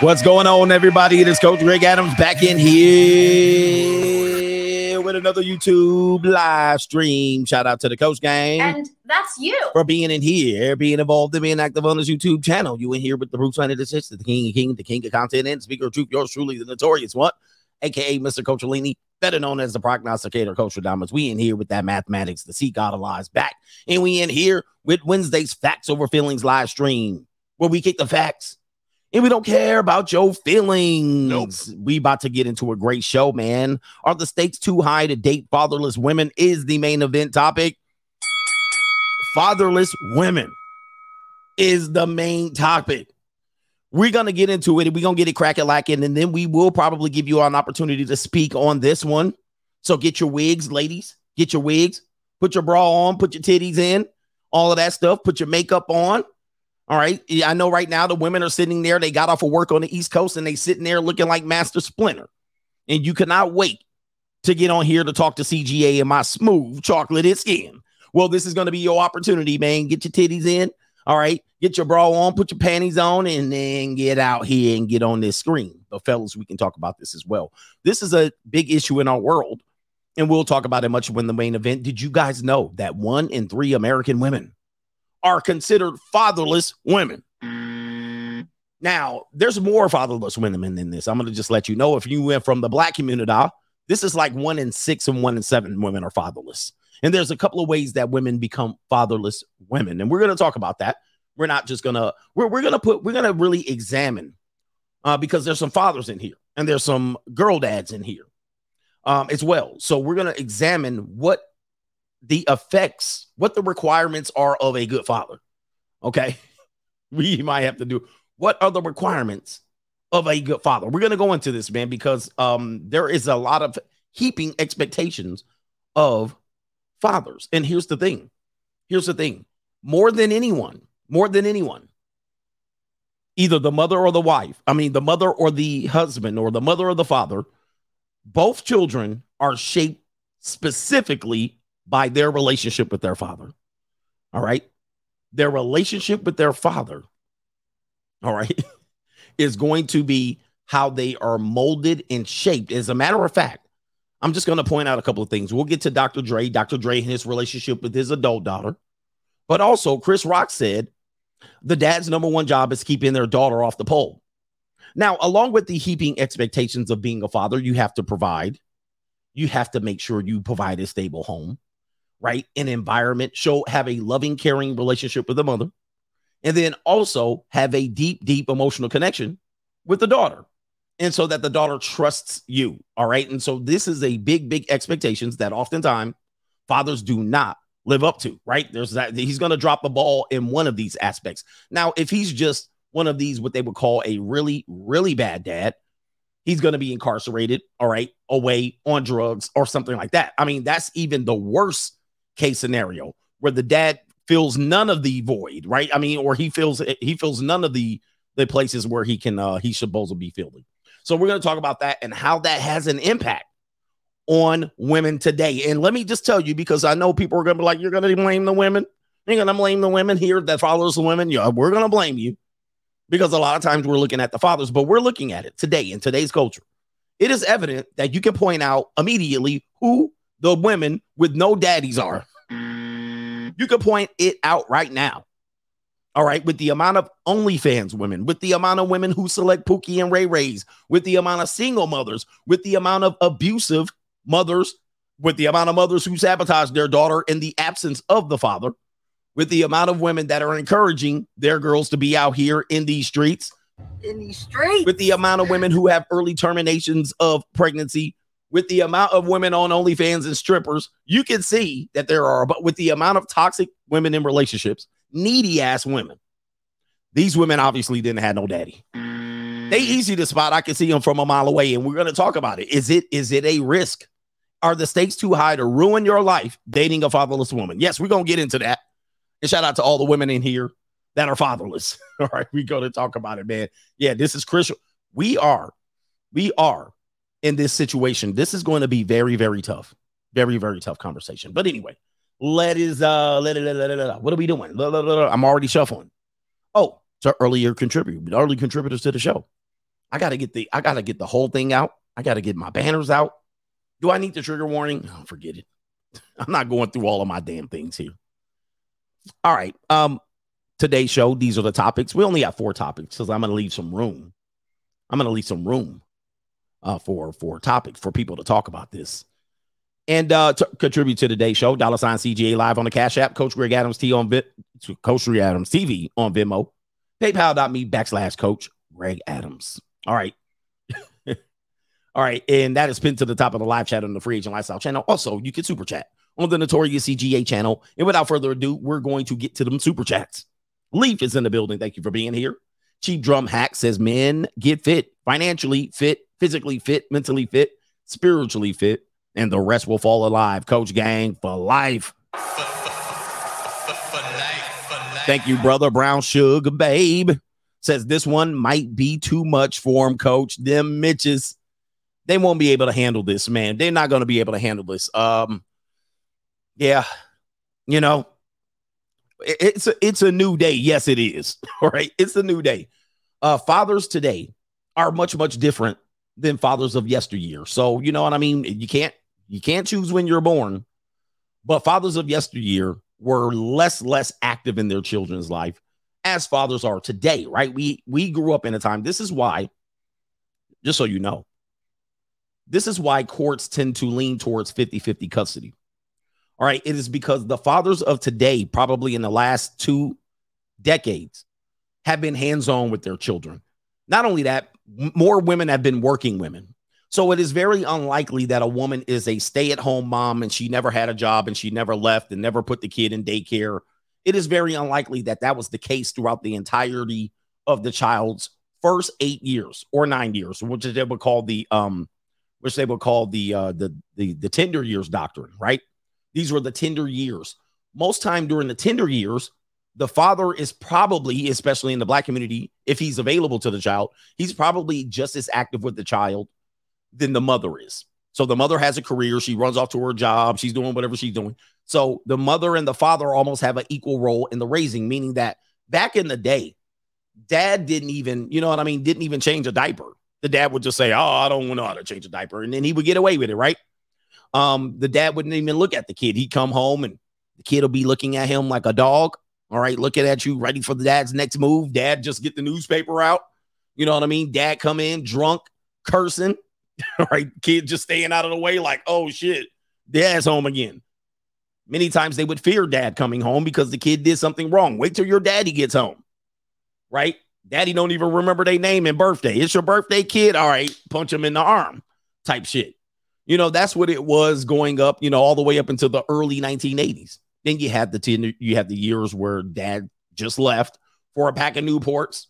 What's going on, everybody? It is Coach Greg Adams back in here with another YouTube live stream. Shout out to the Coach Gang. And that's you. For being in here, being involved and being active on this YouTube channel. You in here with the Bruce Leonard Assist, the King of King, the King of Content, and Speaker of Truth, yours truly, the notorious one, aka Mr. Coach Alini, better known as the prognosticator, Coach Radamas. We in here with that mathematics, the Seek God of Lies back. And we in here with Wednesday's Facts Over Feelings live stream, where we kick the facts and we don't care about your feelings. Nope. We about to get into a great show, man. Are the stakes too high to date fatherless women? Is the main event topic. Fatherless women is the main topic. We're gonna get into it. We're gonna get it cracking lacking, and then we will probably give you an opportunity to speak on this one. So get your wigs, ladies. Get your wigs. Put your bra on. Put your titties in. All of that stuff. Put your makeup on all right. I know right now the women are sitting there. They got off of work on the East Coast and they sitting there looking like Master Splinter. And you cannot wait to get on here to talk to CGA and my smooth chocolate skin. Well, this is going to be your opportunity, man. Get your titties in. All right. Get your bra on, put your panties on, and then get out here and get on this screen. But, fellas, we can talk about this as well. This is a big issue in our world, and we'll talk about it much when the main event. Did you guys know that one in three American women are considered fatherless women. Now, there's more fatherless women than this. I'm going to just let you know if you went from the black community, this is like one in six and one in seven women are fatherless. And there's a couple of ways that women become fatherless women. And we're going to talk about that. We're not just going to, we're, we're going to put, we're going to really examine uh, because there's some fathers in here and there's some girl dads in here um, as well. So we're going to examine what the effects, what the requirements are of a good father. Okay. We might have to do what are the requirements of a good father. We're going to go into this, man, because um, there is a lot of heaping expectations of fathers. And here's the thing here's the thing more than anyone, more than anyone, either the mother or the wife, I mean, the mother or the husband or the mother or the father, both children are shaped specifically by their relationship with their father. All right. Their relationship with their father, all right, is going to be how they are molded and shaped. As a matter of fact, I'm just going to point out a couple of things. We'll get to Dr. Dre, Dr. Dre and his relationship with his adult daughter. But also, Chris Rock said the dad's number one job is keeping their daughter off the pole. Now, along with the heaping expectations of being a father, you have to provide. You have to make sure you provide a stable home right? An environment, show have a loving, caring relationship with the mother, and then also have a deep, deep emotional connection with the daughter. And so that the daughter trusts you. All right. And so this is a big, big expectations that oftentimes fathers do not live up to, right? There's that he's going to drop the ball in one of these aspects. Now, if he's just one of these, what they would call a really, really bad dad, he's going to be incarcerated, all right, away on drugs or something like that. I mean, that's even the worst case scenario where the dad fills none of the void, right? I mean, or he feels he fills none of the the places where he can uh he supposed to be fielding. So we're going to talk about that and how that has an impact on women today. And let me just tell you, because I know people are going to be like, you're going to blame the women. You're going to blame the women here that follows the women. Yeah, we're going to blame you because a lot of times we're looking at the fathers, but we're looking at it today in today's culture. It is evident that you can point out immediately who the women with no daddies are. You can point it out right now. All right, with the amount of OnlyFans women, with the amount of women who select Pookie and Ray Rays, with the amount of single mothers, with the amount of abusive mothers, with the amount of mothers who sabotage their daughter in the absence of the father, with the amount of women that are encouraging their girls to be out here in these streets, in these streets, with the amount of women who have early terminations of pregnancy, with the amount of women on OnlyFans and strippers, you can see that there are, but with the amount of toxic women in relationships, needy ass women, these women obviously didn't have no daddy. They easy to spot. I can see them from a mile away, and we're going to talk about it. Is it is it a risk? Are the stakes too high to ruin your life dating a fatherless woman? Yes, we're going to get into that. And shout out to all the women in here that are fatherless. All right, we go to talk about it, man. Yeah, this is crucial. We are, we are in this situation. This is going to be very, very tough. Very, very tough conversation. But anyway, let is uh let it, let it, let it, what are we doing? I'm already shuffling. Oh, so earlier contributor, early contributors to the show. I gotta get the I gotta get the whole thing out. I gotta get my banners out. Do I need the trigger warning? Oh, forget it. I'm not going through all of my damn things here. All right. Um, today's show, these are the topics. We only have four topics because I'm gonna leave some room. I'm gonna leave some room uh for for topics for people to talk about this. And uh to contribute to today's show, dollar sign CGA live on the Cash App, Coach Greg Adams T on Vit Coach Greg Adams TV on Venmo, PayPal.me backslash Coach Greg Adams. All right. All right. And that is pinned to the top of the live chat on the Free Agent Lifestyle channel. Also, you can super chat on the Notorious CGA channel. And without further ado, we're going to get to them super chats. Leaf is in the building. Thank you for being here. Cheap Drum Hack says, Men get fit, financially fit, physically fit, mentally fit, spiritually fit, and the rest will fall alive. Coach Gang for life. Thank you, brother. Brown Sugar Babe says this one might be too much for him, coach. Them Mitches, they won't be able to handle this, man. They're not going to be able to handle this. Um, yeah, you know, it, it's a, it's a new day. Yes, it is. All right, it's a new day. Uh, fathers today are much much different than fathers of yesteryear. So you know what I mean. You can't you can't choose when you're born, but fathers of yesteryear were less less active in their children's life as fathers are today, right? We we grew up in a time. This is why, just so you know, this is why courts tend to lean towards 50-50 custody. All right. It is because the fathers of today, probably in the last two decades, have been hands-on with their children. Not only that, more women have been working women. So it is very unlikely that a woman is a stay-at-home mom and she never had a job and she never left and never put the kid in daycare it is very unlikely that that was the case throughout the entirety of the child's first eight years or nine years, which they would call the um, which they would call the uh, the the the tender years doctrine, right? These were the tender years. Most time during the tender years, the father is probably, especially in the black community, if he's available to the child, he's probably just as active with the child than the mother is. So the mother has a career. She runs off to her job. She's doing whatever she's doing. So the mother and the father almost have an equal role in the raising, meaning that back in the day, dad didn't even, you know what I mean, didn't even change a diaper. The dad would just say, Oh, I don't know how to change a diaper. And then he would get away with it, right? Um, the dad wouldn't even look at the kid. He'd come home and the kid will be looking at him like a dog. All right, looking at you, ready for the dad's next move. Dad just get the newspaper out. You know what I mean? Dad come in drunk, cursing. All right, kid just staying out of the way, like, oh shit, dad's home again. Many times they would fear dad coming home because the kid did something wrong. Wait till your daddy gets home. Right? Daddy don't even remember their name and birthday. It's your birthday, kid. All right, punch him in the arm type shit. You know, that's what it was going up, you know, all the way up until the early 1980s. Then you had the ten, you had the years where dad just left for a pack of Newports.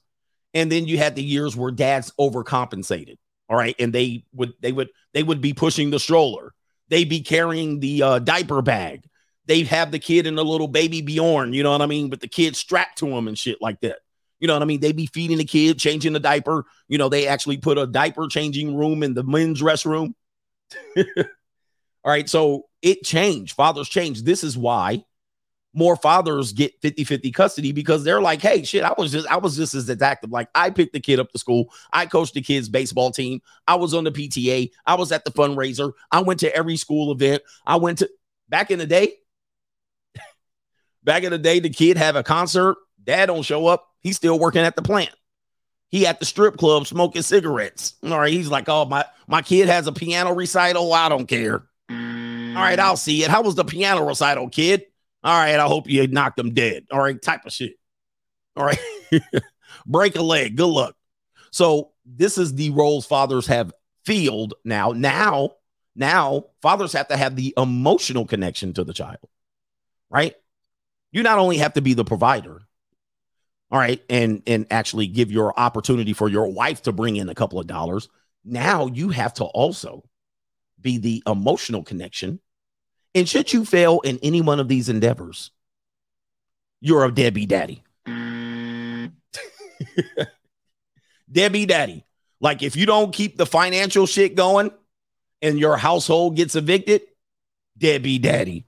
And then you had the years where dad's overcompensated. All right. And they would they would they would be pushing the stroller. They'd be carrying the uh, diaper bag they'd have the kid in a little baby Bjorn, you know what I mean? With the kid strapped to him and shit like that. You know what I mean? They'd be feeding the kid, changing the diaper. You know, they actually put a diaper changing room in the men's restroom. All right. So it changed. Fathers changed. This is why more fathers get 50 50 custody because they're like, hey, shit, I was just, I was just as active. Like I picked the kid up to school. I coached the kids' baseball team. I was on the PTA. I was at the fundraiser. I went to every school event. I went to back in the day, Back in the day, the kid have a concert, dad don't show up. He's still working at the plant. He at the strip club smoking cigarettes. All right, he's like, oh my my kid has a piano recital. I don't care. All right, I'll see it. How was the piano recital, kid? All right, I hope you knocked them dead. All right, type of shit. All right, break a leg. Good luck. So this is the roles fathers have filled now. Now, now fathers have to have the emotional connection to the child, right? you not only have to be the provider, all right, and and actually give your opportunity for your wife to bring in a couple of dollars. Now you have to also be the emotional connection. And should you fail in any one of these endeavors, you're a Debbie Daddy. Debbie Daddy. Like if you don't keep the financial shit going and your household gets evicted, Debbie Daddy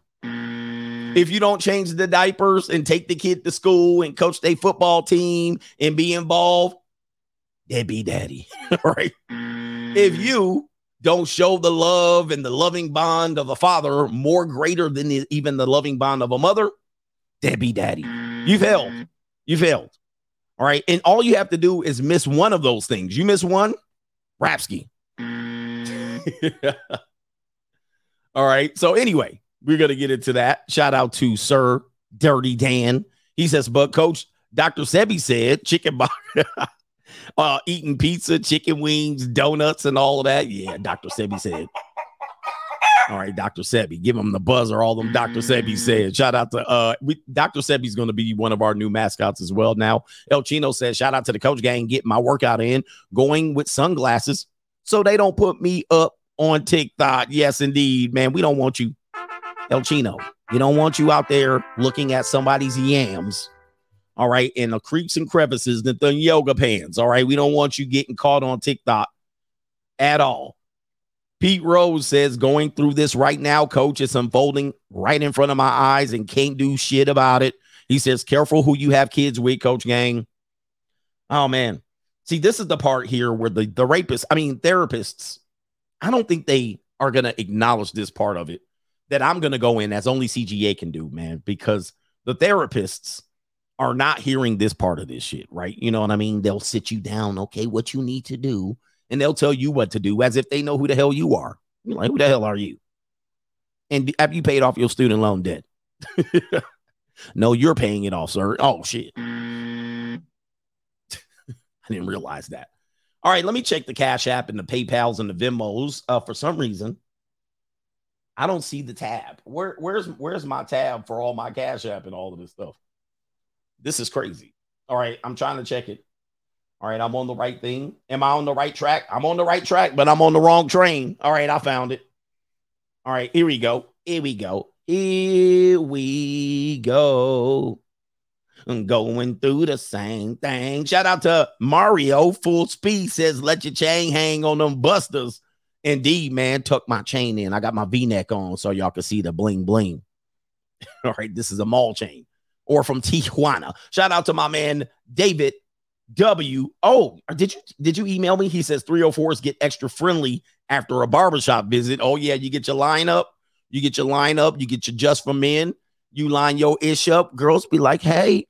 if you don't change the diapers and take the kid to school and coach their football team and be involved, deadbeat daddy. right? If you don't show the love and the loving bond of a father more greater than the, even the loving bond of a mother, Debbie daddy. You failed. Mm-hmm. You failed. All right. And all you have to do is miss one of those things. You miss one, Rapsky. Mm-hmm. all right. So, anyway, we're going to get into that. Shout out to Sir Dirty Dan. He says, but coach, Dr. Sebi said chicken bar, uh, eating pizza, chicken wings, donuts, and all of that. Yeah, Dr. Sebi said. All right, Dr. Sebi, give him the buzzer. All them Dr. Sebi said. Shout out to uh we, Dr. Sebi's going to be one of our new mascots as well. Now, El Chino says, shout out to the coach gang, get my workout in, going with sunglasses so they don't put me up on TikTok. Yes, indeed, man. We don't want you, El Chino. We don't want you out there looking at somebody's yams. All right, in the creeps and crevices, the, the yoga pants. All right, we don't want you getting caught on TikTok at all. Pete Rose says, going through this right now, coach, it's unfolding right in front of my eyes and can't do shit about it. He says, careful who you have kids with, coach gang. Oh, man. See, this is the part here where the, the rapists, I mean, therapists, I don't think they are going to acknowledge this part of it that I'm going to go in as only CGA can do, man, because the therapists are not hearing this part of this shit, right? You know what I mean? They'll sit you down, okay, what you need to do and they'll tell you what to do as if they know who the hell you are. You're like, who the hell are you? And have you paid off your student loan debt? no, you're paying it off, sir. Oh shit. I didn't realize that. All right, let me check the Cash App and the PayPal's and the Venmos. Uh, for some reason, I don't see the tab. Where, where's where's my tab for all my Cash App and all of this stuff? This is crazy. All right, I'm trying to check it. All right, I'm on the right thing. Am I on the right track? I'm on the right track, but I'm on the wrong train. All right, I found it. All right, here we go. Here we go. Here we go. I'm going through the same thing. Shout out to Mario. Full speed says, let your chain hang on them busters. Indeed, man. Tuck my chain in. I got my v neck on so y'all can see the bling bling. All right, this is a mall chain or from Tijuana. Shout out to my man David W. Oh, did you did you email me? He says 304s get extra friendly after a barbershop visit. Oh, yeah, you get your line up, you get your line up, you get your just for men, you line your ish up. Girls be like, hey,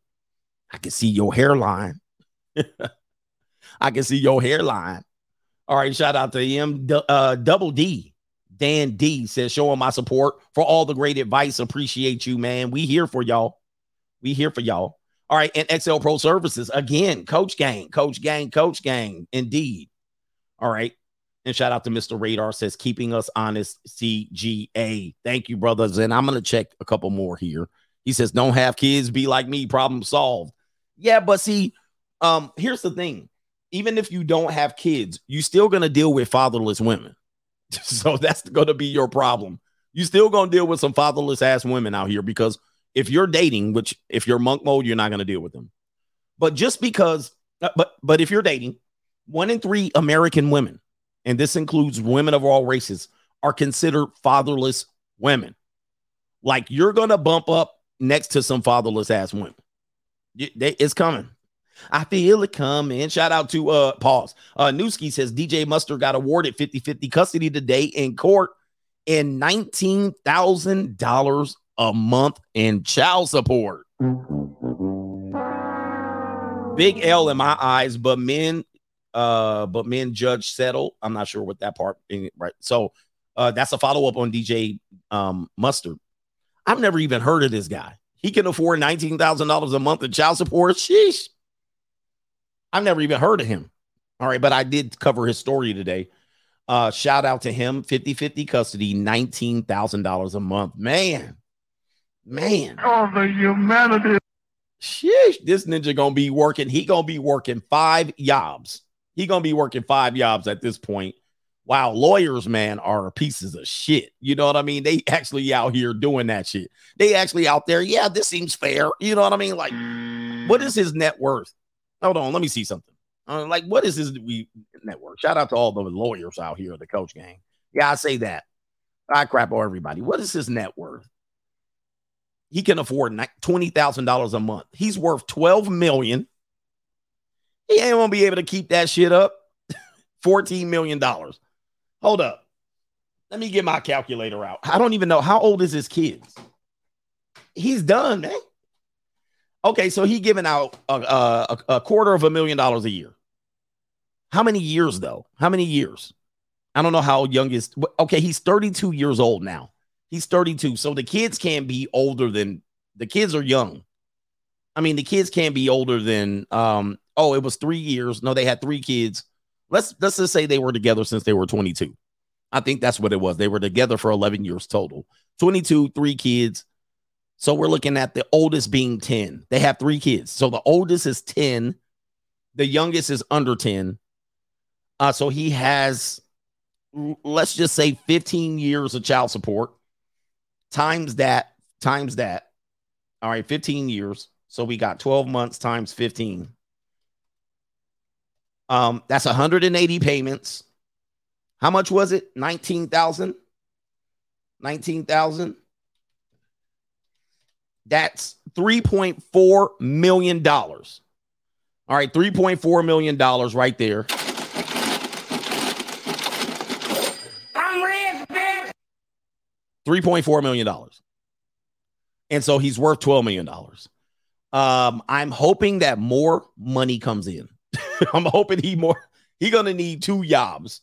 I can see your hairline. I can see your hairline. All right, shout out to him. Uh, double D. Dan D says, showing my support for all the great advice. Appreciate you, man. We here for y'all. We here for y'all. All right, and XL Pro Services again, Coach Gang, Coach Gang, Coach Gang, indeed. All right, and shout out to Mr. Radar says keeping us honest, CGA. Thank you, brothers. And I'm gonna check a couple more here. He says, "Don't have kids, be like me, problem solved." Yeah, but see, um, here's the thing: even if you don't have kids, you're still gonna deal with fatherless women. so that's gonna be your problem. You still gonna deal with some fatherless ass women out here because if you're dating, which if you're monk mode, you're not going to deal with them. But just because, uh, but but if you're dating, one in three American women, and this includes women of all races, are considered fatherless women. Like you're going to bump up next to some fatherless ass women. It's coming. I feel it coming. Shout out to uh pause. Uh Newski says DJ Mustard got awarded 50-50 custody today in court and $19,000 a month in child support. Big L in my eyes, but men, uh, but men judge settle. I'm not sure what that part right. So uh that's a follow-up on DJ um Mustard. I've never even heard of this guy. He can afford $19,000 a month in child support. Sheesh. I've never even heard of him. All right, but I did cover his story today. Uh, shout out to him 50 50 custody, $19,000 a month. Man, Man. Oh, the humanity. Sheesh, this ninja gonna be working. He gonna be working five jobs. He gonna be working five jobs at this point. Wow, lawyers, man, are pieces of shit. You know what I mean? They actually out here doing that shit. They actually out there. Yeah, this seems fair. You know what I mean? Like, what is his net worth? Hold on, let me see something. Uh, like, what is his net worth? Shout out to all the lawyers out here, at the coach gang. Yeah, I say that. I crap on everybody. What is his net worth? He can afford $20,000 a month. He's worth 12 million. He ain't gonna be able to keep that shit up. $14 million. Hold up. Let me get my calculator out. I don't even know how old is his kids. He's done, man. Okay, so he giving out a, a, a quarter of a million dollars a year. How many years though? How many years? I don't know how young is. Okay, he's 32 years old now. He's 32. So the kids can't be older than the kids are young. I mean, the kids can't be older than um, oh, it was three years. No, they had three kids. Let's let's just say they were together since they were 22. I think that's what it was. They were together for 11 years total. 22, three kids. So we're looking at the oldest being 10. They have three kids. So the oldest is 10. The youngest is under 10. Uh, so he has, let's just say 15 years of child support times that, times that. All right, 15 years. So we got 12 months times 15. Um, that's 180 payments. How much was it? 19,000. 19,000. That's $3.4 million. All right, $3.4 million right there. $3.4 million. And so he's worth $12 million. Um, I'm hoping that more money comes in. I'm hoping he more he gonna need two jobs.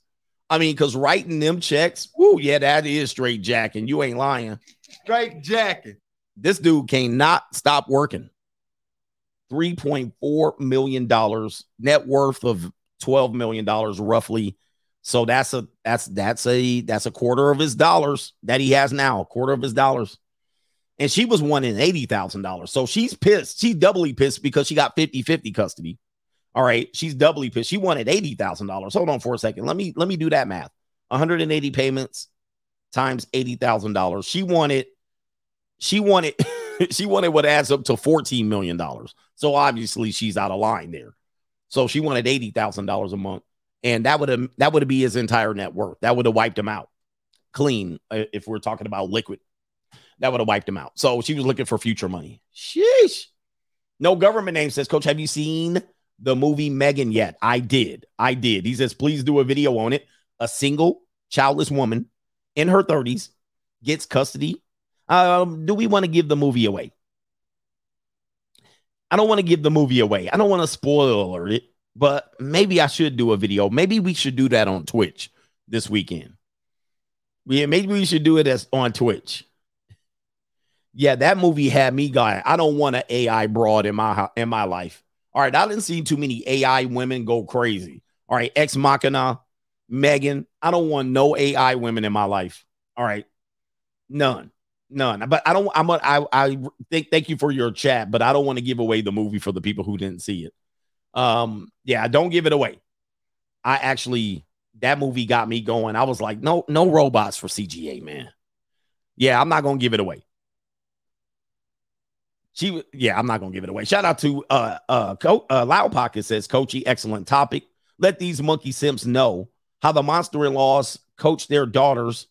I mean, because writing them checks, whoo, yeah, that is straight jacking. You ain't lying. Straight jacking. This dude cannot stop working. $3.4 million net worth of $12 million roughly. So that's a that's that's a that's a quarter of his dollars that he has now, a quarter of his dollars. And she was wanting $80,000. So she's pissed. She's doubly pissed because she got 50-50 custody. All right, she's doubly pissed. She wanted $80,000. Hold on for a second. Let me let me do that math. 180 payments times $80,000. She wanted she wanted she wanted what adds up to 14 million dollars. So obviously she's out of line there. So she wanted $80,000 a month and that would have that would be his entire net worth. That would have wiped him out clean uh, if we're talking about liquid. That would have wiped him out. So she was looking for future money. Sheesh. No government name says, Coach, have you seen the movie Megan yet? I did. I did. He says, please do a video on it. A single childless woman in her 30s gets custody. Um, do we want to give the movie away? I don't want to give the movie away. I don't want to spoil it but maybe I should do a video. Maybe we should do that on Twitch this weekend. Yeah, maybe we should do it as on Twitch. Yeah, that movie had me going. I don't want an AI broad in my in my life. All right, I didn't see too many AI women go crazy. All right, Ex Machina, Megan. I don't want no AI women in my life. All right, none, none. But I don't. I'm. A, I. I think. Thank you for your chat, but I don't want to give away the movie for the people who didn't see it. Um, yeah, don't give it away. I actually that movie got me going. I was like, no, no robots for CGA, man. Yeah, I'm not gonna give it away. She, yeah, I'm not gonna give it away. Shout out to uh uh, Co- uh Loud Pocket says, Coachy, excellent topic. Let these monkey simps know how the monster-in-laws coach their daughters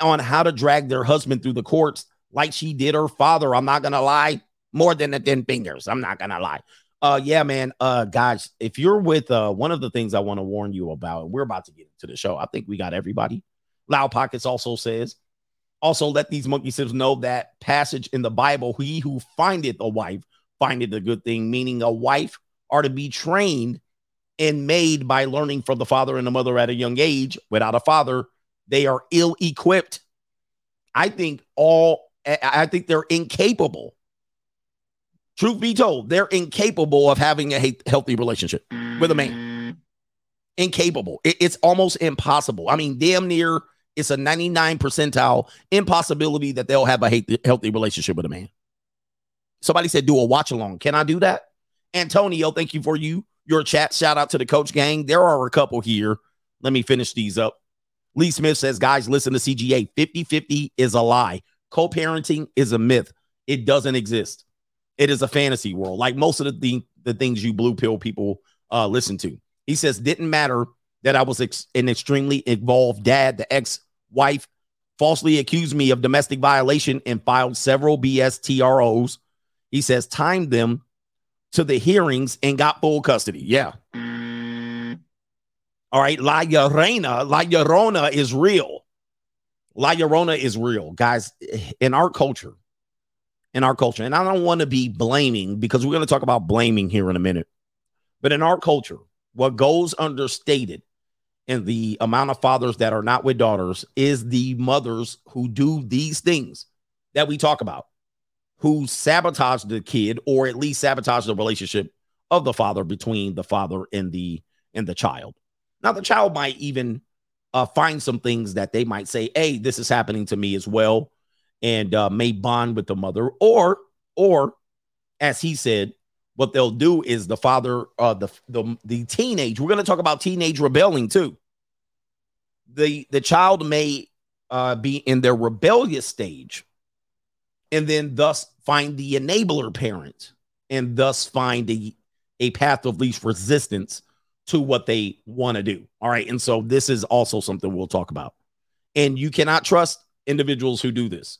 on how to drag their husband through the courts like she did her father. I'm not gonna lie, more than the 10 fingers. I'm not gonna lie. Uh, yeah, man. Uh, guys, if you're with uh, one of the things I want to warn you about, we're about to get into the show. I think we got everybody. Loud Pockets also says, also let these monkey sips know that passage in the Bible, he who findeth a wife findeth a good thing, meaning a wife are to be trained and made by learning from the father and the mother at a young age. Without a father, they are ill equipped. I think all I think they're incapable Truth be told, they're incapable of having a healthy relationship with a man. Incapable. It, it's almost impossible. I mean, damn near it's a 99 percentile impossibility that they'll have a healthy relationship with a man. Somebody said do a watch along. Can I do that? Antonio, thank you for you. Your chat. Shout out to the coach gang. There are a couple here. Let me finish these up. Lee Smith says, guys, listen to CGA. 50 50 is a lie. Co parenting is a myth. It doesn't exist. It is a fantasy world, like most of the, th- the things you blue pill people uh, listen to. He says, didn't matter that I was ex- an extremely involved dad. The ex wife falsely accused me of domestic violation and filed several BSTROs. He says, timed them to the hearings and got full custody. Yeah. All right. La Llorona, La Llorona is real. La Llorona is real. Guys, in our culture, in our culture, and I don't want to be blaming because we're going to talk about blaming here in a minute. But in our culture, what goes understated in the amount of fathers that are not with daughters is the mothers who do these things that we talk about, who sabotage the kid or at least sabotage the relationship of the father between the father and the and the child. Now the child might even uh, find some things that they might say, "Hey, this is happening to me as well," and uh, may bond with the mother, or or as he said, what they'll do is the father, uh, the the the teenage. We're going to talk about teenage rebelling too. The the child may uh, be in their rebellious stage, and then thus find the enabler parent, and thus find a a path of least resistance to what they want to do. All right. And so this is also something we'll talk about. And you cannot trust individuals who do this.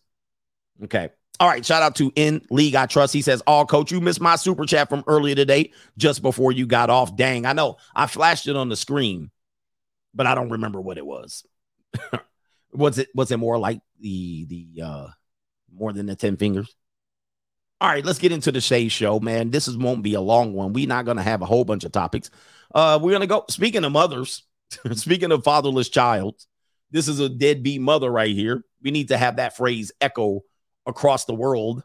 Okay. All right. Shout out to In League I Trust. He says, Oh, coach, you missed my super chat from earlier today just before you got off. Dang. I know I flashed it on the screen, but I don't remember what it was. was it was it more like the the uh more than the 10 fingers? All right, let's get into the Shay Show, man. This is won't be a long one. We're not gonna have a whole bunch of topics. Uh, we're gonna go. Speaking of mothers, speaking of fatherless child, this is a deadbeat mother right here. We need to have that phrase echo across the world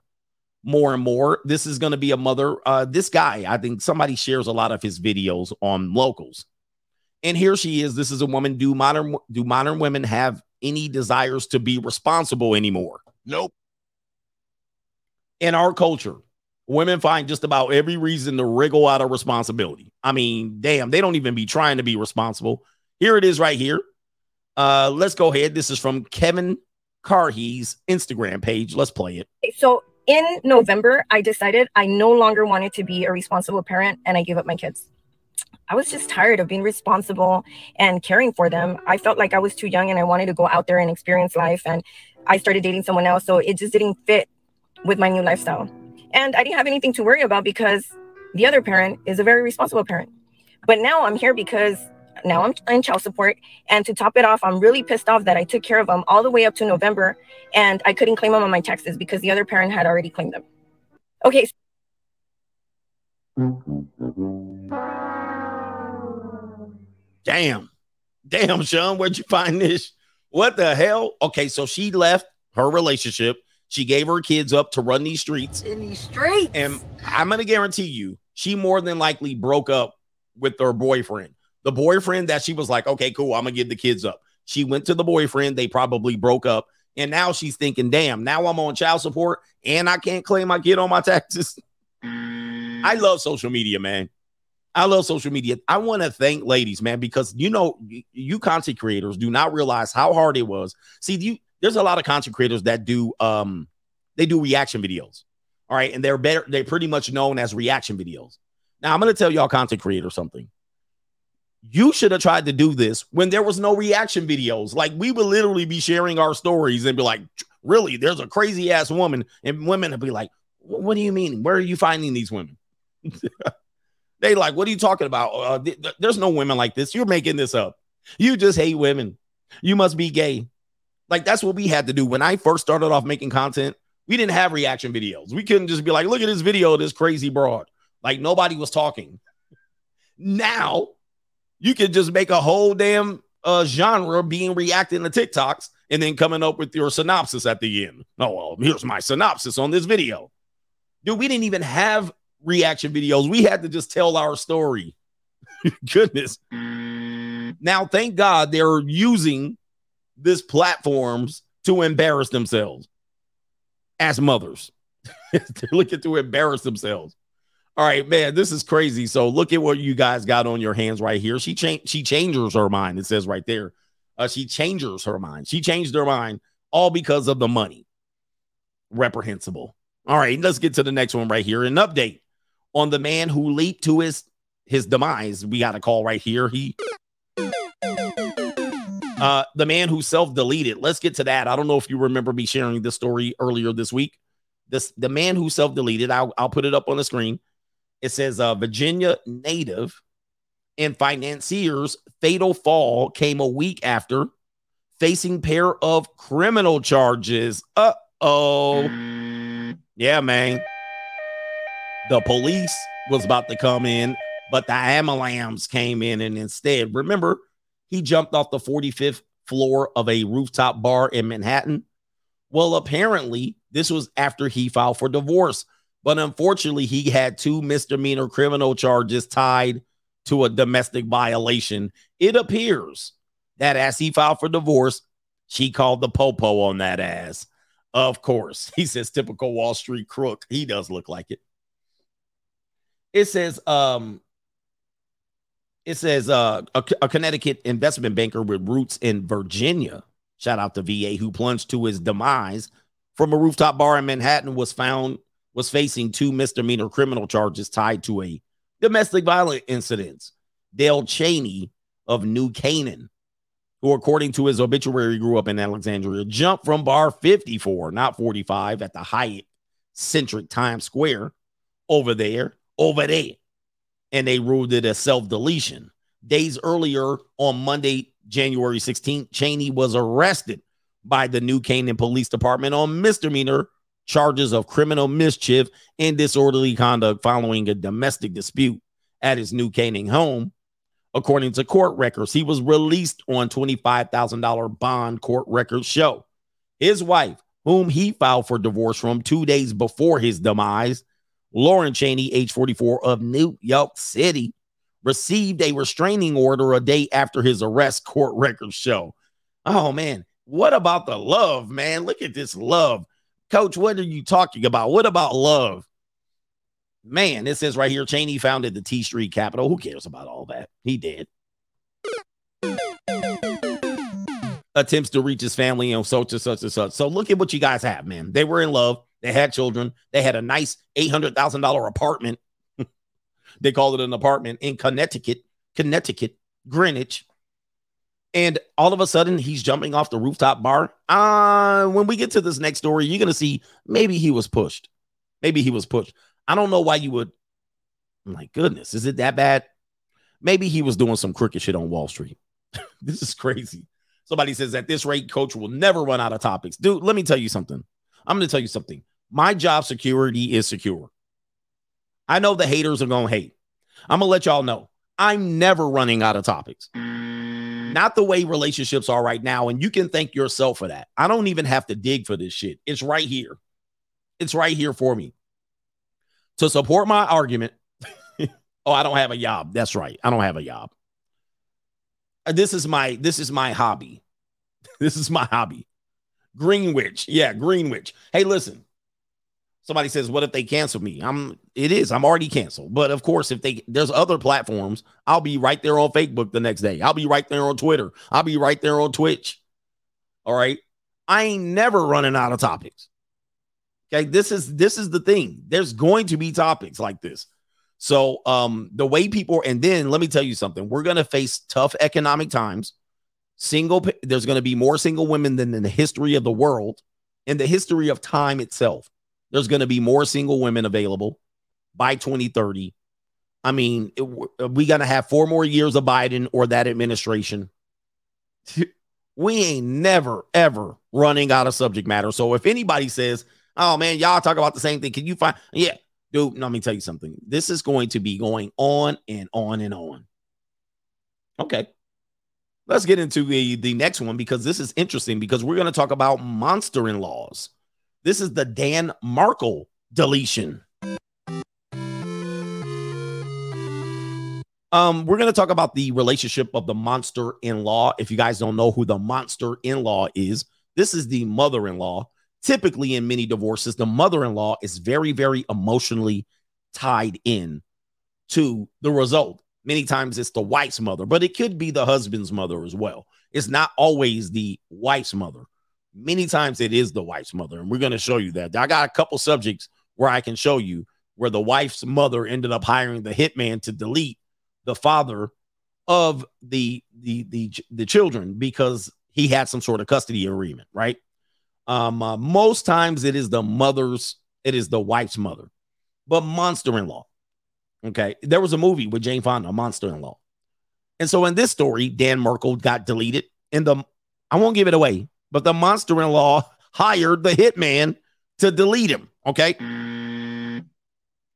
more and more. This is going to be a mother. Uh, this guy, I think somebody shares a lot of his videos on locals. And here she is. This is a woman. Do modern do modern women have any desires to be responsible anymore? Nope. In our culture, women find just about every reason to wriggle out of responsibility. I mean, damn, they don't even be trying to be responsible. Here it is right here. Uh, let's go ahead. This is from Kevin Carhe's Instagram page. Let's play it. So in November, I decided I no longer wanted to be a responsible parent and I gave up my kids. I was just tired of being responsible and caring for them. I felt like I was too young and I wanted to go out there and experience life. And I started dating someone else. So it just didn't fit with my new lifestyle. And I didn't have anything to worry about because the other parent is a very responsible parent. But now I'm here because now I'm in child support. And to top it off, I'm really pissed off that I took care of them all the way up to November and I couldn't claim them on my taxes because the other parent had already claimed them. Okay. Damn. Damn, Sean, where'd you find this? What the hell? Okay, so she left her relationship. She gave her kids up to run these streets. In these streets. And I'm going to guarantee you, she more than likely broke up with her boyfriend. The boyfriend that she was like, okay, cool, I'm to give the kids up. She went to the boyfriend. They probably broke up. And now she's thinking, damn, now I'm on child support and I can't claim my kid on my taxes. I love social media, man. I love social media. I want to thank ladies, man, because you know, you content creators do not realize how hard it was. See, you there's a lot of content creators that do um they do reaction videos. All right, and they're better, they're pretty much known as reaction videos. Now, I'm gonna tell y'all content creator something. You should have tried to do this when there was no reaction videos. Like we would literally be sharing our stories and be like, really, there's a crazy ass woman, and women would be like, What do you mean? Where are you finding these women? They like, what are you talking about? Uh, th- th- there's no women like this. You're making this up. You just hate women. You must be gay. Like that's what we had to do when I first started off making content. We didn't have reaction videos. We couldn't just be like, look at this video this crazy broad. Like nobody was talking. Now you could just make a whole damn uh, genre being reacting to TikToks and then coming up with your synopsis at the end. Oh, well, here's my synopsis on this video. Dude, we didn't even have reaction videos. We had to just tell our story. Goodness. Now, thank God they're using this platforms to embarrass themselves as mothers. they're looking to embarrass themselves. All right, man, this is crazy. So look at what you guys got on your hands right here. She changed. She changes her mind. It says right there. Uh, she changes her mind. She changed her mind all because of the money. Reprehensible. All right, let's get to the next one right here. An update on the man who leaped to his his demise. We got a call right here. He uh the man who self-deleted. Let's get to that. I don't know if you remember me sharing this story earlier this week. This the man who self-deleted, I'll, I'll put it up on the screen. It says uh, Virginia native and financiers fatal fall came a week after facing pair of criminal charges. Uh oh. Yeah, man. The police was about to come in, but the Amalams came in and instead, remember, he jumped off the 45th floor of a rooftop bar in Manhattan. Well, apparently, this was after he filed for divorce, but unfortunately, he had two misdemeanor criminal charges tied to a domestic violation. It appears that as he filed for divorce, she called the popo on that ass. Of course, he says typical Wall Street crook. He does look like it. It says, um, it says uh, a, a Connecticut investment banker with roots in Virginia. Shout out to VA who plunged to his demise from a rooftop bar in Manhattan was found was facing two misdemeanor criminal charges tied to a domestic violence incident. Dale Cheney of New Canaan, who, according to his obituary, grew up in Alexandria, jumped from bar 54, not 45, at the Hyatt centric Times Square over there, over there. And they ruled it a self deletion. Days earlier, on Monday, January 16th, Cheney was arrested by the New Canaan Police Department on misdemeanor charges of criminal mischief and disorderly conduct following a domestic dispute at his New Canaan home. According to court records, he was released on $25,000 bond court records show. His wife, whom he filed for divorce from two days before his demise, Lauren Cheney, age 44 of New York City, received a restraining order a day after his arrest, court records show. Oh man, what about the love, man? Look at this love. Coach, what are you talking about? What about love? Man, this says right here Cheney founded the T Street Capital. Who cares about all that? He did. Attempts to reach his family and such and such and such. So look at what you guys have, man. They were in love. They had children. They had a nice $800,000 apartment. they called it an apartment in Connecticut, Connecticut, Greenwich. And all of a sudden, he's jumping off the rooftop bar. Uh, when we get to this next story, you're going to see maybe he was pushed. Maybe he was pushed. I don't know why you would. My goodness, is it that bad? Maybe he was doing some crooked shit on Wall Street. this is crazy. Somebody says at this rate, coach will never run out of topics. Dude, let me tell you something. I'm going to tell you something. My job security is secure. I know the haters are going to hate. I'm going to let y'all know I'm never running out of topics. Not the way relationships are right now. And you can thank yourself for that. I don't even have to dig for this shit. It's right here. It's right here for me. To support my argument, oh, I don't have a job. That's right. I don't have a job. Uh, this is my this is my hobby. This is my hobby. Greenwich. Yeah, Greenwich. Hey, listen. Somebody says, "What if they cancel me?" I'm. It is. I'm already canceled. But of course, if they there's other platforms, I'll be right there on Facebook the next day. I'll be right there on Twitter. I'll be right there on Twitch. All right. I ain't never running out of topics. Okay, this is this is the thing. There's going to be topics like this. So, um, the way people, and then let me tell you something. We're going to face tough economic times. Single, there's going to be more single women than in the history of the world, in the history of time itself there's going to be more single women available by 2030. I mean, it, we going to have four more years of Biden or that administration. we ain't never, ever running out of subject matter. So if anybody says, oh man, y'all talk about the same thing, can you find? Yeah, dude, let me tell you something. This is going to be going on and on and on. Okay. Let's get into the, the next one because this is interesting because we're going to talk about monster in laws. This is the Dan Markel deletion. Um, we're going to talk about the relationship of the monster in law. If you guys don't know who the monster in law is, this is the mother in law. Typically, in many divorces, the mother in law is very, very emotionally tied in to the result. Many times it's the wife's mother, but it could be the husband's mother as well. It's not always the wife's mother. Many times it is the wife's mother, and we're going to show you that. I got a couple subjects where I can show you where the wife's mother ended up hiring the hitman to delete the father of the the the the children because he had some sort of custody agreement, right? Um, uh, most times it is the mother's, it is the wife's mother, but monster in law. Okay. There was a movie with Jane Fonda, Monster in Law. And so in this story, Dan Markel got deleted. And the I won't give it away, but the monster in law hired the hitman to delete him. Okay.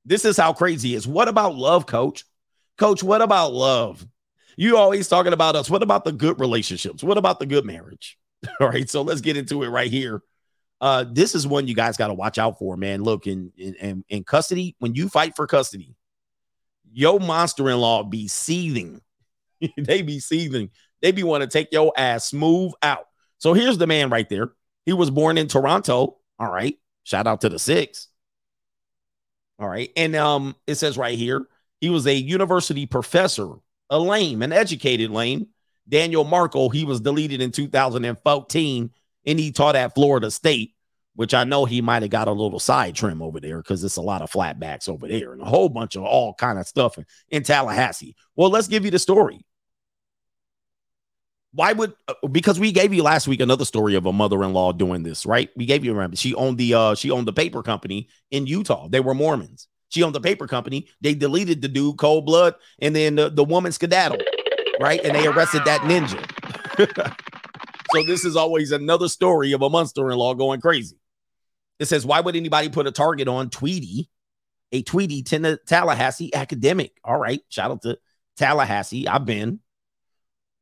This is how crazy is. What about love, coach? Coach, what about love? You always talking about us. What about the good relationships? What about the good marriage? All right. So let's get into it right here. Uh, this is one you guys got to watch out for, man. Look, in, in in custody, when you fight for custody, your monster-in-law be seething. they be seething. They be want to take your ass smooth out. So here's the man right there. He was born in Toronto. All right. Shout out to the six. All right. And um, it says right here, he was a university professor, a lame, an educated lame. Daniel Markel, he was deleted in 2014 and he taught at Florida State, which I know he might have got a little side trim over there because it's a lot of flatbacks over there and a whole bunch of all kind of stuff in, in Tallahassee. Well, let's give you the story. Why would uh, because we gave you last week another story of a mother-in-law doing this, right? We gave you remember she owned the uh she owned the paper company in Utah. They were Mormons. She owned the paper company. They deleted the dude cold blood, and then the, the woman skedaddled, right? And they arrested that ninja. so this is always another story of a monster-in-law going crazy. It says, why would anybody put a target on Tweety, a Tweety Tallahassee academic? All right, shout out to Tallahassee. I've been.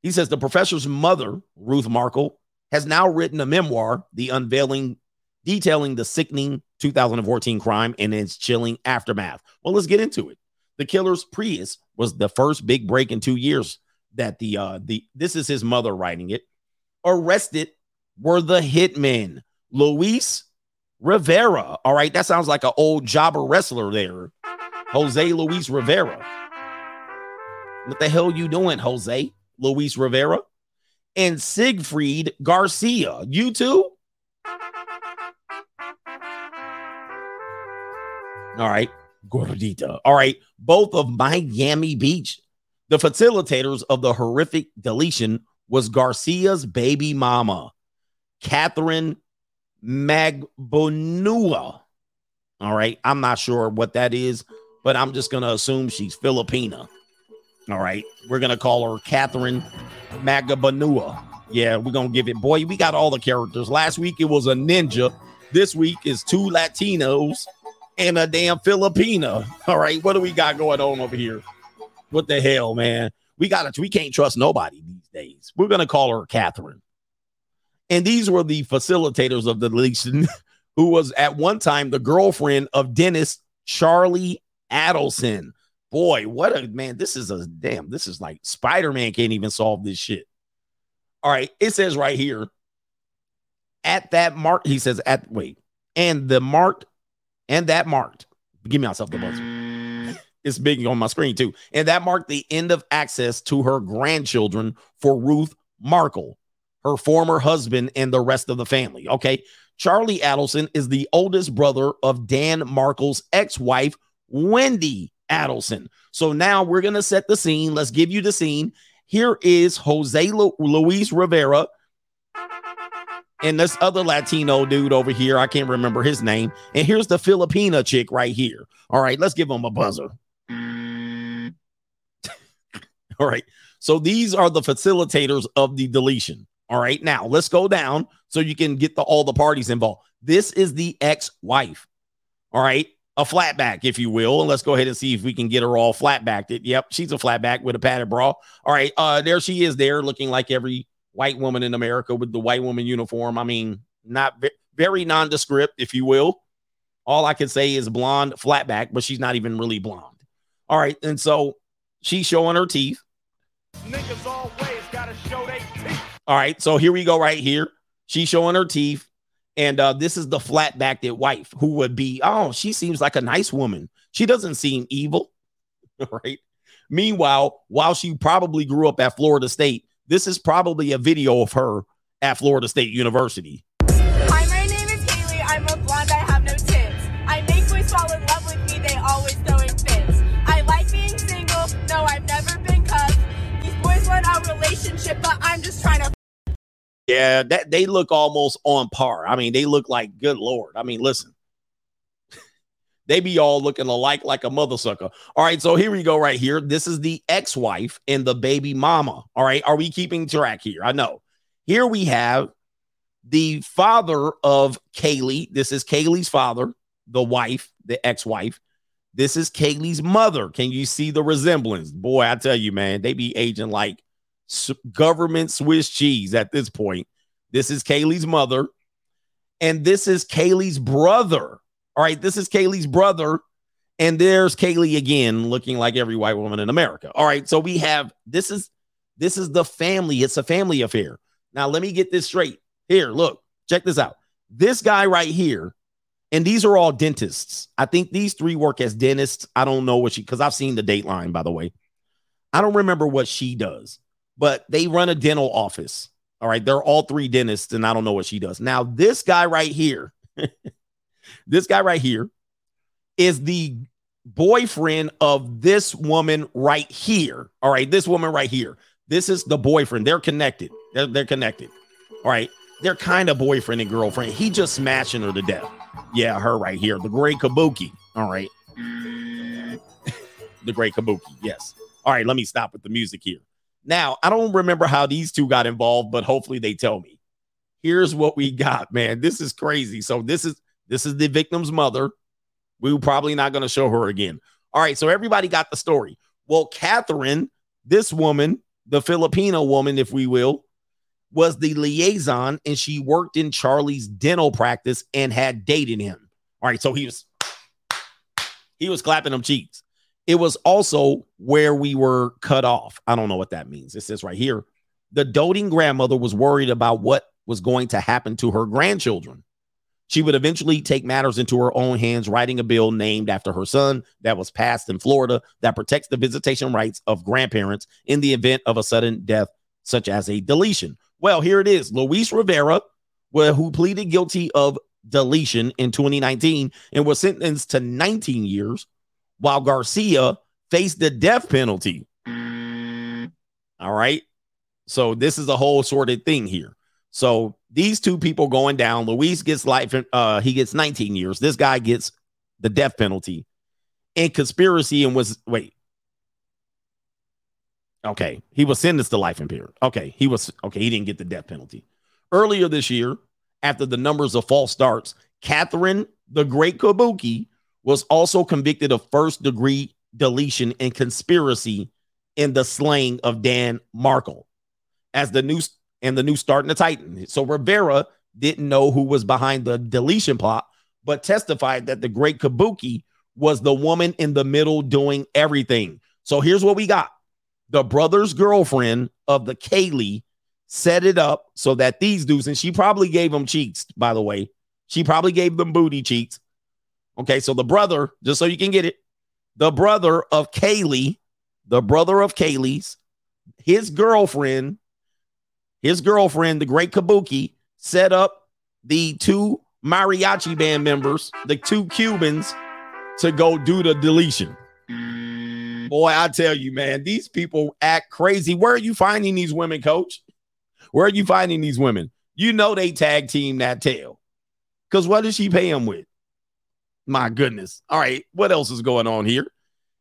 He says the professor's mother, Ruth Markel, has now written a memoir, The Unveiling, detailing the sickening 2014 crime and its chilling aftermath. Well, let's get into it. The killer's Prius was the first big break in two years that the uh the this is his mother writing it. Arrested were the hitmen, Luis Rivera. All right, that sounds like an old jobber wrestler there. Jose Luis Rivera. What the hell you doing, Jose? Luis Rivera, and Sigfredo Garcia. You too? All right. Gordita. All right. Both of Miami Beach. The facilitators of the horrific deletion was Garcia's baby mama, Catherine Magbanua. All right. I'm not sure what that is, but I'm just going to assume she's Filipina. All right. We're going to call her Catherine Magabanua. Yeah, we're going to give it. Boy, we got all the characters. Last week it was a ninja. This week is two Latinos and a damn Filipina. All right. What do we got going on over here? What the hell, man? We got it. We can't trust nobody these days. We're going to call her Catherine. And these were the facilitators of the deletion, who was at one time the girlfriend of Dennis Charlie Adelson. Boy, what a man. This is a damn. This is like Spider Man can't even solve this shit. All right. It says right here at that mark, he says, at wait, and the marked, and that marked, give me myself the buzzer. It's big on my screen too. And that marked the end of access to her grandchildren for Ruth Markel, her former husband, and the rest of the family. Okay. Charlie Adelson is the oldest brother of Dan Markel's ex wife, Wendy Adelson. So now we're going to set the scene. Let's give you the scene. Here is Jose Lu- Luis Rivera and this other Latino dude over here. I can't remember his name. And here's the Filipina chick right here. All right, let's give him a buzzer. All right. So these are the facilitators of the deletion. All right. Now let's go down so you can get the all the parties involved. This is the ex-wife. All right a flatback, if you will. And let's go ahead and see if we can get her all flatbacked. It. Yep, she's a flatback with a padded bra. All right, uh, there she is, there looking like every white woman in America with the white woman uniform. I mean, not ve- very nondescript, if you will. All I can say is blonde flatback, but she's not even really blonde. All right, and so she's showing her teeth. Niggas always gotta show their teeth. All right, so here we go, right here. She's showing her teeth. And uh, this is the flat backed wife who would be, oh, she seems like a nice woman. She doesn't seem evil. right. Meanwhile, while she probably grew up at Florida State, this is probably a video of her at Florida State University. Hi, my name is Haley. I'm a blonde. I have no tits. I make boys fall in love with me. They always throwing fits. I like being single. No, I've never been cuffed. These boys want a relationship, but I'm just trying to yeah, that they look almost on par. I mean, they look like good lord. I mean, listen. They be all looking alike like a mother sucker. All right, so here we go right here. This is the ex-wife and the baby mama. All right, are we keeping track here? I know. Here we have the father of Kaylee. This is Kaylee's father, the wife, the ex-wife. This is Kaylee's mother. Can you see the resemblance? Boy, I tell you, man, they be aging like government Swiss cheese at this point. This is Kaylee's mother. And this is Kaylee's brother. All right, this is Kaylee's brother. And there's Kaylee again, looking like every white woman in America. All right, so we have this is this is the family. It's a family affair. Now, let me get this straight. Here, look, check this out. This guy right here, and these are all dentists. I think these three work as dentists. I don't know what she, because I've seen the dateline, by the way. I don't remember what she does, but they run a dental office. All right, they're all three dentists, and I don't know what she does. Now, this guy right here, this guy right here is the boyfriend of this woman right here. All right, this woman right here. This is the boyfriend. They're connected. They're, they're connected. All right. They're kind of boyfriend and girlfriend. He just smashing her to death. Yeah, her right here. The great Kabuki. All right. the great Kabuki. Yes. All right. Let me stop with the music here. Now, I don't remember how these two got involved, but hopefully they tell me. Here's what we got, man. This is crazy. So this is this is the victim's mother. We are probably not going to show her again. All right, so everybody got the story. Well, Catherine, this woman, the Filipino woman, if we will, was the liaison and she worked in Charlie's dental practice and had dated him. All right, so he was he was clapping them cheeks. It was also where we were cut off. I don't know what that means. It says right here the doting grandmother was worried about what was going to happen to her grandchildren. She would eventually take matters into her own hands, writing a bill named after her son that was passed in Florida that protects the visitation rights of grandparents in the event of a sudden death, such as a deletion. Well, here it is Luis Rivera, who pleaded guilty of deletion in 2019 and was sentenced to 19 years, while Garcia faced the death penalty. All right. So this is a whole sorted thing here. So these two people going down. Luis gets life, uh, he gets 19 years. This guy gets the death penalty and conspiracy and was wait. Okay, he was sentenced to life in prison. Okay, he was okay, he didn't get the death penalty. Earlier this year, after the numbers of false starts, Catherine the Great Kabuki was also convicted of first degree deletion and conspiracy in the slaying of Dan Markel. As the new and the new starting to tighten. So Rivera didn't know who was behind the deletion plot, but testified that the great Kabuki was the woman in the middle doing everything. So here's what we got the brother's girlfriend of the Kaylee set it up so that these dudes, and she probably gave them cheeks, by the way. She probably gave them booty cheeks. Okay, so the brother, just so you can get it, the brother of Kaylee, the brother of Kaylee's, his girlfriend his girlfriend, the great Kabuki, set up the two mariachi band members, the two Cubans, to go do the deletion. Boy, I tell you, man, these people act crazy. Where are you finding these women, coach? Where are you finding these women? You know they tag team that tail. Because what does she pay him with? My goodness. All right. What else is going on here?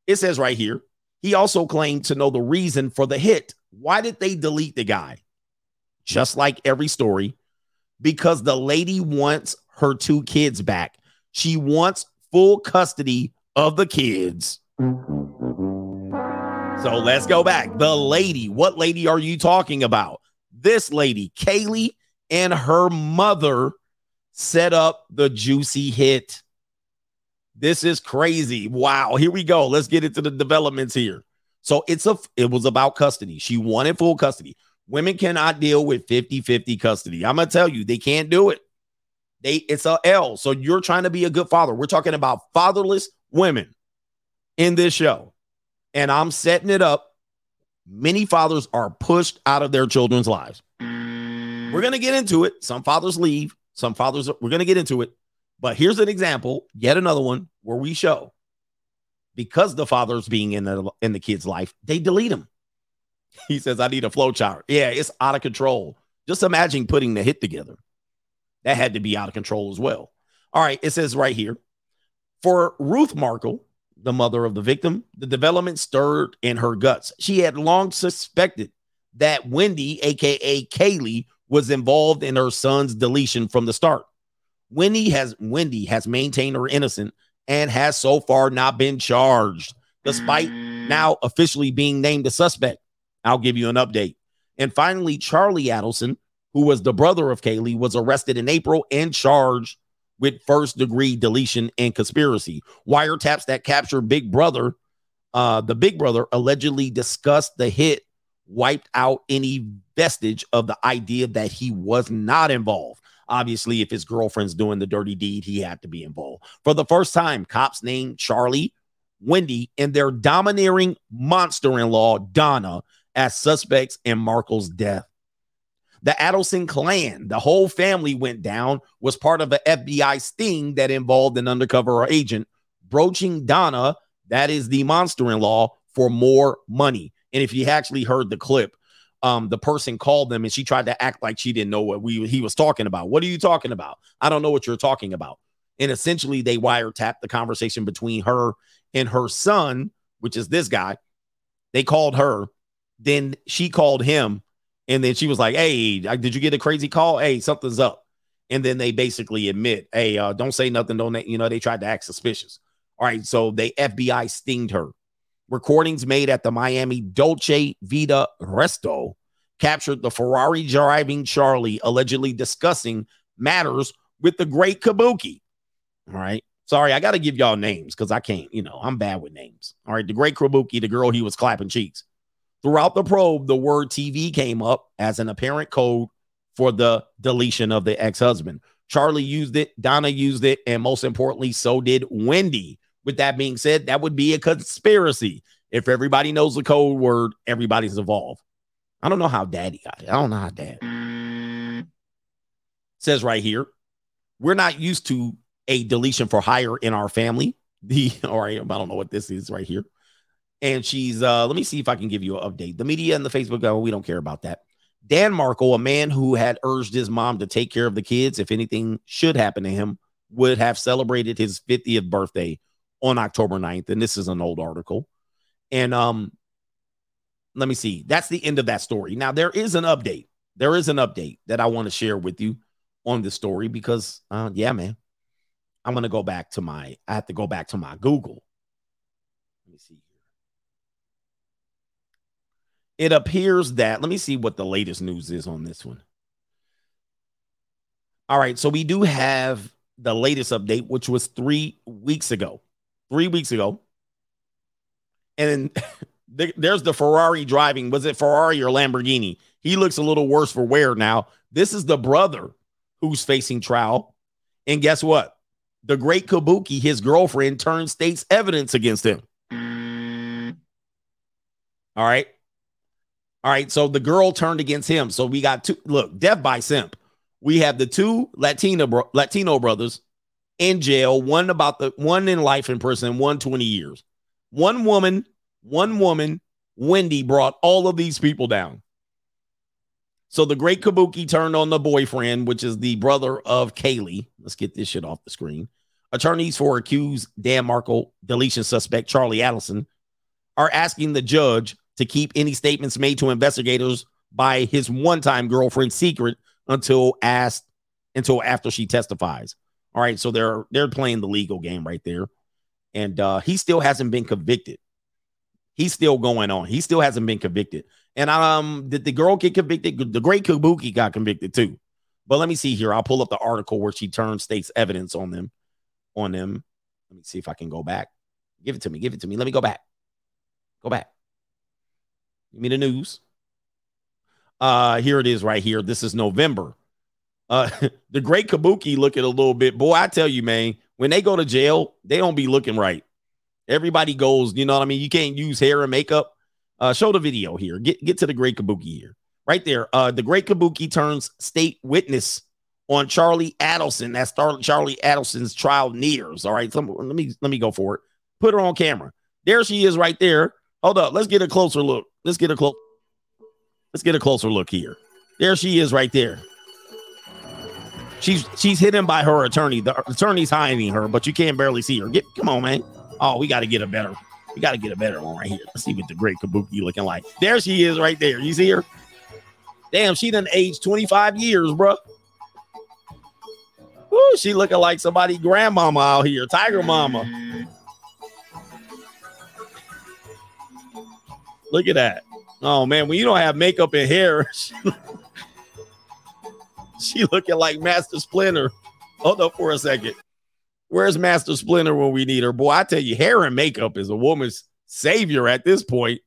It says right here, he also claimed to know the reason for the hit. Why did they delete the guy? just like every story, because the lady wants her two kids back. She wants full custody of the kids. So let's go back. The lady, what lady are you talking about? This lady, Kaylee, and her mother set up the juicy hit. This is crazy. Wow. Here we go. Let's get into the developments here. So it's a it was about custody. She wanted full custody. Women cannot deal with 50-50 custody. I'm gonna tell you, they can't do it. They it's a L. So you're trying to be a good father. We're talking about fatherless women in this show. And I'm setting it up. Many fathers are pushed out of their children's lives. We're gonna get into it. Some fathers leave, some fathers, we're gonna get into it. But here's an example, yet another one where we show because the father's being in the in the kid's life, they delete him. He says, I need a flow chart. Yeah, it's out of control. Just imagine putting the hit together. That had to be out of control as well. All right, it says right here For Ruth Markel, the mother of the victim, the development stirred in her guts. She had long suspected that Wendy, aka Kaylee, was involved in her son's deletion from the start. Wendy has Wendy has maintained her innocence and has so far not been charged, despite now officially being named a suspect. I'll give you an update. And finally, Charlie Adelson, who was the brother of Kaylee, was arrested in April and charged with first degree deletion and conspiracy. Wiretaps that capture Big Brother, uh, the Big Brother allegedly discussed the hit, wiped out any vestige of the idea that he was not involved. Obviously, if his girlfriend's doing the dirty deed, he had to be involved. For the first time, cops named Charlie, Wendy, and their domineering monster in law, Donna, as suspects in Markel's death. The Adelson clan, the whole family went down, was part of the FBI sting that involved an undercover agent broaching Donna, that is the monster in law, for more money. And if you actually heard the clip, um, the person called them and she tried to act like she didn't know what we he was talking about. What are you talking about? I don't know what you're talking about. And essentially, they wiretapped the conversation between her and her son, which is this guy. They called her, then she called him, and then she was like, "Hey, did you get a crazy call? Hey, something's up." And then they basically admit, "Hey, uh, don't say nothing. Don't you know?" They tried to act suspicious. All right, so they FBI stinged her. Recordings made at the Miami Dolce Vita Resto captured the Ferrari driving Charlie allegedly discussing matters with the great Kabuki. All right. Sorry, I got to give y'all names because I can't, you know, I'm bad with names. All right. The great Kabuki, the girl he was clapping cheeks. Throughout the probe, the word TV came up as an apparent code for the deletion of the ex husband. Charlie used it, Donna used it, and most importantly, so did Wendy. With that being said, that would be a conspiracy. If everybody knows the code word, everybody's involved. I don't know how daddy got it. I don't know how dad says right here. We're not used to a deletion for hire in our family. The right, I don't know what this is right here. And she's uh let me see if I can give you an update. The media and the Facebook, oh, we don't care about that. Dan Markel, a man who had urged his mom to take care of the kids if anything should happen to him, would have celebrated his 50th birthday on October 9th. And this is an old article. And um, let me see. That's the end of that story. Now, there is an update. There is an update that I want to share with you on this story because, uh, yeah, man, I'm going to go back to my, I have to go back to my Google. Let me see. It appears that, let me see what the latest news is on this one. All right. So we do have the latest update, which was three weeks ago. Three weeks ago. And there's the Ferrari driving. Was it Ferrari or Lamborghini? He looks a little worse for wear now. This is the brother who's facing trial. And guess what? The great Kabuki, his girlfriend, turned state's evidence against him. All right. All right. So the girl turned against him. So we got two. Look, death by simp. We have the two Latino bro- Latino brothers in jail. One about the one in life in prison, one 20 years. One woman one woman, Wendy, brought all of these people down. So the great Kabuki turned on the boyfriend, which is the brother of Kaylee. Let's get this shit off the screen. Attorneys for accused Dan Markel deletion suspect Charlie Adelson are asking the judge to keep any statements made to investigators by his one-time girlfriend secret until asked until after she testifies. All right, so they're they're playing the legal game right there, and uh, he still hasn't been convicted he's still going on. He still hasn't been convicted. And um, did the girl get convicted? The great Kabuki got convicted too. But let me see here. I'll pull up the article where she turned state's evidence on them. On them. Let me see if I can go back. Give it to me. Give it to me. Let me go back. Go back. Give me the news. Uh, here it is right here. This is November. Uh, the great Kabuki looking a little bit. Boy, I tell you, man, when they go to jail, they don't be looking right. Everybody goes, you know what I mean? You can't use hair and makeup. Uh, show the video here. Get get to the great Kabuki here. Right there. Uh, the great Kabuki turns state witness on Charlie Adelson. That's Charlie Adelson's trial nears. All right. So let me let me go for it. Put her on camera. There she is right there. Hold up. Let's get a closer look. Let's get a close. Let's get a closer look here. There she is right there. She's she's hidden by her attorney. The attorney's hiding her, but you can't barely see her. Get come on, man. Oh, we got to get a better. We got to get a better one right here. Let's see what the great Kabuki looking like. There she is, right there. You see her? Damn, she done aged 25 years, bro. Woo, she looking like somebody grandmama out here, Tiger Mama. Look at that. Oh man, when you don't have makeup and hair, she looking like Master Splinter. Hold up for a second. Where's Master Splinter when we need her? Boy, I tell you, hair and makeup is a woman's savior at this point.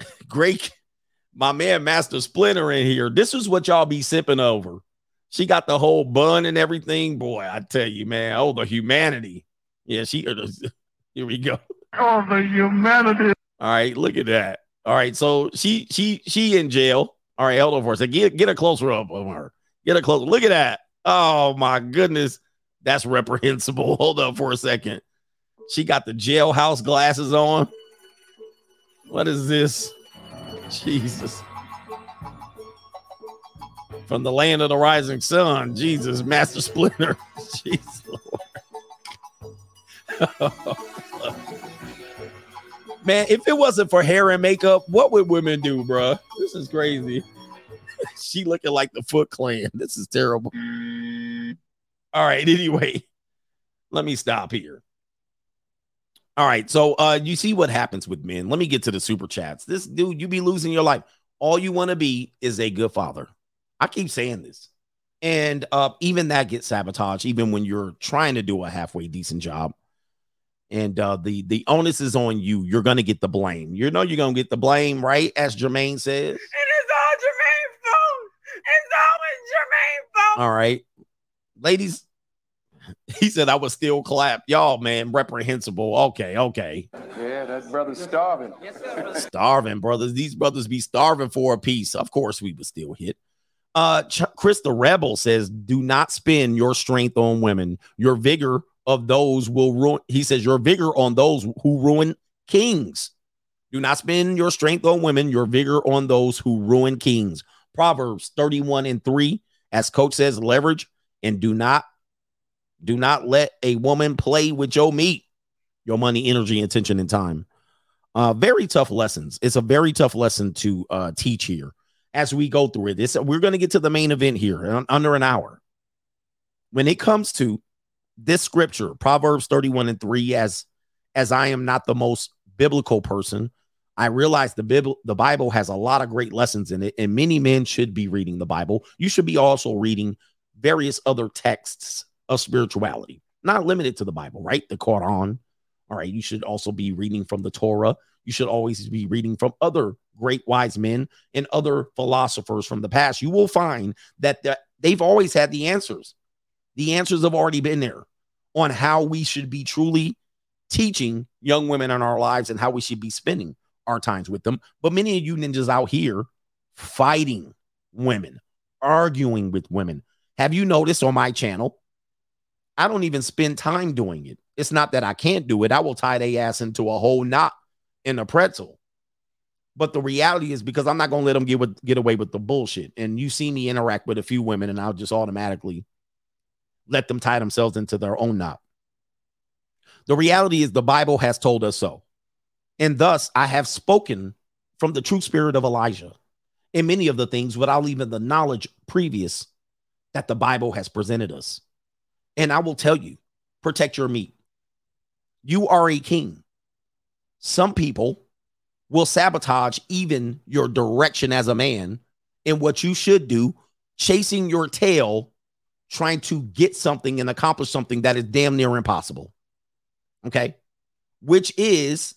Great, my man, Master Splinter in here. This is what y'all be sipping over. She got the whole bun and everything. Boy, I tell you, man. Oh, the humanity. Yeah, she. Here we go. Oh, the humanity. All right, look at that. All right, so she she she in jail. All right, hold on for a second. Get get a closer up on her. Get a closer. Look at that. Oh my goodness, that's reprehensible. Hold up for a second. She got the jailhouse glasses on. What is this? Jesus. From the land of the rising sun. Jesus, Master Splinter. Jesus, Man, if it wasn't for hair and makeup, what would women do, bro? This is crazy. she looking like the Foot Clan. This is terrible. All right, anyway, let me stop here. All right, so uh you see what happens with men. Let me get to the super chats. This dude, you be losing your life. All you want to be is a good father. I keep saying this. And uh even that gets sabotaged even when you're trying to do a halfway decent job and uh, the the onus is on you. You're gonna get the blame. You know you're gonna get the blame, right? As Jermaine says. It is all Jermaine's fault. It's always Jermaine's fault. All right, ladies. He said I would still clap. Y'all, man, reprehensible. Okay, okay. Yeah, that brother's starving. Starving, brothers. These brothers be starving for a piece. Of course, we would still hit. Uh, Ch- Chris the Rebel says, "Do not spend your strength on women. Your vigor of those will ruin. He says, Your vigor on those who ruin kings. Do not spend your strength on women, your vigor on those who ruin kings. Proverbs 31 and 3, as coach says, leverage and do not do not let a woman play with your meat, your money, energy, attention, and time. Uh, very tough lessons. It's a very tough lesson to uh, teach here as we go through it. This we're going to get to the main event here in under an hour. When it comes to this scripture, Proverbs 31 and 3, as as I am not the most biblical person, I realize the Bible the Bible has a lot of great lessons in it, and many men should be reading the Bible. You should be also reading various other texts of spirituality, not limited to the Bible, right? The Quran. All right. You should also be reading from the Torah. You should always be reading from other great wise men and other philosophers from the past. You will find that the, they've always had the answers. The answers have already been there on how we should be truly teaching young women in our lives and how we should be spending our times with them. But many of you ninjas out here fighting women, arguing with women. Have you noticed on my channel? I don't even spend time doing it. It's not that I can't do it. I will tie their ass into a whole knot in a pretzel. But the reality is because I'm not going to let them get with, get away with the bullshit. And you see me interact with a few women, and I'll just automatically let them tie themselves into their own knot. The reality is the Bible has told us so. And thus I have spoken from the true spirit of Elijah in many of the things without even the knowledge previous that the Bible has presented us. And I will tell you, protect your meat. You are a king. Some people will sabotage even your direction as a man in what you should do, chasing your tail trying to get something and accomplish something that is damn near impossible. Okay. Which is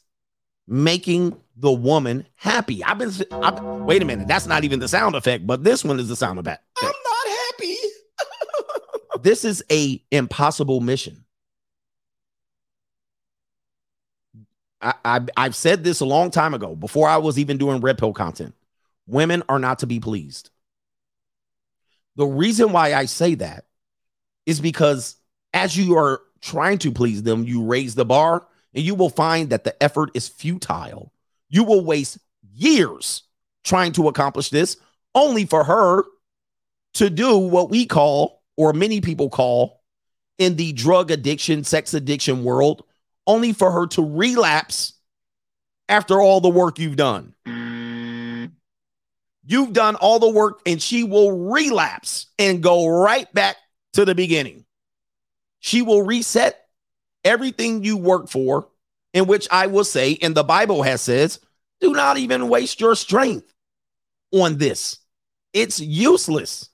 making the woman happy. I've been, I've, wait a minute. That's not even the sound effect, but this one is the sound effect. I'm not happy. this is a impossible mission. I, I, I've said this a long time ago before I was even doing red pill content. Women are not to be pleased. The reason why I say that is because as you are trying to please them, you raise the bar and you will find that the effort is futile. You will waste years trying to accomplish this only for her to do what we call or many people call in the drug addiction, sex addiction world, only for her to relapse after all the work you've done. You've done all the work and she will relapse and go right back to the beginning. She will reset everything you work for, in which I will say, and the Bible has says, do not even waste your strength on this. It's useless.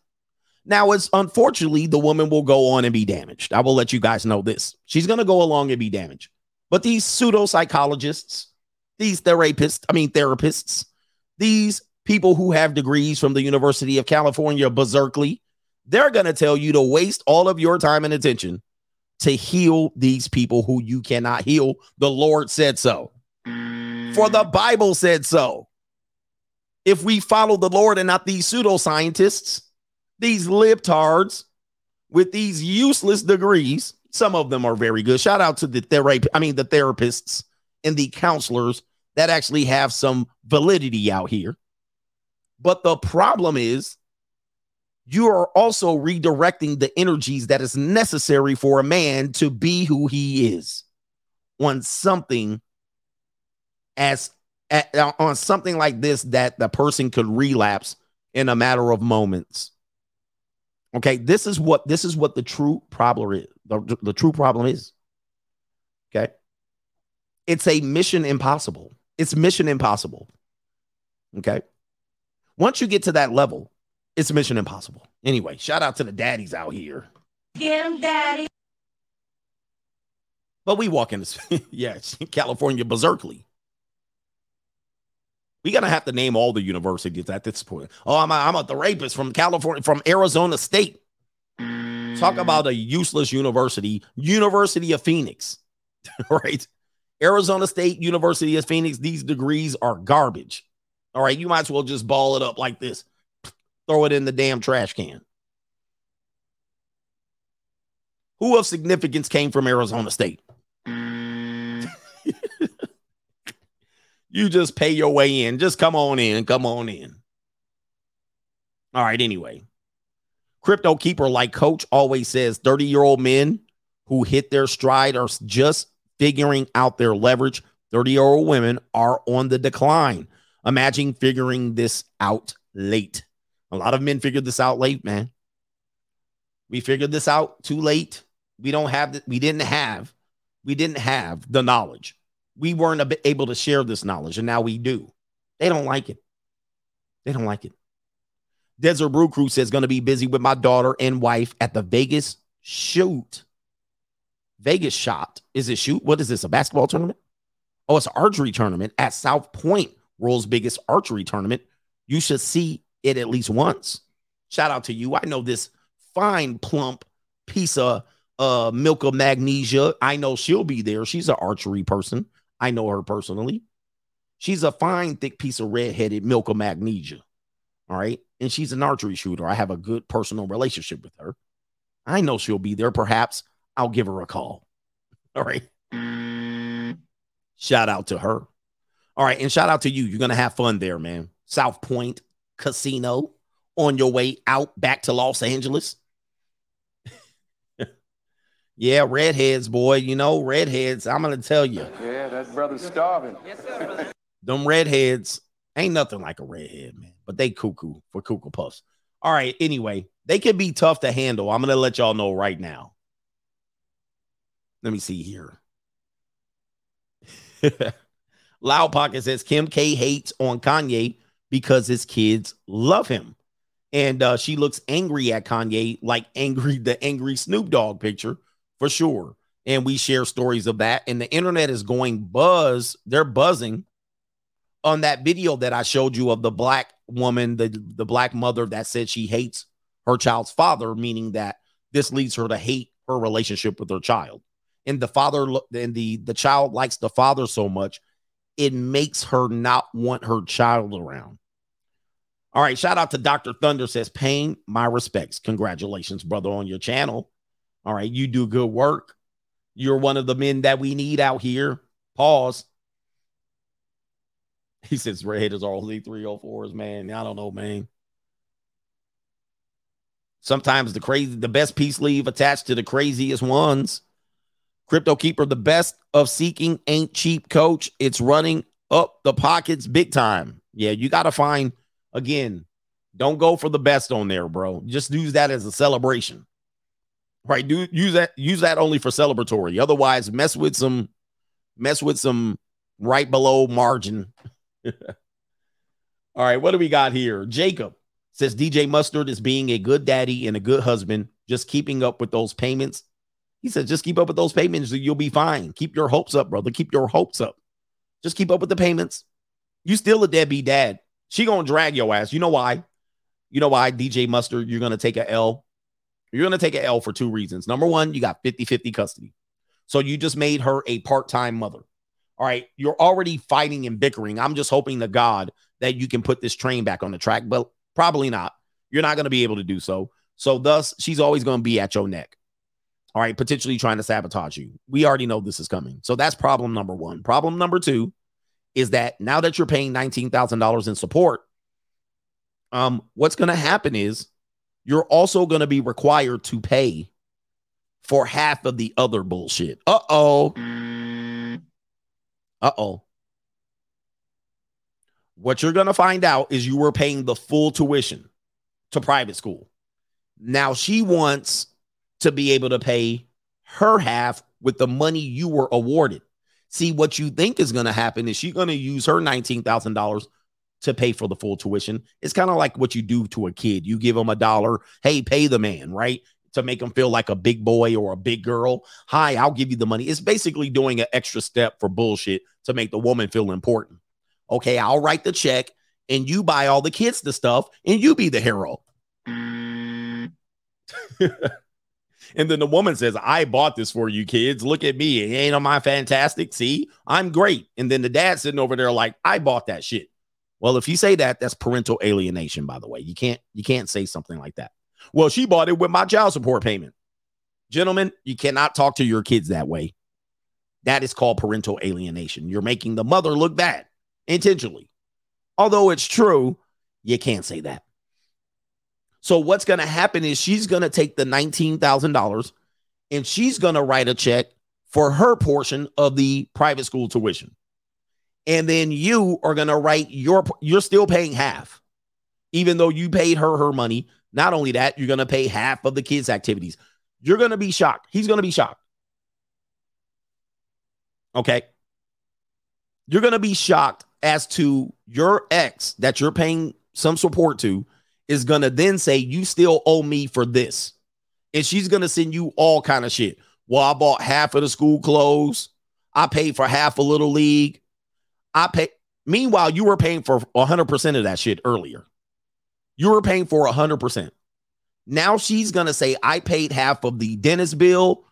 Now, it's unfortunately the woman will go on and be damaged. I will let you guys know this. She's going to go along and be damaged. But these pseudo psychologists, these therapists, I mean, therapists, these people who have degrees from the University of California, Berkeley, they're going to tell you to waste all of your time and attention to heal these people who you cannot heal. The Lord said so. For the mm. Bible said so. If we follow the Lord and not these pseudoscientists, these libtards with these useless degrees, some of them are very good. Shout out to the therapy, I mean the therapists and the counselors that actually have some validity out here. But the problem is you are also redirecting the energies that is necessary for a man to be who he is on something as on something like this that the person could relapse in a matter of moments. Okay this is what this is what the true problem is the, the true problem is. Okay? It's a mission impossible. It's mission impossible. Okay? Once you get to that level it's mission impossible. Anyway, shout out to the daddies out here. Get him, daddy. But we walk in this, yeah, California berserkly. We're gonna have to name all the universities at this point. Oh, I'm a, I'm a rapist from California, from Arizona State. Talk about a useless university, University of Phoenix, right? Arizona State University of Phoenix. These degrees are garbage. All right, you might as well just ball it up like this throw it in the damn trash can. Who of significance came from Arizona State? you just pay your way in. Just come on in. Come on in. All right, anyway. Crypto keeper like coach always says 30 year old men who hit their stride are just figuring out their leverage. 30 year old women are on the decline. Imagine figuring this out late. A lot of men figured this out late, man. We figured this out too late. We don't have the, we didn't have we didn't have the knowledge. We weren't able to share this knowledge, and now we do. They don't like it. They don't like it. Desert Brew Crew says going to be busy with my daughter and wife at the Vegas shoot. Vegas shot. Is it shoot? What is this? A basketball tournament? Oh, it's an archery tournament at South Point, world's biggest archery tournament. You should see it at least once. Shout out to you. I know this fine, plump piece of uh, milk of magnesia. I know she'll be there. She's an archery person. I know her personally. She's a fine, thick piece of redheaded milk of magnesia. All right. And she's an archery shooter. I have a good personal relationship with her. I know she'll be there. Perhaps I'll give her a call. All right. Shout out to her. All right. And shout out to you. You're going to have fun there, man. South Point, casino on your way out back to Los Angeles. yeah, redheads, boy. You know, redheads. I'm gonna tell you. Yeah, that brother's starving. Them redheads ain't nothing like a redhead, man. But they cuckoo for cuckoo puffs. All right. Anyway, they can be tough to handle. I'm gonna let y'all know right now. Let me see here. Loud Pocket says Kim K hates on Kanye because his kids love him. And uh, she looks angry at Kanye, like angry, the angry Snoop Dogg picture for sure. And we share stories of that. And the internet is going buzz, they're buzzing on that video that I showed you of the black woman, the, the black mother that said she hates her child's father, meaning that this leads her to hate her relationship with her child. And the father and the the child likes the father so much, it makes her not want her child around. All right. Shout out to Dr. Thunder says, Payne, my respects. Congratulations, brother, on your channel. All right. You do good work. You're one of the men that we need out here. Pause. He says redheaders are only 304s, man. I don't know, man. Sometimes the crazy, the best peace leave attached to the craziest ones. Crypto Keeper, the best of seeking ain't cheap, coach. It's running up the pockets big time. Yeah, you got to find again. Don't go for the best on there, bro. Just use that as a celebration. Right? Do use that use that only for celebratory. Otherwise, mess with some mess with some right below margin. All right, what do we got here? Jacob says DJ Mustard is being a good daddy and a good husband, just keeping up with those payments. He says, just keep up with those payments, you'll be fine. Keep your hopes up, brother. Keep your hopes up. Just keep up with the payments. You still a deadbeat dad. She gonna drag your ass. You know why? You know why, DJ Mustard, you're gonna take a L. You're gonna take a L for two reasons. Number one, you got 50-50 custody. So you just made her a part-time mother. All right, you're already fighting and bickering. I'm just hoping to God that you can put this train back on the track, but probably not. You're not to be able to do so. So, thus, she's always to be at your neck. All right, potentially trying to sabotage you. We already know this is coming. So, that's problem number one. Problem number two is that now that you're paying $19,000 in support, um, what's going to happen is you're also going to be required to pay for half of the other bullshit. Uh oh. Uh oh. What you're going to find out is you were paying the full tuition to private school. Now she wants to be able to pay her half with the money you were awarded. See, what you think is going to happen is she going to use her $19,000 to pay for the full tuition. It's kind of like what you do to a kid. You give them a dollar, hey, pay the man, right? To make them feel like a big boy or a big girl. Hi, I'll give you the money. It's basically doing an extra step for bullshit to make the woman feel important. Okay, I'll write the check and you buy all the kids the stuff and you be the hero. and then the woman says, I bought this for you kids. Look at me. Ain't am I fantastic? See, I'm great. And then the dad sitting over there like, I bought that shit. Well, if you say that, that's parental alienation, by the way. You can't you can't say something like that. Well, she bought it with my child support payment. Gentlemen, you cannot talk to your kids that way. That is called parental alienation. You're making the mother look bad intentionally. Although it's true, you can't say that. So what's going to happen is she's going to take the $19,000 and she's going to write a check for her portion of the private school tuition. And then you are going to write your you're still paying half. Even though you paid her her money, not only that, you're going to pay half of the kids activities. You're going to be shocked. He's going to be shocked. Okay? You're going to be shocked as to your ex that you're paying some support to is going to then say you still owe me for this. And she's going to send you all kind of shit. Well i bought half of the school clothes. I paid for half a little league. I pay meanwhile you were paying for 100% of that shit earlier. You were paying for 100% now she's going to say i paid half of the dentist bill.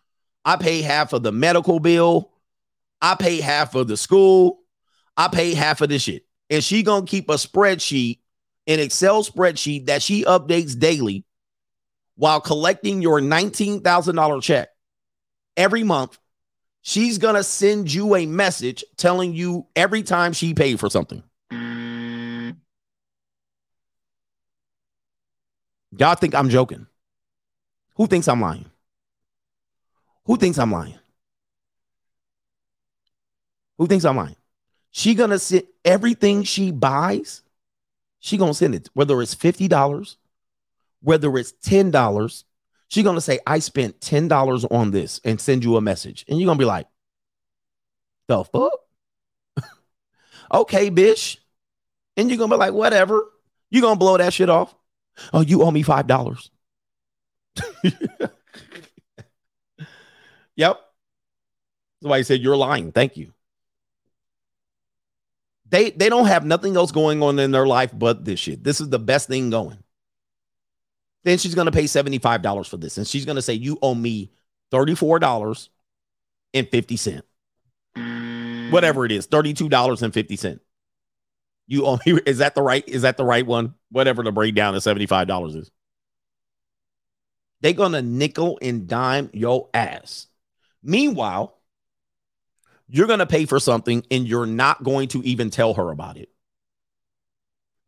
I paid half of the medical bill. I paid half of the school. I paid half of this shit. And she gonna keep a spreadsheet, an Excel spreadsheet that she updates daily while collecting your $19,000 check every month. She's gonna send you a message telling you every time she paid for something. Y'all think I'm joking? Who thinks I'm lying? Who thinks I'm lying? Who thinks I'm lying? She gonna sit everything she buys. She gonna send it, whether it's fifty dollars, whether it's ten dollars. She gonna say, "I spent ten dollars on this," and send you a message, and you're gonna be like, "The fuck." okay, bitch, and you're gonna be like, "Whatever." You gonna blow that shit off? Oh, you owe me five dollars. yep. That's why he said you're lying. Thank you. They they don't have nothing else going on in their life but this shit. This is the best thing going. Then she's gonna pay $75 for this. And she's gonna say, You owe me $34 and 50 cents. Whatever it is, $32.50. You owe me. Is that the right? Is that the right one? Whatever the breakdown of $75 is. They're gonna nickel and dime your ass. Meanwhile, you're going to pay for something and you're not going to even tell her about it.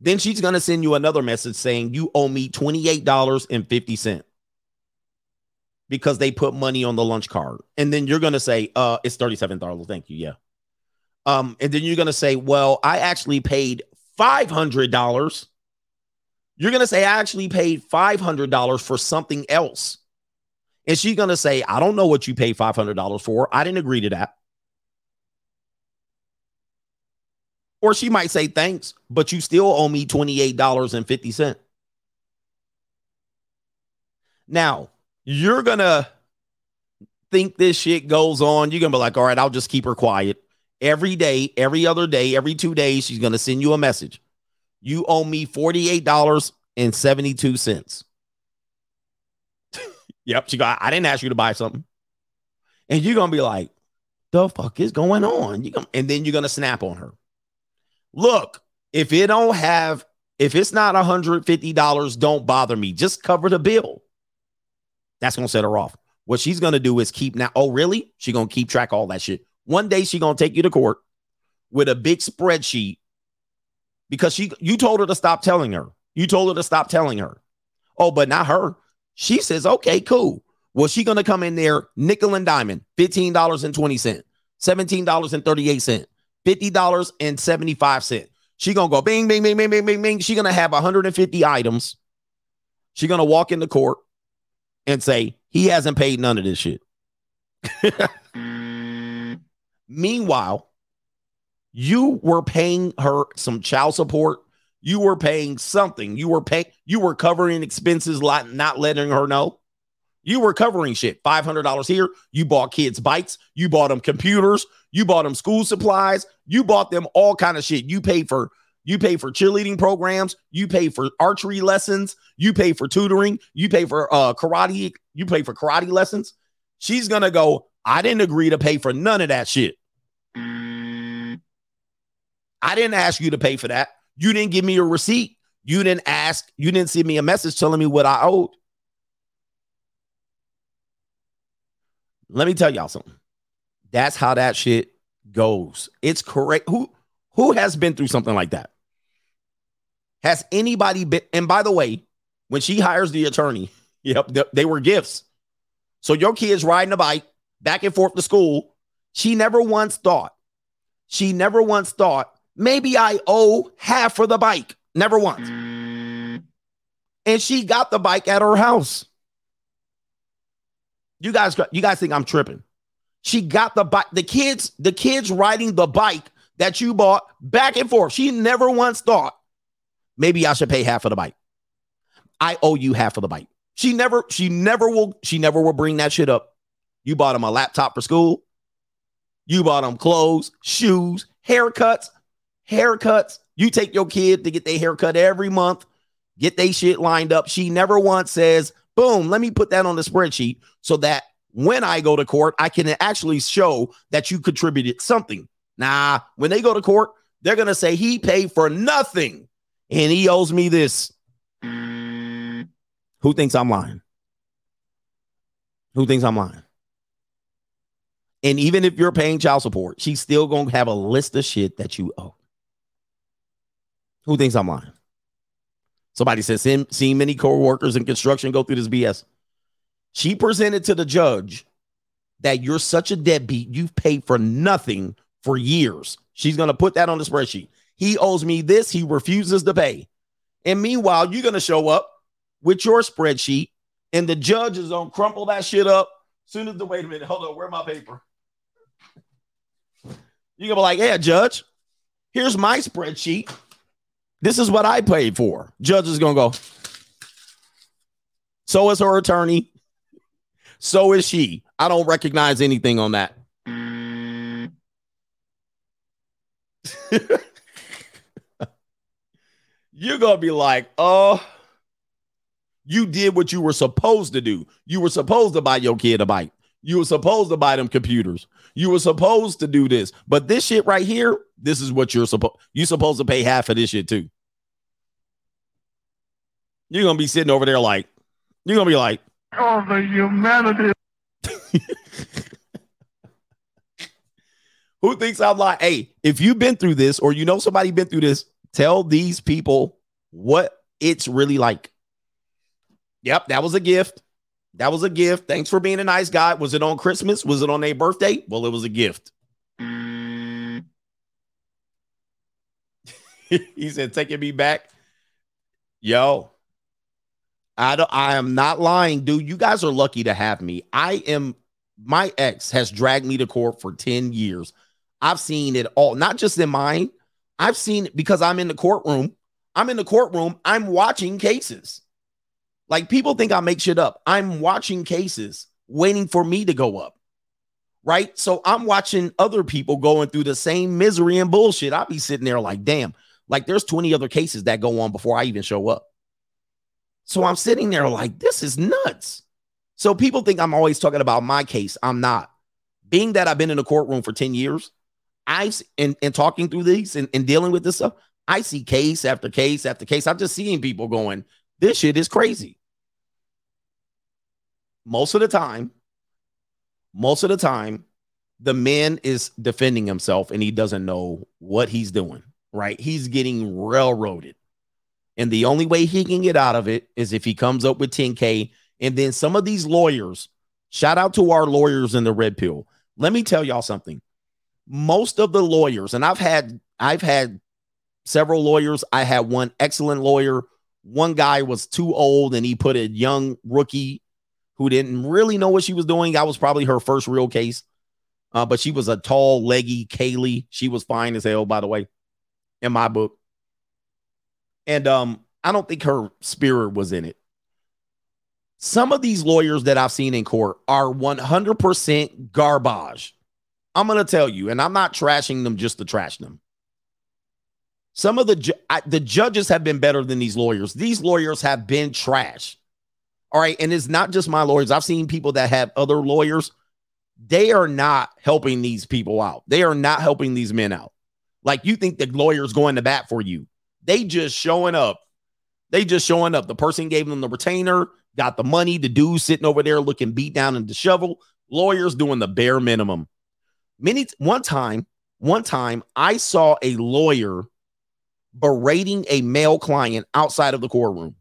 Then she's going to send you another message saying you owe me $28.50 because they put money on the lunch card. And then you're going to say, uh, it's $37. Thank you. Yeah. Um, and then you're going to say, well, I actually paid $500. You're going to say, I actually paid $500 for something else. And she's going to say, I don't know what you paid $500 for. I didn't agree to that. Or she might say, thanks, but you still owe me $28.50. Now, you're going to think this shit goes on. You're going to be like, all right, I'll just keep her quiet. Every day, every other day, every two days, she's going to send you a message. You owe me $48.72. yep. She got, I didn't ask you to buy something. And you're going to be like, the fuck is going on? You and then you're going to snap on her. Look, if it don't have, if it's not $150, don't bother me. Just cover the bill. That's gonna set her off. What she's gonna do is keep now. Oh, really? She gonna keep track all that shit. One day she gonna take you to court with a big spreadsheet because she you told her to stop telling her. You told her to stop telling her. Oh, but not her. She says, okay, cool. Well, she gonna come in there nickel and diamond, $15.20, $17.38. $50.75. She gonna go bing, bing, bing, bing, bing, bing, bing. She gonna have 150 items. She gonna walk into court and say, he hasn't paid none of this shit. Meanwhile, you were paying her some child support. You were paying something. You were paying, you were covering expenses, not letting her know. You were covering shit. $500 here. You bought kids bikes. You bought them computers. You bought them school supplies. You bought them all kind of shit. You paid for you pay for cheerleading programs. You pay for archery lessons. You pay for tutoring. You pay for uh, karate. You pay for karate lessons. She's gonna go. I didn't agree to pay for none of that shit. I didn't ask you to pay for that. You didn't give me a receipt. You didn't ask. You didn't send me a message telling me what I owed. Let me tell y'all something. That's how that shit goes. It's correct. Who who has been through something like that? Has anybody been? And by the way, when she hires the attorney, yep, they, they were gifts. So your kid's riding a bike back and forth to school. She never once thought, she never once thought, maybe I owe half for the bike. Never once. And she got the bike at her house. You guys, you guys think I'm tripping? She got the bike. The kids, the kids riding the bike that you bought back and forth. She never once thought maybe I should pay half of the bike. I owe you half of the bike. She never, she never will, she never will bring that shit up. You bought him a laptop for school. You bought him clothes, shoes, haircuts, haircuts. You take your kid to get their haircut every month, get their shit lined up. She never once says, boom, let me put that on the spreadsheet so that when I go to court, I can actually show that you contributed something. Nah, when they go to court, they're going to say he paid for nothing and he owes me this. Who thinks I'm lying? Who thinks I'm lying? And even if you're paying child support, she's still going to have a list of shit that you owe. Who thinks I'm lying? Somebody says, seen many co-workers in construction go through this BS. She presented to the judge that you're such a deadbeat, you've paid for nothing for years. She's going to put that on the spreadsheet. He owes me this, he refuses to pay. And meanwhile, you're going to show up with your spreadsheet, and the judge is going to crumple that shit up. Soon as the wait a minute, hold on, where my paper? You're going to be like, yeah, judge, here's my spreadsheet. This is what I paid for. Judge is going to go. So is her attorney. So is she. I don't recognize anything on that. You're going to be like, oh, you did what you were supposed to do. You were supposed to buy your kid a bike. You were supposed to buy them computers. You were supposed to do this. But this shit right here, this is what you're supposed you're supposed to pay half of this shit too. You're gonna be sitting over there like, you're gonna be like, oh the humanity. Who thinks I'm like, hey, if you've been through this or you know somebody been through this, Tell these people what it's really like. Yep, that was a gift. That was a gift. Thanks for being a nice guy. Was it on Christmas? Was it on a birthday? Well, it was a gift. he said, taking me back. Yo, I don't I am not lying, dude. You guys are lucky to have me. I am my ex has dragged me to court for 10 years. I've seen it all, not just in mine. I've seen it because I'm in the courtroom. I'm in the courtroom. I'm watching cases. Like people think I make shit up. I'm watching cases waiting for me to go up. Right. So I'm watching other people going through the same misery and bullshit. I'll be sitting there like, damn, like there's 20 other cases that go on before I even show up. So I'm sitting there like, this is nuts. So people think I'm always talking about my case. I'm not. Being that I've been in the courtroom for 10 years, I've and, and talking through these and, and dealing with this stuff, I see case after case after case. I'm just seeing people going, this shit is crazy. Most of the time, most of the time, the man is defending himself and he doesn't know what he's doing, right? He's getting railroaded. And the only way he can get out of it is if he comes up with 10K. And then some of these lawyers, shout out to our lawyers in the red pill. Let me tell y'all something. Most of the lawyers, and I've had I've had several lawyers. I had one excellent lawyer. One guy was too old and he put a young rookie who didn't really know what she was doing. That was probably her first real case. Uh, but she was a tall, leggy Kaylee. She was fine as hell, by the way, in my book. And um, I don't think her spirit was in it. Some of these lawyers that I've seen in court are 100% garbage. I'm going to tell you, and I'm not trashing them just to trash them. Some of the ju- I, the judges have been better than these lawyers. These lawyers have been trash. All right, and it's not just my lawyers. I've seen people that have other lawyers. They are not helping these people out. They are not helping these men out. Like you think the lawyer's going to bat for you. They just showing up. They just showing up. The person gave them the retainer, got the money. The dude sitting over there looking beat down and disheveled. Lawyers doing the bare minimum. Many one time, one time I saw a lawyer berating a male client outside of the courtroom.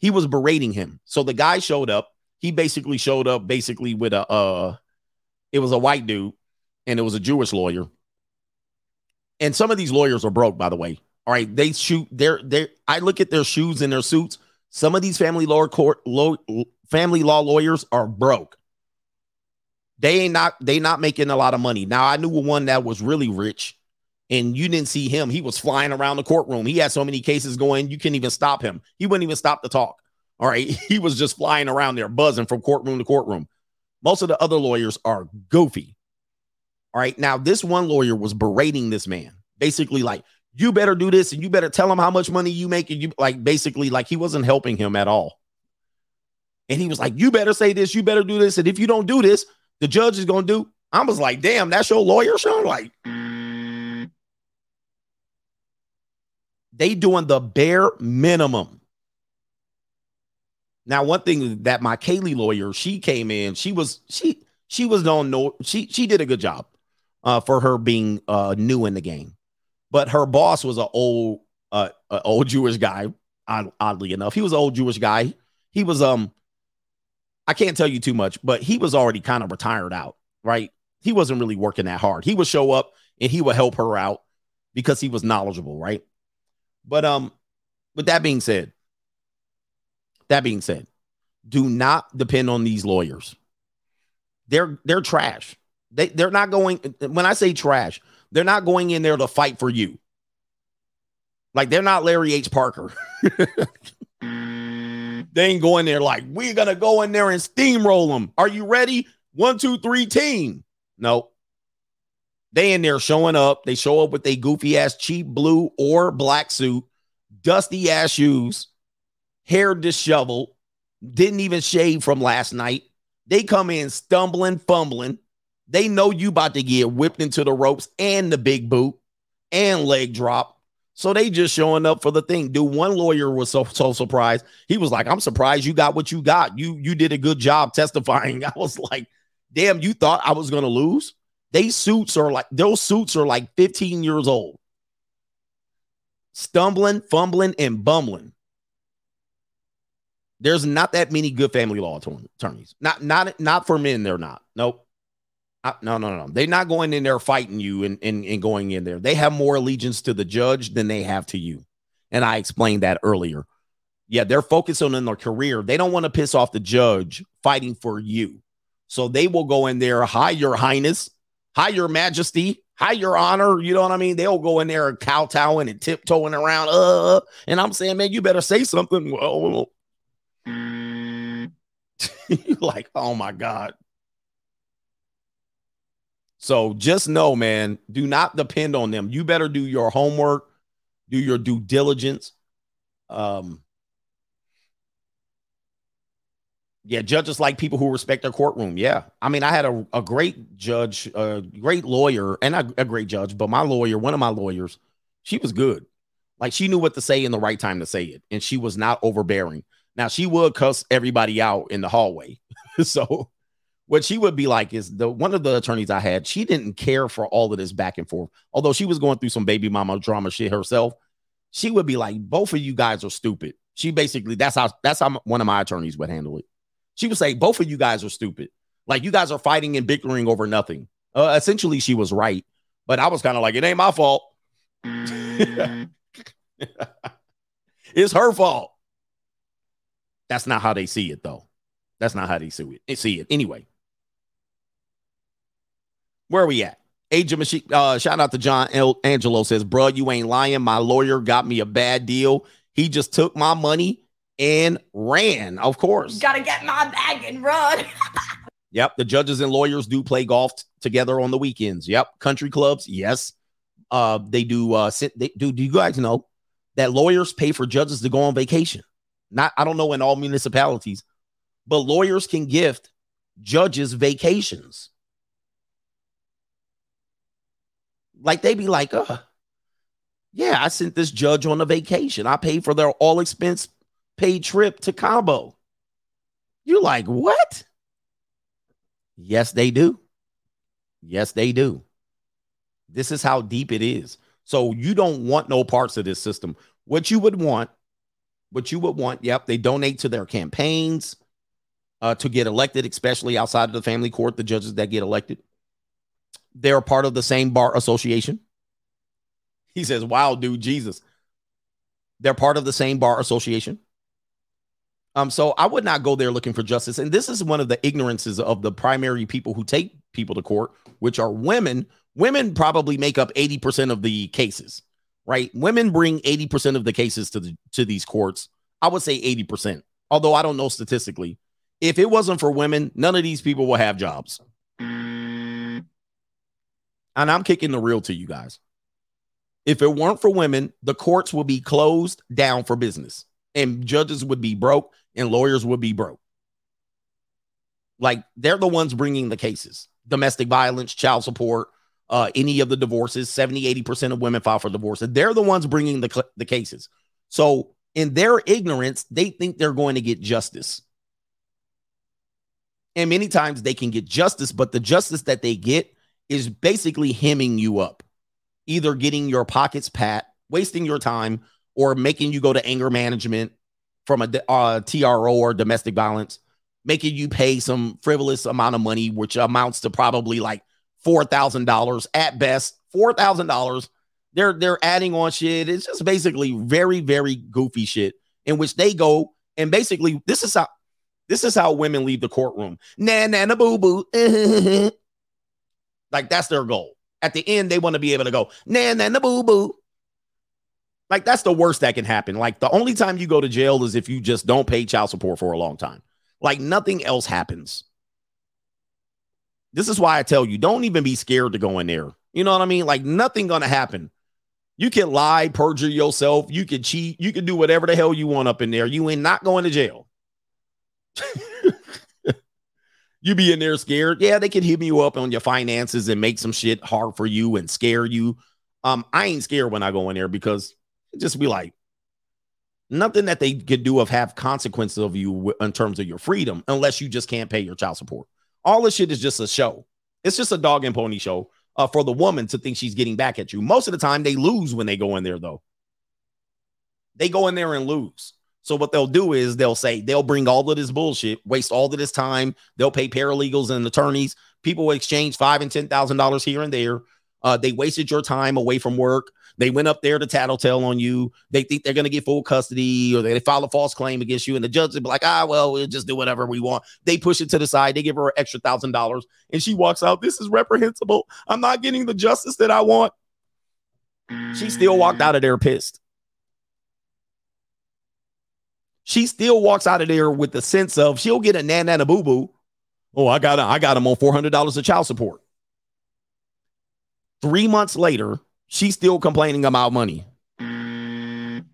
He was berating him. So the guy showed up. He basically showed up basically with a uh it was a white dude and it was a Jewish lawyer. And some of these lawyers are broke, by the way. All right, they shoot their their I look at their shoes and their suits. Some of these family law court law, family law lawyers are broke. They ain't not they not making a lot of money. Now I knew one that was really rich and you didn't see him. He was flying around the courtroom. He had so many cases going, you couldn't even stop him. He wouldn't even stop to talk. All right. He was just flying around there, buzzing from courtroom to courtroom. Most of the other lawyers are goofy. All right. Now, this one lawyer was berating this man, basically, like, you better do this and you better tell him how much money you make. And you like basically, like, he wasn't helping him at all. And he was like, you better say this, you better do this. And if you don't do this, the judge is going to do. I was like, damn, that's your lawyer, Sean? Like, they doing the bare minimum. Now, one thing that my Kaylee lawyer, she came in, she was she she was on no she she did a good job uh, for her being uh, new in the game, but her boss was an old uh, a old Jewish guy. Oddly enough, he was an old Jewish guy. He was um, I can't tell you too much, but he was already kind of retired out, right? He wasn't really working that hard. He would show up and he would help her out because he was knowledgeable, right? But um, with that being said, that being said, do not depend on these lawyers. They're they're trash. They they're not going when I say trash, they're not going in there to fight for you. Like they're not Larry H. Parker. they ain't going there like we're gonna go in there and steamroll them. Are you ready? One, two, three, team. No, they in there showing up. They show up with a goofy ass cheap blue or black suit, dusty ass shoes, hair disheveled, didn't even shave from last night. They come in stumbling, fumbling. They know you about to get whipped into the ropes and the big boot and leg drop. So they just showing up for the thing. Dude, one lawyer was so so surprised. He was like, "I'm surprised you got what you got. You you did a good job testifying." I was like, "Damn, you thought I was to lose?" They suits are like those suits are like 15 years old. stumbling, fumbling, and bumbling. There's not that many good family law attorneys. Not not not for men. They're not. Nope. Uh, no, no, no. They're not going in there fighting you and, and, and going in there. They have more allegiance to the judge than they have to you. And I explained that earlier. Yeah, they're focused on their career. They don't want to piss off the judge fighting for you. So they will go in there, hi, your highness, hi, your majesty, hi, your honor. You know what I mean? They'll go in there and kowtowing and tiptoeing around. Uh, and I'm saying, man, you better say something. Well, like, oh my God. So just know, man, do not depend on them. You better do your homework, do your due diligence. Um, yeah, judges like people who respect their courtroom. Yeah. I mean, I had a, a great judge, a great lawyer, and a, a great judge, but my lawyer, one of my lawyers, she was good. Like she knew what to say in the right time to say it, and she was not overbearing. Now she would cuss everybody out in the hallway. so what she would be like is the one of the attorneys I had, she didn't care for all of this back and forth. Although she was going through some baby mama drama shit herself, she would be like, both of you guys are stupid. She basically that's how that's how one of my attorneys would handle it. She would say, both of you guys are stupid. Like you guys are fighting and bickering over nothing. Uh, essentially, she was right, but I was kind of like, it ain't my fault. it's her fault. That's not how they see it, though. That's not how they see it. They see it anyway. Where are we at? Age of Machine. Uh, shout out to John L- Angelo says, "Bro, you ain't lying. My lawyer got me a bad deal. He just took my money and ran. Of course, Gotta get my bag and run. Yep. The judges and lawyers do play golf t- together on the weekends. Yep. Country clubs. Yes. Uh, they do. Uh, sit, they do. Do you guys know that lawyers pay for judges to go on vacation? Not, I don't know in all municipalities, but lawyers can gift judges vacations. Like they be like, uh, yeah, I sent this judge on a vacation. I paid for their all expense paid trip to Cabo. You're like, what? Yes, they do. Yes, they do. This is how deep it is. So you don't want no parts of this system. What you would want, what you would want, yep, they donate to their campaigns uh, to get elected, especially outside of the family court, the judges that get elected. They're part of the same bar association. He says, wow, dude, Jesus. They're part of the same bar association. Um, so I would not go there looking for justice. And this is one of the ignorances of the primary people who take people to court, which are women. Women probably make up 80% of the cases, right? Women bring 80% of the cases to the to these courts. I would say 80%, although I don't know statistically. If it wasn't for women, none of these people will have jobs. And I'm kicking the real to you guys. If it weren't for women, the courts would be closed down for business and judges would be broke and lawyers would be broke. Like they're the ones bringing the cases domestic violence, child support, uh, any of the divorces. 70, 80% of women file for divorce. They're the ones bringing the, the cases. So, in their ignorance, they think they're going to get justice. And many times they can get justice, but the justice that they get is basically hemming you up, either getting your pockets pat, wasting your time, or making you go to anger management from a uh, TRO or domestic violence, making you pay some frivolous amount of money, which amounts to probably like four thousand dollars at best. Four thousand dollars. They're they're adding on shit. It's just basically very very goofy shit in which they go and basically this is how this is how women leave the courtroom. Nah, nah, nah, boo boo. like that's their goal. At the end, they want to be able to go, nah, nah, nah, boo boo. Like that's the worst that can happen. Like the only time you go to jail is if you just don't pay child support for a long time. Like nothing else happens. This is why I tell you, don't even be scared to go in there. You know what I mean? Like nothing gonna happen. You can lie, perjure yourself, you can cheat, you can do whatever the hell you want up in there. You ain't not going to jail. you be in there scared. Yeah, they can hit you up on your finances and make some shit hard for you and scare you. Um, I ain't scared when I go in there because just be like, nothing that they could do of have consequences of you in terms of your freedom, unless you just can't pay your child support. All this shit is just a show. It's just a dog and pony show uh, for the woman to think she's getting back at you. Most of the time, they lose when they go in there, though. They go in there and lose. So what they'll do is they'll say they'll bring all of this bullshit, waste all of this time. They'll pay paralegals and attorneys. People will exchange five and ten thousand dollars here and there. Uh, they wasted your time away from work. They went up there to tattletale on you. They think they're going to get full custody or they file a false claim against you. And the judge will be like, ah, well, we'll just do whatever we want. They push it to the side. They give her an extra thousand dollars and she walks out. This is reprehensible. I'm not getting the justice that I want. She still walked out of there pissed. She still walks out of there with the sense of she'll get a nan and a boo boo. Oh, I got I got him on four hundred dollars of child support. Three months later, she's still complaining about money. Mm.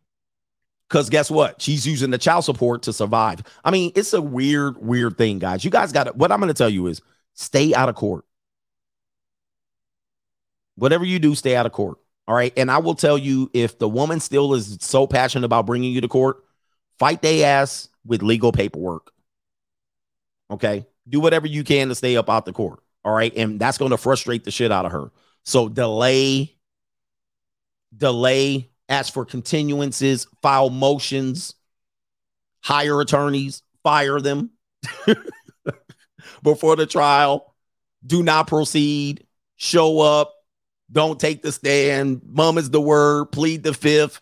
Because guess what? She's using the child support to survive. I mean, it's a weird, weird thing, guys. You guys got to, what I'm going to tell you is stay out of court. Whatever you do, stay out of court. All right. And I will tell you if the woman still is so passionate about bringing you to court, fight they ass with legal paperwork. Okay. Do whatever you can to stay up out the court. All right. And that's going to frustrate the shit out of her. So delay, delay, ask for continuances, file motions, hire attorneys, fire them before the trial. Do not proceed. Show up. Don't take the stand. Mum is the word. Plead the fifth.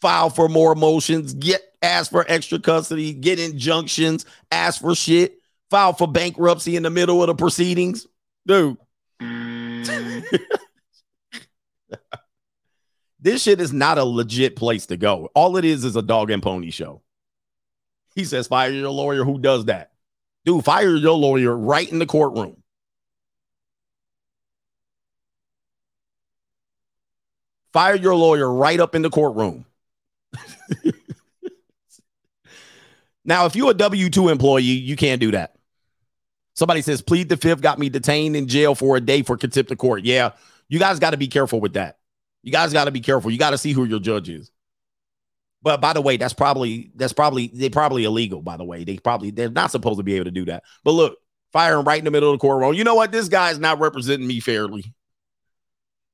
File for more motions. Get ask for extra custody. Get injunctions. Ask for shit. File for bankruptcy in the middle of the proceedings dude. this shit is not a legit place to go. All it is is a dog and pony show. He says, fire your lawyer. Who does that? Dude, fire your lawyer right in the courtroom. Fire your lawyer right up in the courtroom. now, if you're a W 2 employee, you can't do that. Somebody says, plead the fifth, got me detained in jail for a day for contempt of court. Yeah, you guys got to be careful with that. You guys got to be careful. You got to see who your judge is. But by the way, that's probably that's probably they probably illegal. By the way, they probably they're not supposed to be able to do that. But look, firing right in the middle of the courtroom. You know what? This guy's not representing me fairly.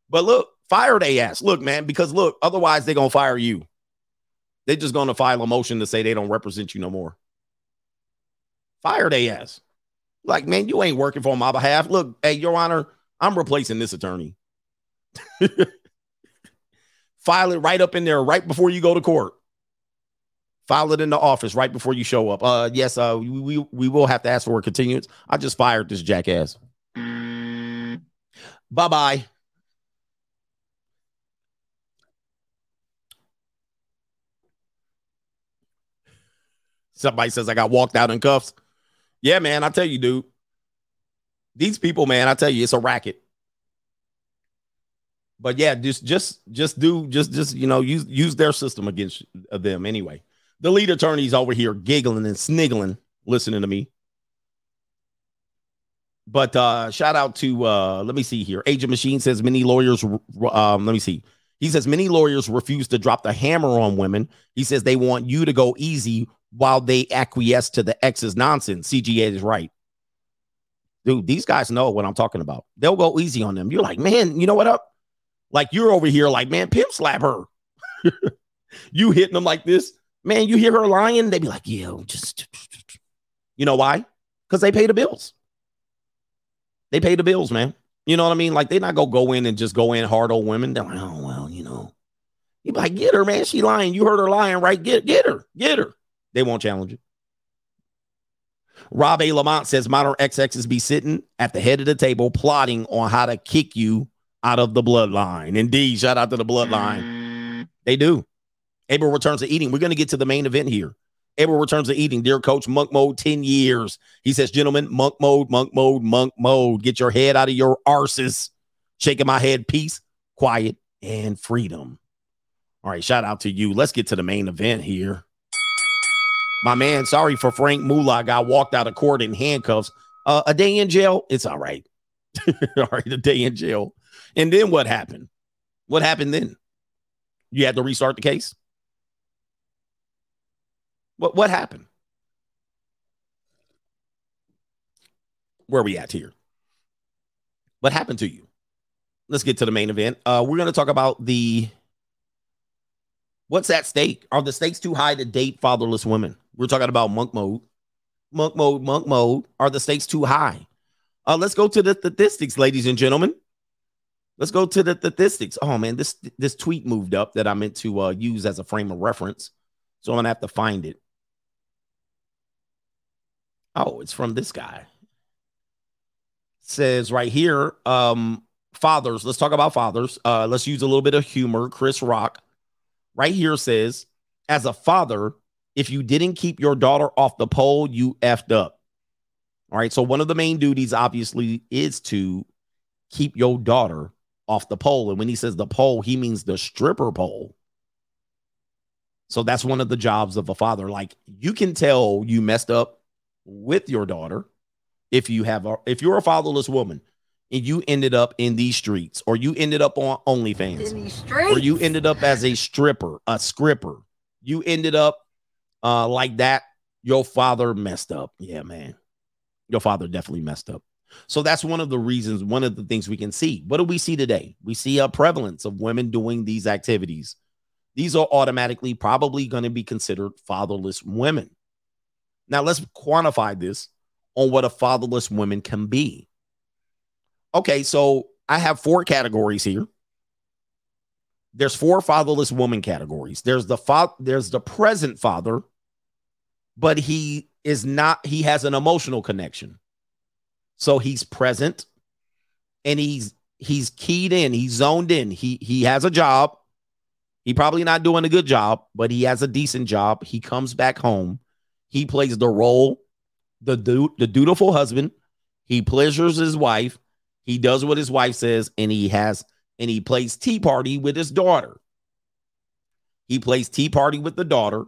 But look, fire they ass. Look, man, because look, otherwise they're gonna fire you. They're just gonna file a motion to say they don't represent you no more. Fire they ass. Like, man, you ain't working for my behalf. Look, hey, Your Honor, I'm replacing this attorney. File it right up in there right before you go to court. File it in the office right before you show up. Uh, yes, uh, we we, we will have to ask for a continuance. I just fired this jackass. Bye bye. Somebody says I got walked out in cuffs. Yeah, man, I tell you, dude. These people, man, I tell you, it's a racket. But yeah, just just just do just just you know use use their system against them anyway. The lead attorney's over here giggling and sniggling, listening to me. But uh shout out to uh let me see here. Agent Machine says many lawyers um let me see. He says many lawyers refuse to drop the hammer on women. He says they want you to go easy while they acquiesce to the ex's nonsense. CGA is right. Dude, these guys know what I'm talking about. They'll go easy on them. You're like, man, you know what up? Like you're over here, like, man, pimp slap her. you hitting them like this. Man, you hear her lying, they be like, yeah, just you know why? Because they pay the bills. They pay the bills, man. You know what I mean? Like they're not gonna go in and just go in hard on women. They're like, oh well, you know. You be like, get her, man. She lying. You heard her lying, right? Get get her, get her. They won't challenge it. Rob A. Lamont says modern XXs be sitting at the head of the table plotting on how to kick you out of the bloodline. Indeed, shout out to the bloodline. They do. Abel returns to eating. We're going to get to the main event here. Abel returns to eating. Dear coach, monk mode 10 years. He says, gentlemen, monk mode, monk mode, monk mode. Get your head out of your arses. Shaking my head, peace, quiet, and freedom. All right, shout out to you. Let's get to the main event here. My man, sorry for Frank Moolah. Got walked out of court in handcuffs. Uh, a day in jail, it's all right. all right, a day in jail. And then what happened? What happened then? You had to restart the case? What what happened? Where are we at here? What happened to you? Let's get to the main event. Uh, we're going to talk about the What's at stake? Are the stakes too high to date fatherless women? We're talking about monk mode. Monk mode, monk mode. Are the stakes too high? Uh, let's go to the statistics, ladies and gentlemen. Let's go to the statistics. Oh man, this this tweet moved up that I meant to uh, use as a frame of reference, so I'm gonna have to find it. Oh, it's from this guy. It says right here, um, fathers. Let's talk about fathers. Uh, let's use a little bit of humor. Chris Rock, right here says, as a father, if you didn't keep your daughter off the pole, you effed up. All right. So one of the main duties, obviously, is to keep your daughter off the pole. And when he says the pole, he means the stripper pole. So that's one of the jobs of a father. Like you can tell you messed up with your daughter if you have a, if you're a fatherless woman and you ended up in these streets or you ended up on OnlyFans or you ended up as a stripper, a scripper. You ended up uh like that. Your father messed up. Yeah, man. Your father definitely messed up. So that's one of the reasons, one of the things we can see. What do we see today? We see a prevalence of women doing these activities. These are automatically probably going to be considered fatherless women. Now let's quantify this on what a fatherless woman can be. Okay, so I have four categories here. There's four fatherless woman categories. There's the fa- there's the present father, but he is not he has an emotional connection. So he's present and he's he's keyed in, he's zoned in. He he has a job. He probably not doing a good job, but he has a decent job. He comes back home. He plays the role the du- the dutiful husband. He pleasures his wife. He does what his wife says and he has and he plays tea party with his daughter. He plays tea party with the daughter.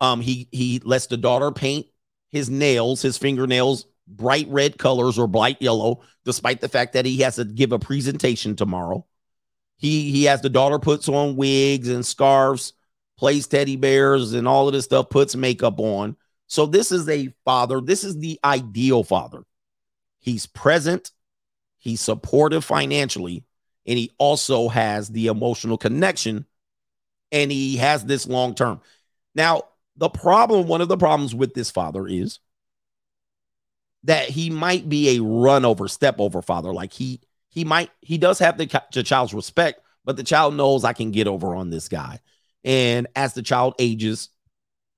Um he he lets the daughter paint his nails, his fingernails bright red colors or bright yellow, despite the fact that he has to give a presentation tomorrow. He he has the daughter puts on wigs and scarves, plays teddy bears and all of this stuff, puts makeup on. So this is a father. This is the ideal father. He's present, he's supportive financially, and he also has the emotional connection and he has this long term. Now, the problem, one of the problems with this father is that he might be a run over, step over father. Like he he might he does have the, the child's respect, but the child knows I can get over on this guy. And as the child ages,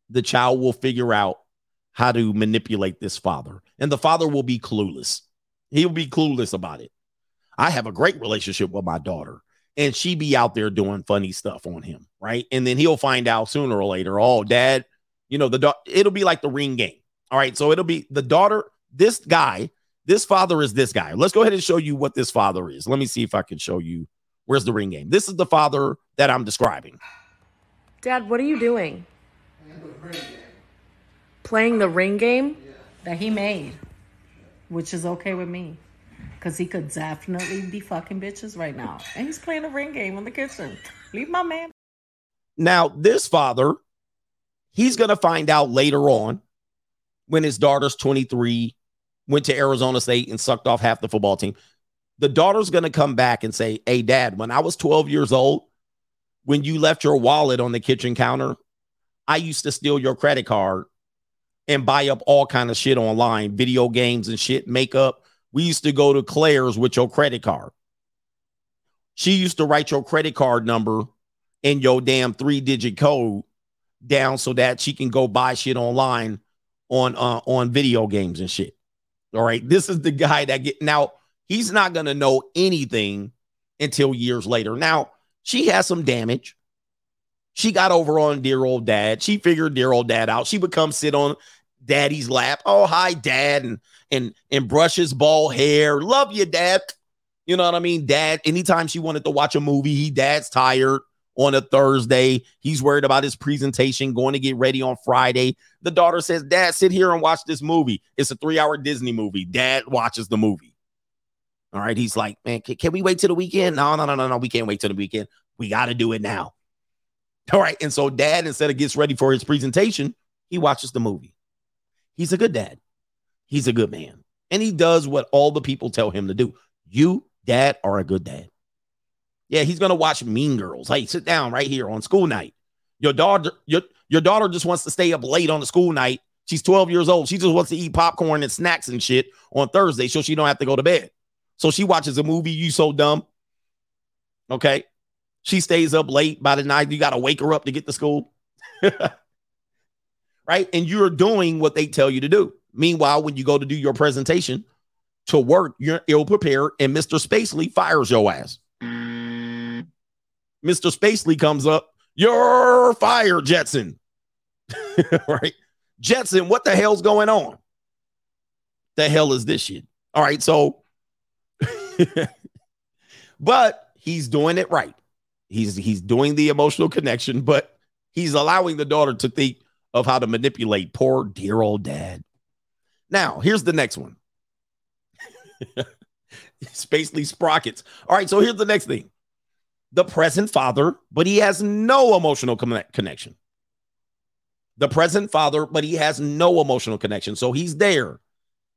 the child will figure out how to manipulate this father. And the father will be clueless. He'll be clueless about it. I have a great relationship with my daughter, and she be out there doing funny stuff on him, right? And then he'll find out sooner or later, oh, dad, you know, the da- it'll be like the ring game. All right. So it'll be the daughter, this guy, this father is this guy. Let's go ahead and show you what this father is. Let me see if I can show you where's the ring game. This is the father that I'm describing. Dad, what are you doing? Playing the ring game? that he made, which is okay with me. Because he could definitely be fucking bitches right now. And he's playing a ring game in the kitchen. Leave my man. Now, this father, he's going to find out later on when his daughter's 23, went to Arizona State and sucked off half the football team. The daughter's going to come back and say, Hey, dad, when I was 12 years old, when you left your wallet on the kitchen counter, I used to steal your credit card and buy up all kind of shit online, video games and shit, makeup. We used to go to Claire's with your credit card. She used to write your credit card number and your damn three digit code down so that she can go buy shit online on uh, on video games and shit. All right, this is the guy that get now. He's not gonna know anything until years later. Now she has some damage. She got over on dear old dad. She figured dear old dad out. She would come sit on daddy's lap. Oh, hi, dad, and and and brush his bald hair. Love you, dad. You know what I mean? Dad, anytime she wanted to watch a movie, he dad's tired on a Thursday. He's worried about his presentation, going to get ready on Friday. The daughter says, Dad, sit here and watch this movie. It's a three-hour Disney movie. Dad watches the movie. All right. He's like, man, can, can we wait till the weekend? No, no, no, no, no. We can't wait till the weekend. We got to do it now. All right. And so dad, instead of gets ready for his presentation, he watches the movie. He's a good dad. He's a good man. And he does what all the people tell him to do. You, dad, are a good dad. Yeah, he's to watch Mean Girls. Hey, sit down right here on school night. Your daughter, your, your daughter just wants to stay up late on the school night. She's 12 years old. She just wants to eat popcorn and snacks and shit on Thursday so she don't have to go to bed. So she watches a movie. You so dumb. Okay. She stays up late by the night. You got to wake her up to get to school. right. And you're doing what they tell you to do. Meanwhile, when you go to do your presentation to work, you're ill prepared, and Mr. Spacely fires your ass. Mr. Spacely comes up, you're fired, Jetson. right? Jetson, what the hell's going on? The hell is this shit? All right, so, but he's doing it right. He's he's doing the emotional connection, but he's allowing the daughter to think of how to manipulate poor dear old dad. Now, here's the next one. Spacely sprockets. All right, so here's the next thing. The present father, but he has no emotional connection. The present father, but he has no emotional connection. So he's there.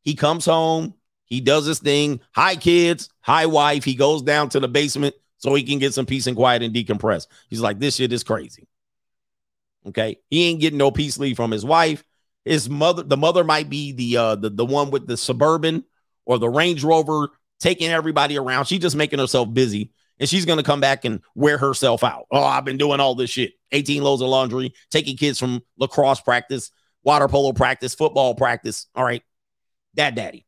He comes home, he does his thing. Hi, kids. Hi, wife. He goes down to the basement so he can get some peace and quiet and decompress. He's like, this shit is crazy. Okay. He ain't getting no peace leave from his wife. His mother, the mother might be the uh the, the one with the suburban or the Range Rover taking everybody around. She's just making herself busy. And she's gonna come back and wear herself out. Oh, I've been doing all this shit. 18 loads of laundry, taking kids from lacrosse practice, water polo practice, football practice. All right. Dad daddy.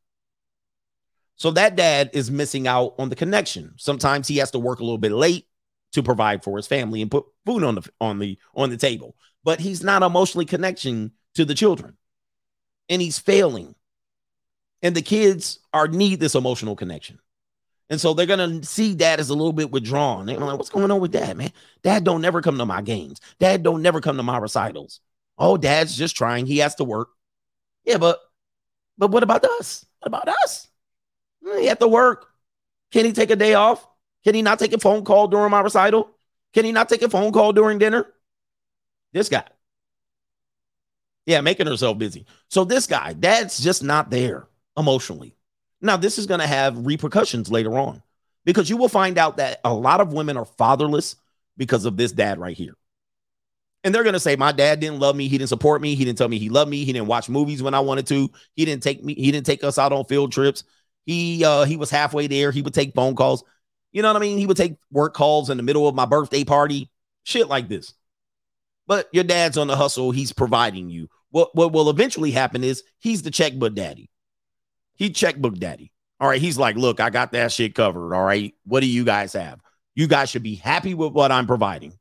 So that dad is missing out on the connection. Sometimes he has to work a little bit late to provide for his family and put food on the on the on the table. But he's not emotionally connecting to the children. And he's failing. And the kids are need this emotional connection. And so they're gonna see dad as a little bit withdrawn. They're like, what's going on with dad, man? Dad don't never come to my games. Dad don't never come to my recitals. Oh, dad's just trying. He has to work. Yeah, but but what about us? What about us? Mm, he have to work. Can he take a day off? Can he not take a phone call during my recital? Can he not take a phone call during dinner? This guy. Yeah, making herself busy. So this guy, dad's just not there emotionally. Now, this is going to have repercussions later on because you will find out that a lot of women are fatherless because of this dad right here. And they're going to say, My dad didn't love me. He didn't support me. He didn't tell me he loved me. He didn't watch movies when I wanted to. He didn't take me. He didn't take us out on field trips. He uh he was halfway there. He would take phone calls. You know what I mean? He would take work calls in the middle of my birthday party, shit like this. But your dad's on the hustle. He's providing you. What, what will eventually happen is he's the checkbook daddy. He checkbook daddy. All right. He's like, look, I got that shit covered. All right. What do you guys have? You guys should be happy with what I'm providing.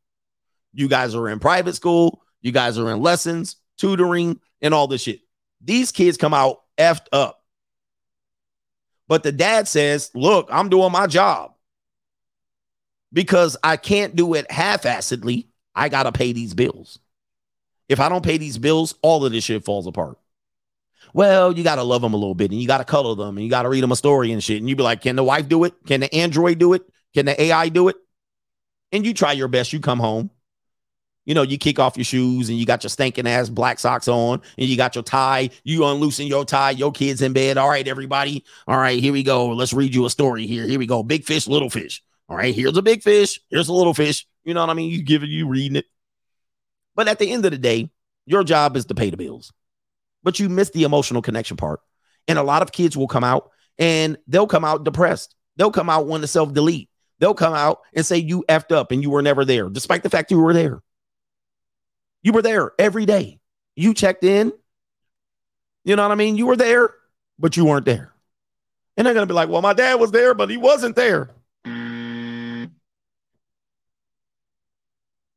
You guys are in private school. You guys are in lessons, tutoring, and all this shit. These kids come out effed up. But the dad says, look, I'm doing my job because I can't do it half assedly. I got to pay these bills. If I don't pay these bills, all of this shit falls apart. Well, you got to love them a little bit and you got to color them and you got to read them a story and shit. And you be like, can the wife do it? Can the Android do it? Can the AI do it? And you try your best. You come home. You know, you kick off your shoes and you got your stinking ass black socks on and you got your tie. You unloosen your tie, your kids in bed. All right, everybody. All right, here we go. Let's read you a story here. Here we go. Big fish, little fish. All right, here's a big fish. Here's a little fish. You know what I mean? You give it, you reading it. But at the end of the day, your job is to pay the bills. But you miss the emotional connection part. And a lot of kids will come out and they'll come out depressed. They'll come out wanting to self delete. They'll come out and say you effed up and you were never there, despite the fact you were there. You were there every day. You checked in. You know what I mean? You were there, but you weren't there. And they're going to be like, well, my dad was there, but he wasn't there.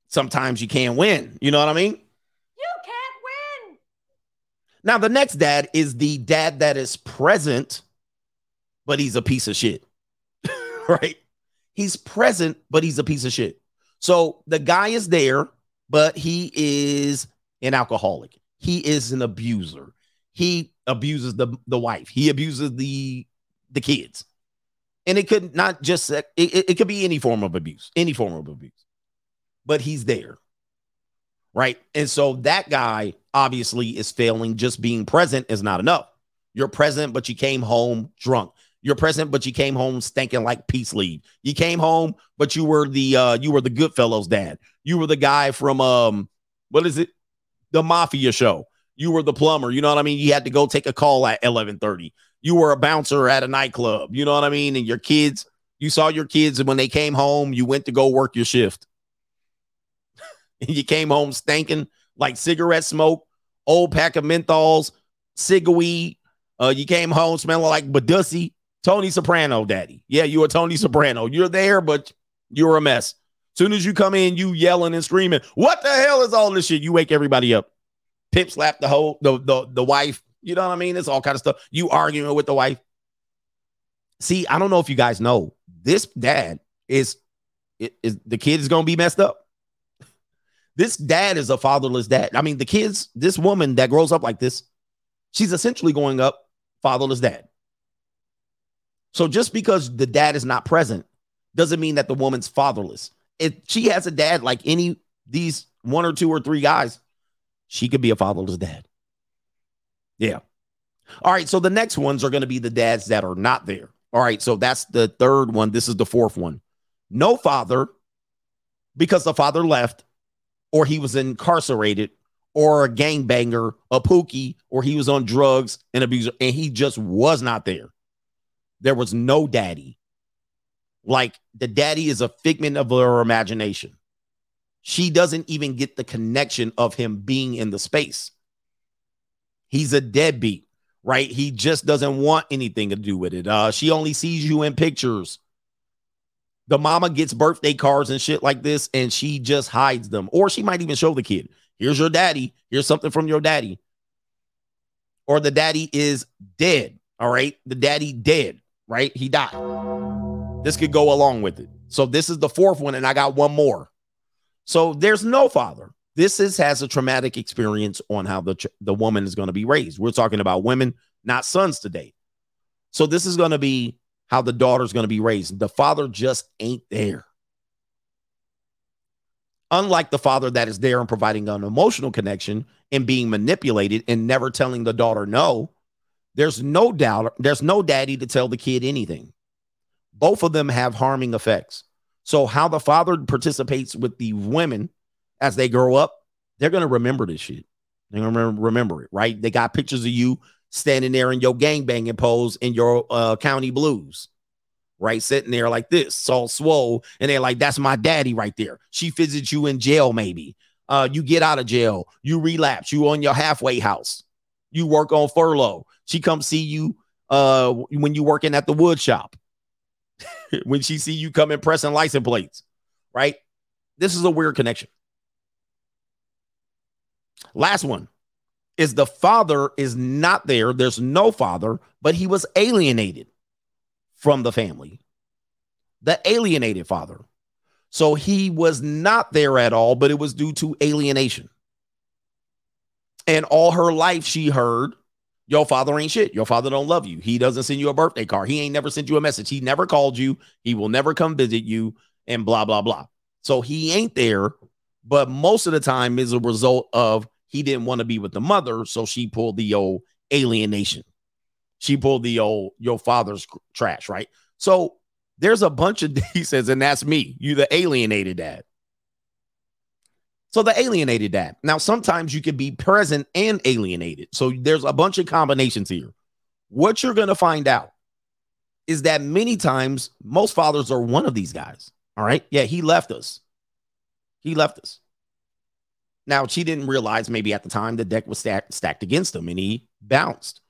sometimes you can't win. You know what I mean? Now, the next dad is the dad that is present, but he's a piece of shit. right? He's present, but he's a piece of shit. So the guy is there, but he is an alcoholic. He is an abuser. He abuses the, the wife. He abuses the the kids. And it could not just it, it could be any form of abuse, any form of abuse but he's there. Right. And so that guy obviously is failing. Just being present is not enough. You're present, but you came home drunk. You're present, but you came home stinking like peace leave. You came home, but you were the uh you were the Goodfellas dad. You were the guy from um, what is it? The mafia show. You were the plumber. You know what I mean? You had to go take a call at 11:30. You were a bouncer at a nightclub. You know what I mean? And your kids, you saw your kids, and when they came home, you went to go work your shift. you came home stinking like cigarette smoke, old pack of menthols, cigweed. Uh, you came home smelling like Badussi. Tony Soprano, daddy. Yeah, you were Tony Soprano. You're there, but you're a mess. Soon as you come in, you yelling and screaming, "What the hell is all this shit?" You wake everybody up. Pimp slap the whole the the, the wife. You know what I mean? It's all kind of stuff. You arguing with the wife. See, I don't know if you guys know this dad is is the kid is gonna be messed up. This dad is a fatherless dad. I mean, the kids, this woman that grows up like this, she's essentially going up fatherless dad. So just because the dad is not present doesn't mean that the woman's fatherless. If she has a dad like any these one or two or three guys, she could be a fatherless dad. Yeah. All right. So the next ones are going to be the dads that are not there. All right. So that's the third one. This is the fourth one. No father because the father left or he was incarcerated or a gangbanger, a pookie, or he was on drugs and abuser, and he just was not there. There was no daddy. Like the daddy is a figment of her imagination. She doesn't even get the connection of him being in the space. He's a deadbeat, right? He just doesn't want anything to do with it. Uh, she only sees you in pictures. The mama gets birthday cards and shit like this, and she just hides them. Or she might even show the kid, here's your daddy. Here's something from your daddy. Or the daddy is dead. All right. The daddy dead, right? He died. This could go along with it. So this is the fourth one, and I got one more. So there's no father. This is has a traumatic experience on how the the woman is going to be raised. We're talking about women, not sons today. So this is going to be how the daughter's going to be raised. The father just ain't there. Unlike the father that is there and providing an emotional connection and being manipulated and never telling the daughter no, there's no doubt, there's no daddy to tell the kid anything. Both of them have harming effects. So, how the father participates with the women as they grow up, they're going to remember this shit. They're going to remember it, right? They got pictures of you standing there in your gangbanging pose in your uh, county blues, right? Sitting there like this, all swole. And they're like, that's my daddy right there. She visits you in jail, maybe. Uh, you get out of jail, you relapse, you on your halfway house, you work on furlough. She comes see you uh, when you working at the wood shop. when she see you coming pressing license plates, right? This is a weird connection. Last one is the father is not there. There's no father, but he was alienated from the family. The alienated father. So he was not there at all, but it was due to alienation. And all her life she heard, your father ain't shit. Your father don't love you. He doesn't send you a birthday card. He ain't never sent you a message. He never called you. He will never come visit you and blah blah blah. So he ain't there, but most of the time is a result of he didn't want to be with the mother, so she pulled the old alienation. She pulled the old your father's trash, right? So there's a bunch of he says, and that's me. You the alienated dad. So the alienated dad. Now sometimes you can be present and alienated. So there's a bunch of combinations here. What you're to find out is that many times most fathers are one of these guys. All right? Yeah, he left us. He left us. Now, she didn't realize maybe at the time the deck was stacked, stacked against him and he bounced.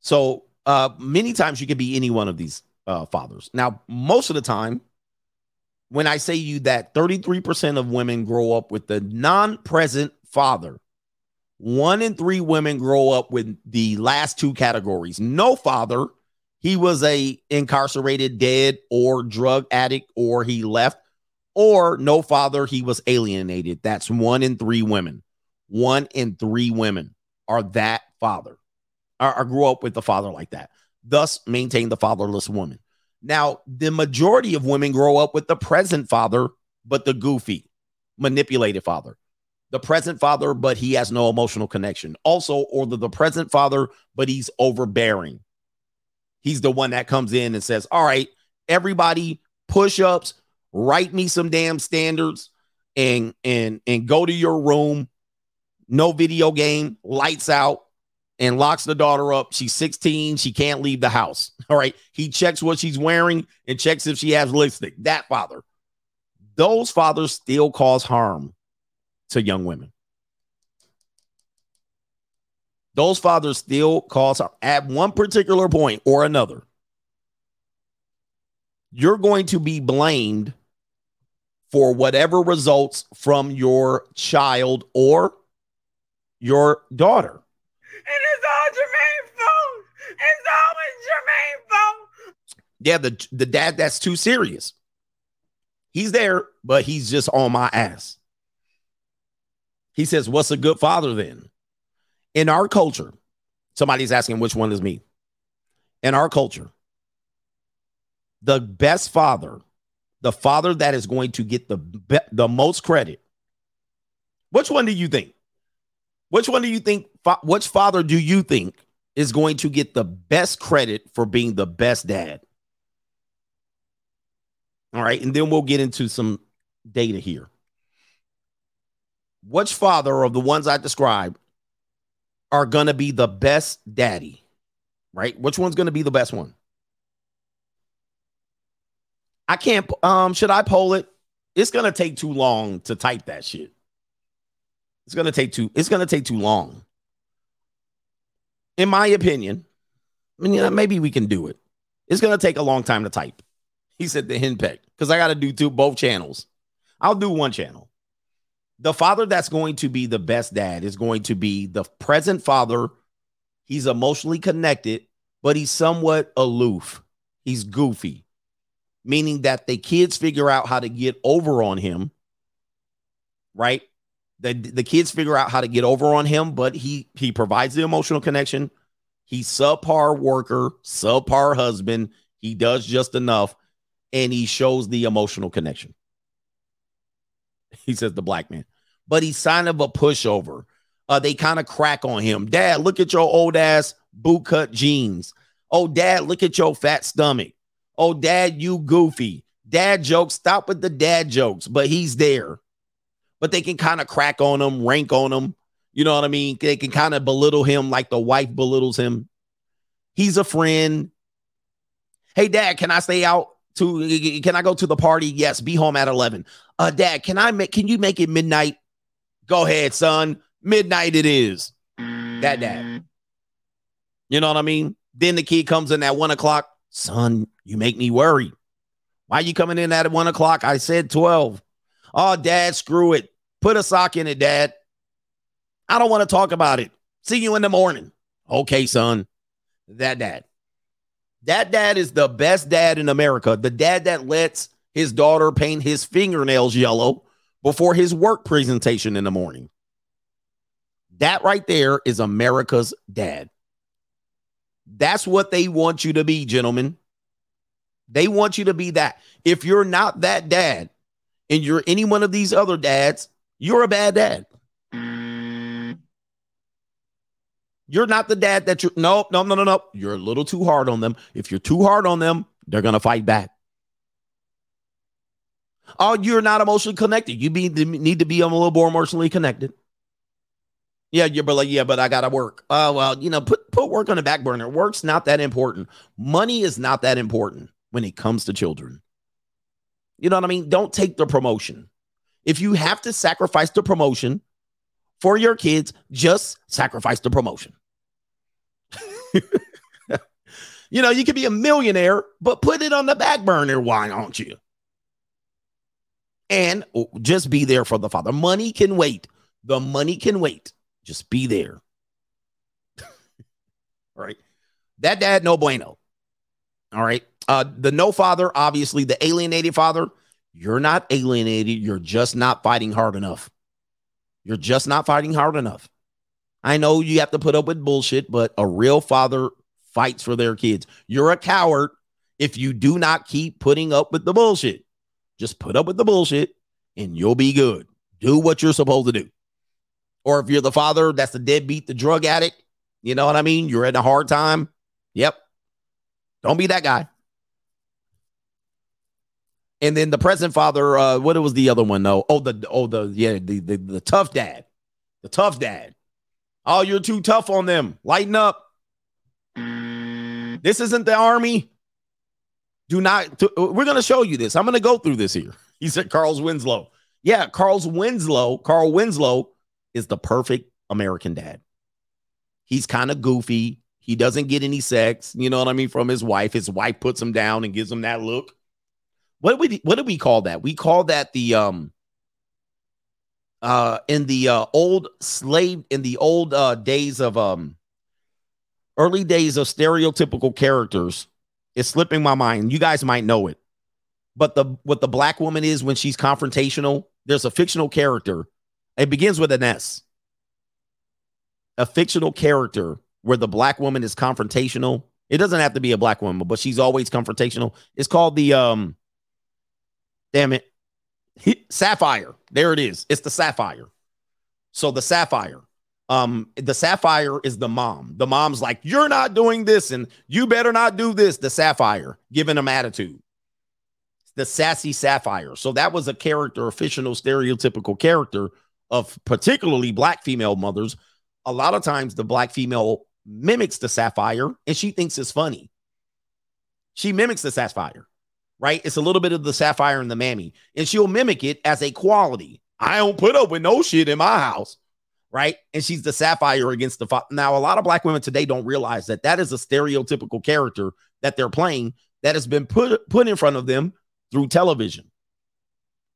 So, uh, many times you could be any one of these uh, fathers. Now, most of the time, when I say you that 33% of women grow up with the non present father, one in three women grow up with the last two categories no father. He was a incarcerated, dead, or drug addict, or he left or no father, he was alienated. That's one in three women. One in three women are that father, or, or grew up with the father like that. Thus, maintain the fatherless woman. Now, the majority of women grow up with the present father, but the goofy, manipulated father. The present father, but he has no emotional connection. Also, or the, the present father, but he's overbearing. He's the one that comes in and says, All right, everybody, push ups, write me some damn standards and and and go to your room. No video game lights out and locks the daughter up. She's 16 she can't leave the house. All right. He checks what she's wearing and checks if she has lipstick. That father. Those fathers still cause harm to young women. Those fathers still cause harm at one particular point or another you're going to be blamed for whatever results from your child or your daughter. And it's all Jermaine's fault. It's always Jermaine's fault. Yeah, the the dad that's too serious. He's there, but he's just on my ass. He says, "What's a good father then?" In our culture, somebody's asking which one is me. In our culture, the best father, the father that is going to get the be- the most credit. Which one do you think? Which one do you think? Fa- which father do you think is going to get the best credit for being the best dad? All right, and then we'll get into some data here. Which father of the ones I described are going to be the best daddy? Right? Which one's going to be the best one? I can't. Um, should I poll it? It's gonna take too long to type that shit. It's gonna take too. It's gonna take too long. In my opinion, I mean, yeah, maybe we can do it. It's gonna take a long time to type. He said the henpeck because I got to do two both channels. I'll do one channel. The father that's going to be the best dad is going to be the present father. He's emotionally connected, but he's somewhat aloof. He's goofy meaning that the kids figure out how to get over on him, right? The, the kids figure out how to get over on him, but he he provides the emotional connection. He's subpar worker, subpar husband. He does just enough, and he shows the emotional connection. He says the black man, but he's kind of a pushover. Uh, they kind of crack on him. Dad, look at your old ass boot cut jeans. Oh, dad, look at your fat stomach. Oh, dad, you goofy. Dad jokes. Stop with the dad jokes, but he's there. But they can kind of crack on him, rank on him. You know what I mean? They can kind of belittle him like the wife belittles him. He's a friend. Hey, dad, can I stay out to can I go to the party? Yes, be home at 11. Uh, dad, can I make can you make it midnight? Go ahead, son. Midnight it is. That dad. You know what I mean? Then the kid comes in at one o'clock. Son, you make me worry. Why are you coming in at one o'clock? I said 12. Oh, dad, screw it. Put a sock in it, dad. I don't want to talk about it. See you in the morning. Okay, son. That dad. That dad is the best dad in America. The dad that lets his daughter paint his fingernails yellow before his work presentation in the morning. That right there is America's dad. That's what they want you to be, gentlemen. They want you to be that. If you're not that dad and you're any one of these other dads, you're a bad dad. You're not the dad that you're. No, no, no, no, no. You're a little too hard on them. If you're too hard on them, they're going to fight back. Oh, you're not emotionally connected. You be, need to be a little more emotionally connected. Yeah, you're like, yeah, but I gotta work. Oh, uh, well, you know, put put work on the back burner. Work's not that important. Money is not that important when it comes to children. You know what I mean? Don't take the promotion. If you have to sacrifice the promotion for your kids, just sacrifice the promotion. you know, you could be a millionaire, but put it on the back burner. Why don't you? And oh, just be there for the father. Money can wait. The money can wait. Just be there. All right. That dad, no bueno. All right. Uh, the no father, obviously, the alienated father, you're not alienated. You're just not fighting hard enough. You're just not fighting hard enough. I know you have to put up with bullshit, but a real father fights for their kids. You're a coward if you do not keep putting up with the bullshit. Just put up with the bullshit and you'll be good. Do what you're supposed to do. Or if you're the father that's the deadbeat, the drug addict, you know what I mean? You're in a hard time. Yep. Don't be that guy. And then the present father, uh, what was the other one though? Oh, the oh the yeah, the, the the tough dad. The tough dad. Oh, you're too tough on them. Lighten up. This isn't the army. Do not we're gonna show you this. I'm gonna go through this here. He said Carl's Winslow. Yeah, Carl's Winslow, Carl Winslow is the perfect American dad. He's kind of goofy. He doesn't get any sex, you know what I mean, from his wife. His wife puts him down and gives him that look. What we what do we call that? We call that the um uh in the uh old slave in the old uh days of um early days of stereotypical characters. It's slipping my mind. You guys might know it. But the what the black woman is when she's confrontational, there's a fictional character. It begins with an S. A fictional character where the black woman is confrontational. It doesn't have to be a black woman, but she's always confrontational. It's called the um damn it. Sapphire. There it is. It's the sapphire. So the sapphire. Um, the sapphire is the mom. The mom's like, You're not doing this, and you better not do this. The sapphire, giving them attitude. The sassy sapphire. So that was a character, a fictional, stereotypical character of particularly black female mothers. A lot of times the black female mimics the sapphire and she thinks it's funny. She mimics the sapphire, right? It's a little bit of the sapphire and the mammy, and she'll mimic it as a quality. I don't put up with no shit in my house, right? And she's the sapphire against the fa- now. A lot of black women today don't realize that that is a stereotypical character that they're playing that has been put put in front of them through television.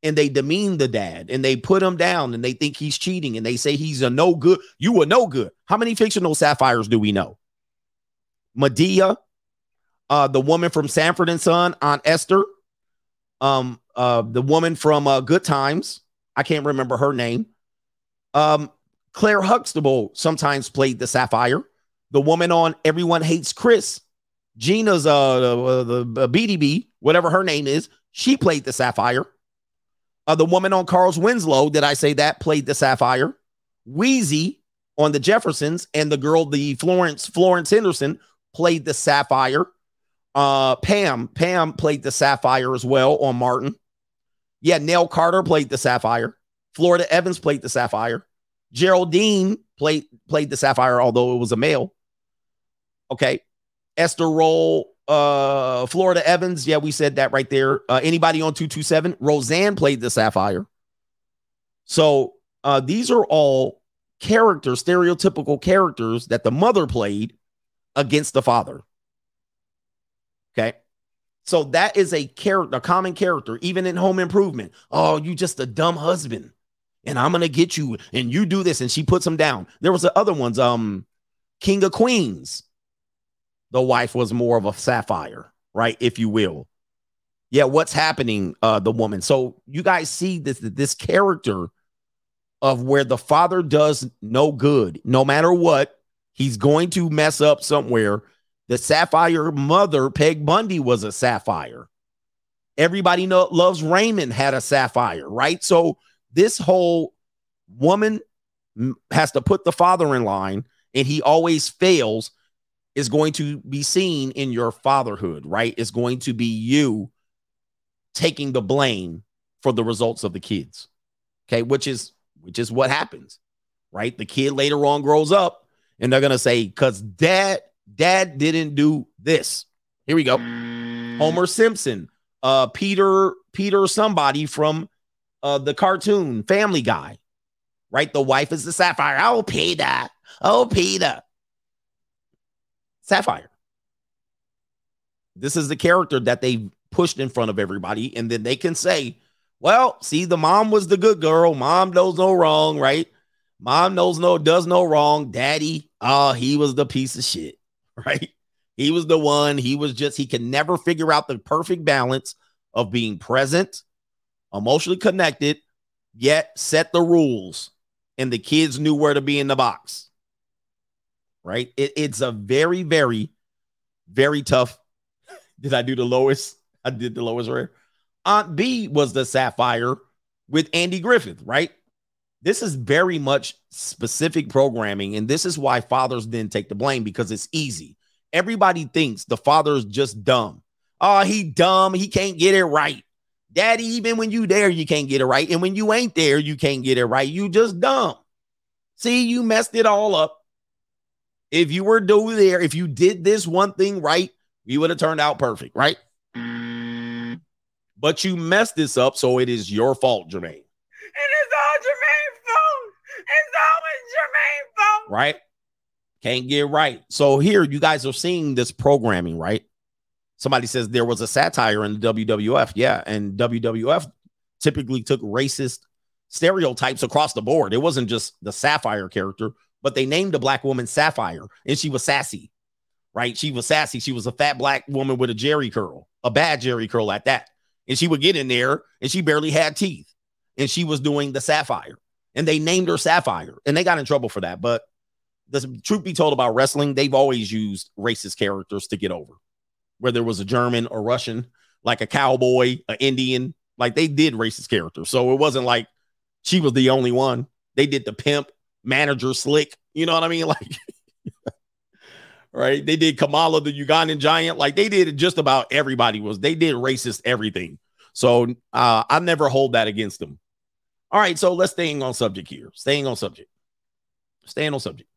And they demean the dad and they put him down and they think he's cheating and they say he's a no good. You were no good. How many fictional sapphires do we know? Madea, uh, the woman from Sanford and Son, Aunt Esther, um, uh, the woman from uh, Good Times. I can't remember her name. Um, Claire Huxtable sometimes played the sapphire. The woman on Everyone Hates Chris, Gina's uh the, the, the BDB, whatever her name is, she played the sapphire. Uh, the woman on Carl's Winslow, did I say that, played the sapphire. Weezy on the Jeffersons and the girl, the Florence Florence Henderson, played the sapphire. Uh, Pam, Pam played the sapphire as well on Martin. Yeah, Nell Carter played the sapphire. Florida Evans played the sapphire. Geraldine played played the sapphire, although it was a male. Okay, Esther Rolle, uh, Florida Evans. Yeah, we said that right there. Uh, anybody on 227? Roseanne played the Sapphire. So uh, these are all characters, stereotypical characters that the mother played against the father. Okay. So that is a character, a common character, even in home improvement. Oh, you just a dumb husband. And I'm gonna get you, and you do this, and she puts him down. There was the other ones, um, King of Queens the wife was more of a sapphire, right? If you will. Yeah, what's happening, uh, the woman. So you guys see this this character of where the father does no good, no matter what, he's going to mess up somewhere. The sapphire mother, Peg Bundy, was a sapphire. Everybody know, loves Raymond had a sapphire, right? So this whole woman has to put the father in line, and he always fails is going to be seen in your fatherhood, right? It's going to be you taking the blame for the results of the kids. Okay, which is which is what happens, right? The kid later on grows up and they're gonna say, because dad, dad didn't do this. Here we go. Homer Simpson, uh, Peter, Peter, somebody from uh the cartoon Family Guy, right? The wife is the sapphire. Oh, Peter. Oh, Peter. Sapphire. This is the character that they pushed in front of everybody. And then they can say, well, see, the mom was the good girl. Mom knows no wrong, right? Mom knows no, does no wrong. Daddy, oh, he was the piece of shit, right? He was the one. He was just, he can never figure out the perfect balance of being present, emotionally connected, yet set the rules. And the kids knew where to be in the box right? It, it's a very, very, very tough. Did I do the lowest? I did the lowest rare. Aunt Bee was the Sapphire with Andy Griffith, right? This is very much specific programming, and this is why fathers didn't take the blame because it's easy. Everybody thinks the father is just dumb. Oh, he dumb. He can't get it right. Daddy, even when you there, you can't get it right. And when you ain't there, you can't get it right. You just dumb. See, you messed it all up. If you were do there, if you did this one thing right, you would have turned out perfect, right? But you messed this up, so it is your fault, Jermaine. It is all Jermaine's fault. It's always Jermaine's fault. right? Can't get right. So here you guys are seeing this programming, right? Somebody says there was a satire in the WWF. Yeah, and WWF typically took racist stereotypes across the board. It wasn't just the Sapphire character, but they named a black woman Sapphire and she was sassy, right? She was sassy. She was a fat black woman with a Jheri curl, a bad Jheri curl at that. And she would get in there and she barely had teeth and she was doing the Sapphire and they named her Sapphire and they got in trouble for that. But the truth be told about wrestling, they've always used racist characters to get over, whether it was a German or Russian, like a cowboy, an Indian, like they did racist characters. So it wasn't like she was the only one. They did the pimp, manager, slick. You know what I mean? Like, right? They did Kamala, the Ugandan giant. Like they did just about everybody was. They did racist everything. So uh, I never hold that against them. All right, so let's staying on subject here. Staying on subject. Staying on subject.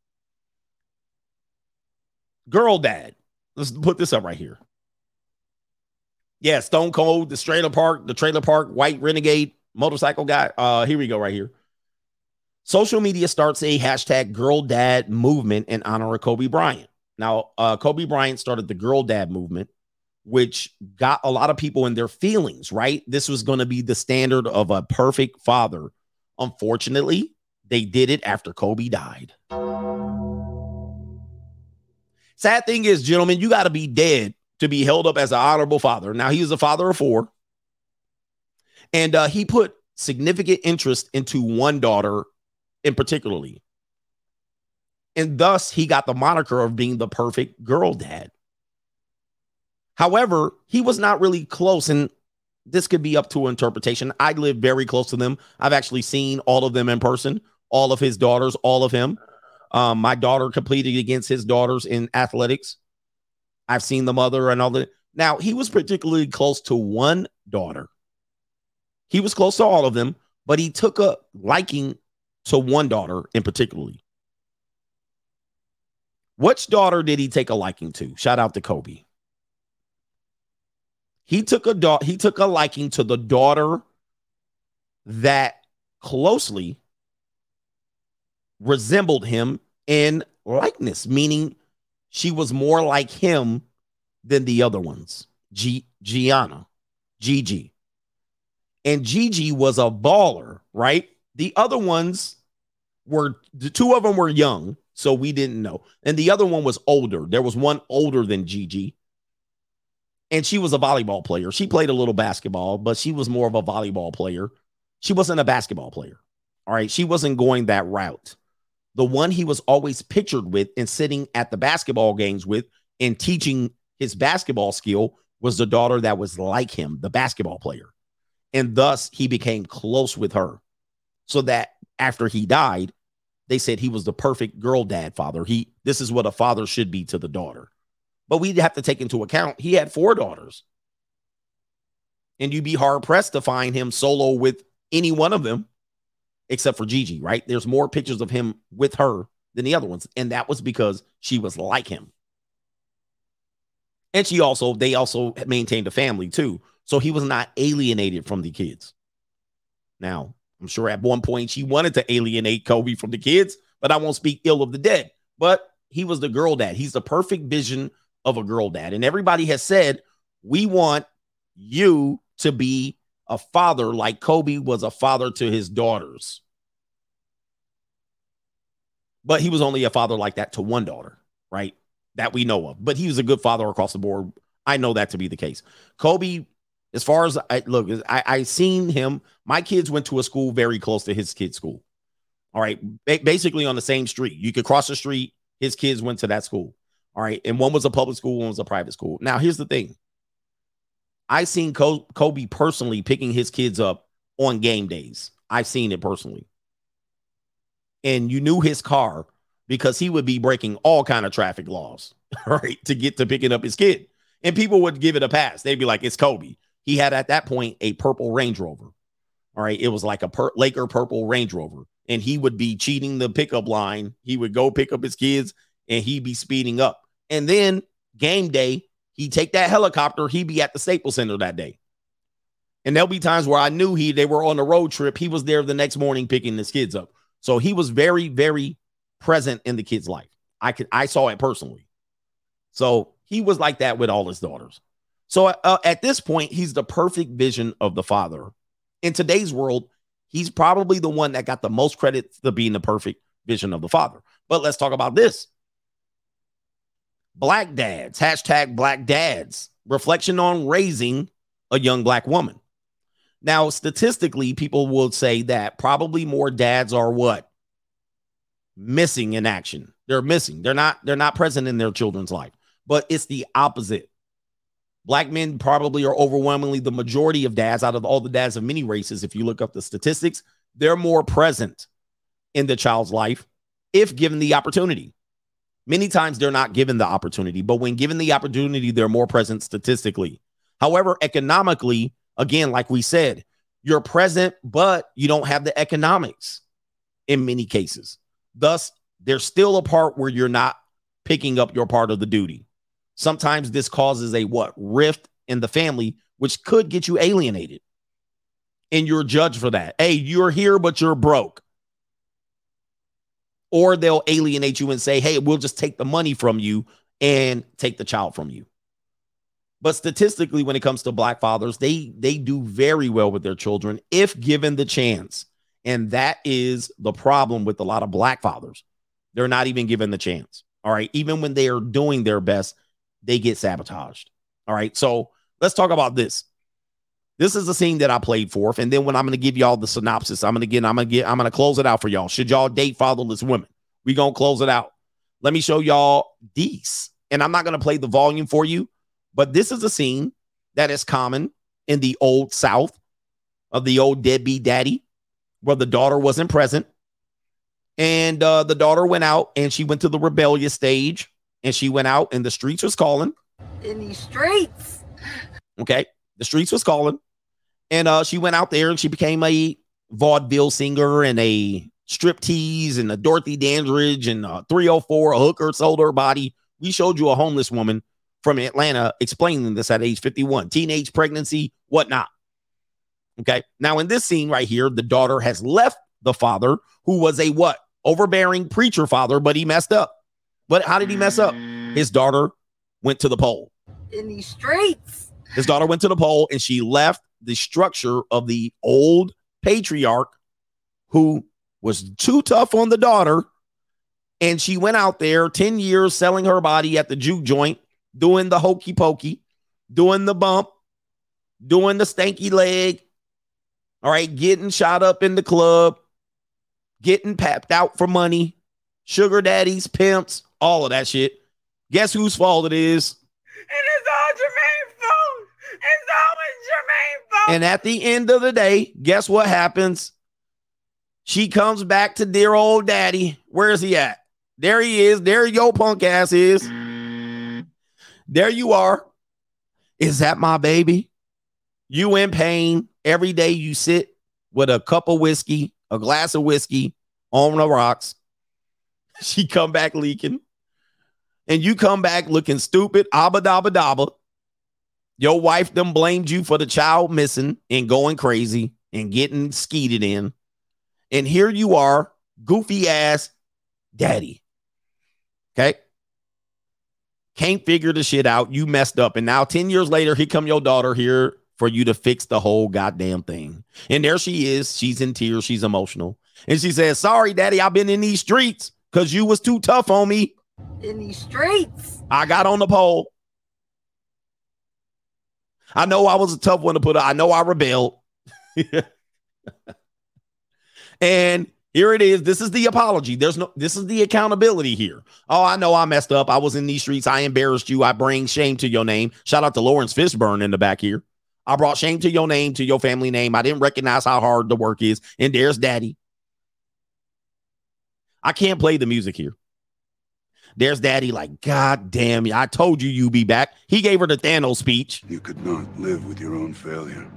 Girl dad. Let's put this up right here. Yeah, Stone Cold, the trailer park, the trailer park, white renegade motorcycle guy. Uh, here we go, right here. Social media starts a hashtag girl dad movement in honor of Kobe Bryant. Now, uh, Kobe Bryant started the girl dad movement, which got a lot of people in their feelings, right? This was going to be the standard of a perfect father. Unfortunately, they did it after Kobe died. Sad thing is, gentlemen, you got to be dead to be held up as an honorable father. Now, he was a father of four, and uh, he put significant interest into one daughter in particularly. And thus, he got the moniker of being the perfect girl dad. However, he was not really close, and this could be up to interpretation. I live very close to them. I've actually seen all of them in person, all of his daughters, all of him. Um, my daughter competed against his daughters in athletics. I've seen the mother and all that. Now, he was particularly close to one daughter. He was close to all of them, but he took a liking to one daughter in particularly. Which daughter did he take a liking to? Shout out to Kobe. He took a da- he took a liking to the daughter that closely resembled him in likeness, meaning she was more like him than the other ones. G- Gianna, Gigi. And Gigi was a baller, right? The other ones were the two of them were young, so we didn't know. And the other one was older. There was one older than Gigi. And she was a volleyball player. She played a little basketball, but she was more of a volleyball player. She wasn't a basketball player. All right. She wasn't going that route. The one he was always pictured with and sitting at the basketball games with and teaching his basketball skill was the daughter that was like him, the basketball player. And thus he became close with her. So that after he died, they said he was the perfect girl dad father. He this is what a father should be to the daughter. But we'd have to take into account he had four daughters. And you'd be hard pressed to find him solo with any one of them except for Gigi, right? There's more pictures of him with her than the other ones. And that was because she was like him. And she also, they also maintained a family too. So he was not alienated from the kids. Now, I'm sure at one point she wanted to alienate Kobe from the kids, but I won't speak ill of the dead. But he was the girl dad. He's the perfect vision of a girl dad. And everybody has said, we want you to be a father like Kobe was a father to his daughters. But he was only a father like that to one daughter, right? That we know of. But he was a good father across the board. I know that to be the case. Kobe, as far as I look, I, I seen him. My kids went to a school very close to his kid's school. All right. Ba- basically on the same street. You could cross the street. His kids went to that school. All right. And one was a public school, one was a private school. Now, here's the thing I seen Kobe personally picking his kids up on game days. I've seen it personally. And you knew his car because he would be breaking all kind of traffic laws, right, to get to picking up his kid. And people would give it a pass. They'd be like, "It's Kobe. He had at that point a purple Range Rover. All right. It was like a per- Laker purple Range Rover. And he would be cheating the pickup line. He would go pick up his kids and he'd be speeding up. And then game day, he'd take that helicopter, he'd be at the Staples Center that day. And there'll be times where I knew he they were on a road trip. He was there the next morning picking his kids up. So he was very, very present in the kid's life. I could I saw it personally. So he was like that with all his daughters. So uh, at this point, he's the perfect vision of the father. In today's world, he's probably the one that got the most credit for being the perfect vision of the father. But let's talk about this. Black dads, hashtag black dads, reflection on raising a young black woman. Now, statistically, people will say that probably more dads are what? Missing in action. They're missing. They're not, they're not present in their children's life. But it's the opposite. Black men probably are overwhelmingly the majority of dads out of all the dads of many races. If you look up the statistics, they're more present in the child's life if given the opportunity. Many times they're not given the opportunity, but when given the opportunity, they're more present statistically. However, economically, again, like we said, you're present, but you don't have the economics in many cases. Thus, there's still a part where you're not picking up your part of the duty. Sometimes this causes a what rift in the family, which could get you alienated. And you're judged for that. Hey, you're here, but you're broke. Or they'll alienate you and say, hey, we'll just take the money from you and take the child from you. But statistically, when it comes to black fathers, they they do very well with their children if given the chance. And that is the problem with a lot of black fathers. They're not even given the chance. All right. Even when they are doing their best, they get sabotaged. All right. So let's talk about this. This is the scene that I played for. And then when I'm going to give y'all the synopsis, I'm going to get, I'm going to get, I'm going to close it out for y'all. Should y'all date fatherless women? We going to close it out. Let me show y'all these. And I'm not going to play the volume for you but this is a scene that is common in the old South of the old deadbeat daddy, where the daughter wasn't present. And uh, the daughter went out and she went to the rebellious stage and she went out and the streets was calling. In the streets. Okay. The streets was calling. And uh, she went out there and she became a vaudeville singer and a striptease and a Dorothy Dandridge and a 304, a hooker sold her body. We showed you a homeless woman from Atlanta explaining this at age 51 teenage pregnancy, whatnot. Okay. Now, in this scene right here, the daughter has left the father who was a what? Overbearing preacher father, but he messed up. But how did he mess up? His daughter went to the pole. In these streets. His daughter went to the pole and she left the structure of the old patriarch who was too tough on the daughter. And she went out there 10 years selling her body at the juke joint doing the hokey pokey, doing the bump, doing the stanky leg. All right, getting shot up in the club, getting papped out for money, sugar daddies, pimps, all of that shit. Guess whose fault it is? And it's all Jermaine's fault. It's always Jermaine's fault. And at the end of the day, guess what happens? She comes back to dear old daddy. Where is he at? There he is. There your punk ass is. There you are. Is that my baby? You in pain. Every day you sit with a cup of whiskey, a glass of whiskey on the rocks. She come back leaking. And you come back looking stupid, abba dabba dabba. Your wife them blamed you for the child missing and going crazy and getting skeeted in. And here you are, goofy ass daddy. Okay can't figure the shit out. You messed up. And now 10 years later, here come your daughter here for you to fix the whole goddamn thing. And there she is. She's in tears. She's emotional. And she says, Sorry, daddy, I've been in these streets because you was too tough on me. In these streets. I got on the pole. I know I was a tough one to put. Up. I know I rebelled. and here it is. This is the apology. There's no, this is the accountability here. Oh, I know I messed up. I was in these streets. I embarrassed you. I bring shame to your name. Shout out to Laurence Fishburne in the back here. I brought shame to your name, to your family name. I didn't recognize how hard the work is. And there's daddy. I can't play the music here There's daddy, like, God damn you. I told you you'd be back. He gave her the Thanos speech. You could not live with your own failure.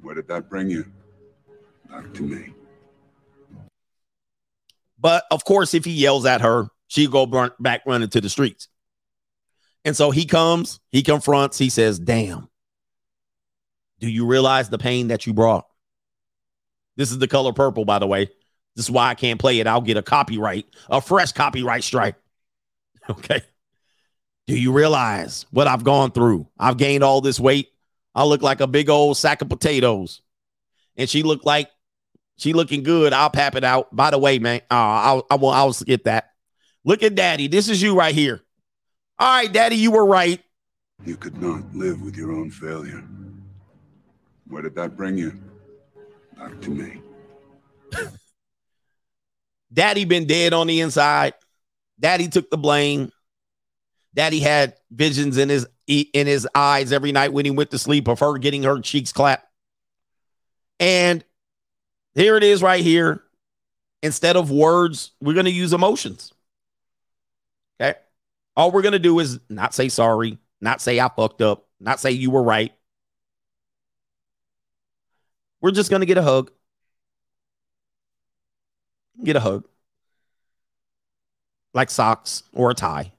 Where did that bring you? Back to me. But of course, if he yells at her, she'll go burn, back running to the streets. And so he comes, he confronts, he says, Damn, do you realize the pain that you brought? This is the color purple, by the way. This is why I can't play it. I'll get a copyright, a fresh copyright strike. Okay. Do you realize what I've gone through? I've gained all this weight. I look like a big old sack of potatoes. And she looked like she looking good. I'll pap it out. By the way, man, uh, I'll, I will, I'll skip that. Look at daddy. This is you right here. All right, daddy, you were right. You could not live with your own failure. Where did that bring you? Back to me. Daddy been dead on the inside. Daddy took the blame. Daddy had visions in his in his eyes every night when he went to sleep of her getting her cheeks clapped. And here it is right here. Instead of words, we're going to use emotions. Okay. All we're going to do is not say sorry, not say I fucked up, not say you were right. We're just going to get a hug. Get a hug. Like socks or a tie.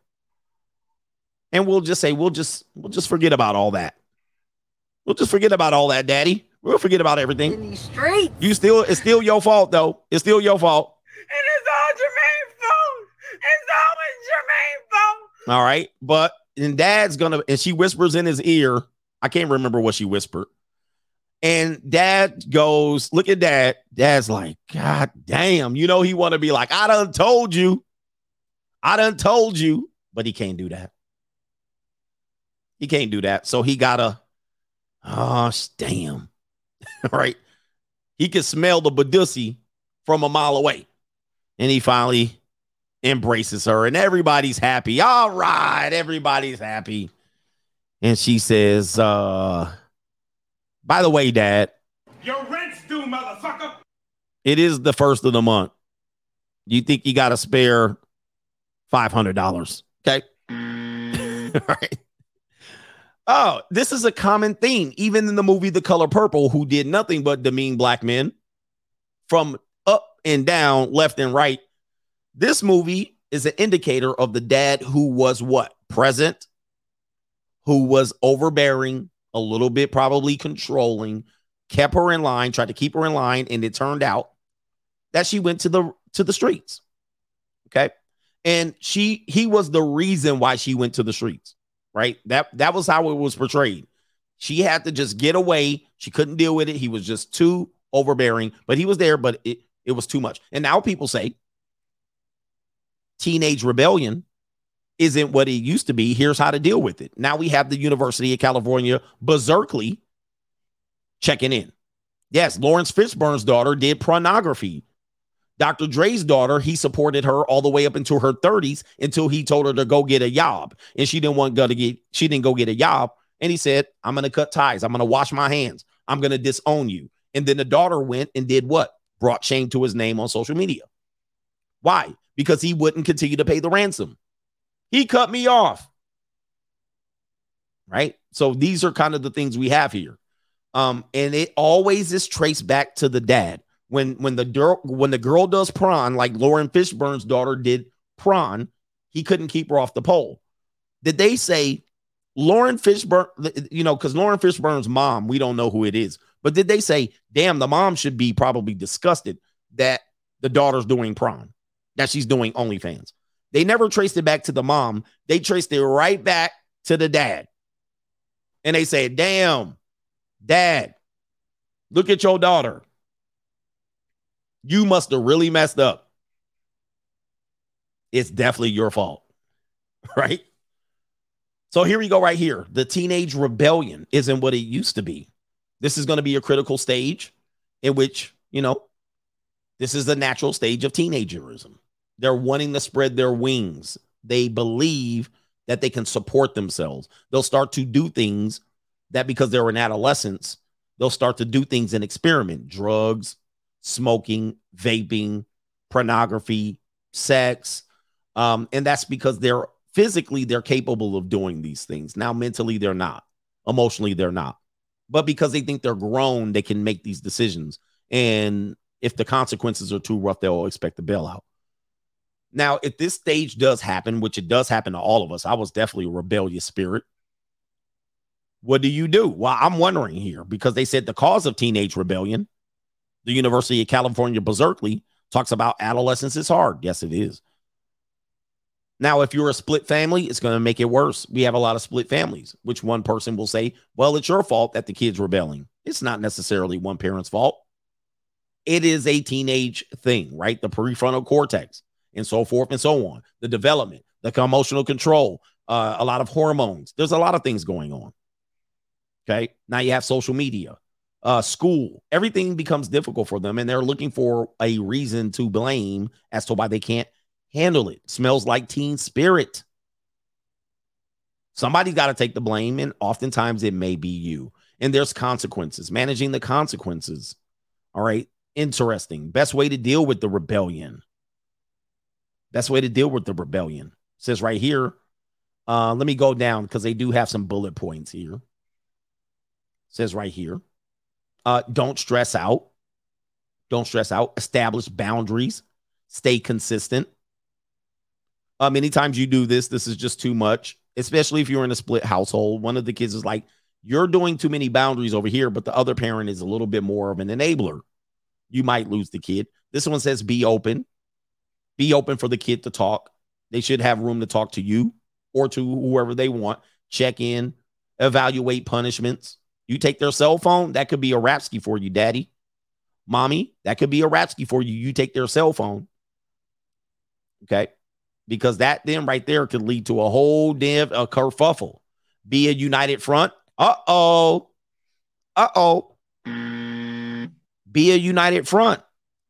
And we'll just say we'll just we'll just forget about all that. We'll just forget about all that, daddy. We'll forget about everything. In these streets. You still it's still your fault though. It's still your fault. And it's all Jermaine's fault. It's always Jermaine's fault. All right. But and dad's gonna and she whispers in his ear. I can't remember what she whispered. And dad goes, look at dad. Dad's like, God damn, you know, he want to be like, I done told you. I done told you, but he can't do that. He can't do that. So he gotta, oh damn. right. He can smell the Badusi from a mile away. And he finally embraces her, and everybody's happy. All right, everybody's happy. And she says, uh, by the way, Dad, Your rent's due, motherfucker. it is the first of the month. You think you got to spare five hundred dollars? Okay. Mm. All right. Oh, this is a common theme, even in the movie The Color Purple, who did nothing but demean black men from up and down, left and right. This movie is an indicator of the dad who was what? Present, who was overbearing, a little bit probably controlling, kept her in line, tried to keep her in line, and it turned out that she went to the to the streets. Okay. And she he was the reason why she went to the streets, right? That that was how it was portrayed. She had to just get away. She couldn't deal with it. He was just too overbearing, but he was there, but it, it was too much. And now people say teenage rebellion isn't what it used to be. Here's how to deal with it. Now we have the University of California, berserkly checking in. Yes, Laurence Fishburne's daughter did pornography. Dr. Dre's daughter, he supported her all the way up into her 30s until he told her to go get a job. And she didn't want to get, she didn't go get a job. And he said, I'm to cut ties. I'm to wash my hands. I'm to disown you. And then the daughter went and did what? Brought shame to his name on social media. Why? Because he wouldn't continue to pay the ransom. He cut me off. Right? So these are kind of the things we have here. Um, and it always is traced back to the dad. When when the girl when the girl does prawn, like Lauren Fishburne's daughter did prawn, he couldn't keep her off the pole. Did they say Lauren Fishburne, you know, because Lauren Fishburne's mom, we don't know who it is, but did they say, damn, the mom should be probably disgusted that the daughter's doing prawn, that she's doing OnlyFans? They never traced it back to the mom. They traced it right back to the dad. And they said, damn, dad, look at your daughter. You must have really messed up. It's definitely your fault. Right? So here we go, right here. The teenage rebellion isn't what it used to be. This is going to be a critical stage in which, you know, this is the natural stage of teenagerism. They're wanting to spread their wings. They believe that they can support themselves. They'll start to do things that because they're in adolescence, they'll start to do things and experiment drugs, smoking, vaping, pornography, sex, Um, and that's because they're physically they're capable of doing these things. Now mentally they're not. Emotionally they're not. But because they think they're grown, they can make these decisions. And if the consequences are too rough, they'll expect the bailout. Now, if this stage does happen, which it does happen to all of us, I was definitely a rebellious spirit. What do you do? Well, I'm wondering here because they said the cause of teenage rebellion, the University of California, Berkeley, talks about adolescence is hard. Yes, it is. Now, if you're a split family, it's going to make it worse. We have a lot of split families, which one person will say, well, it's your fault that the kid's rebelling. It's not necessarily one parent's fault. It is a teenage thing, right? The prefrontal cortex and so forth and so on. The development, the emotional control, uh, a lot of hormones. There's a lot of things going on. Okay. Now you have social media, uh, school. Everything becomes difficult for them, and they're looking for a reason to blame as to why they can't handle it. Smells like teen spirit. Somebody's got to take the blame, and oftentimes it may be you. And there's consequences, managing the consequences. All right. Interesting. Best way to deal with the rebellion. Best way to deal with the rebellion it says right here. Uh, let me go down because they do have some bullet points here. It says right here. Uh, don't stress out. Don't stress out. Establish boundaries. Stay consistent. Uh, many times you do this, this is just too much, especially if you're in a split household. One of the kids is like, You're doing too many boundaries over here, but the other parent is a little bit more of an enabler. You might lose the kid. This one says, Be open. Be open for the kid to talk. They should have room to talk to you or to whoever they want. Check in, evaluate punishments. You take their cell phone, that could be a Rapsky for you, daddy. Mommy, that could be a Rapsky for you. You take their cell phone. Okay because that then right there could lead to a whole damn a kerfuffle. Be a united front. Uh oh. Uh oh. Be a united front.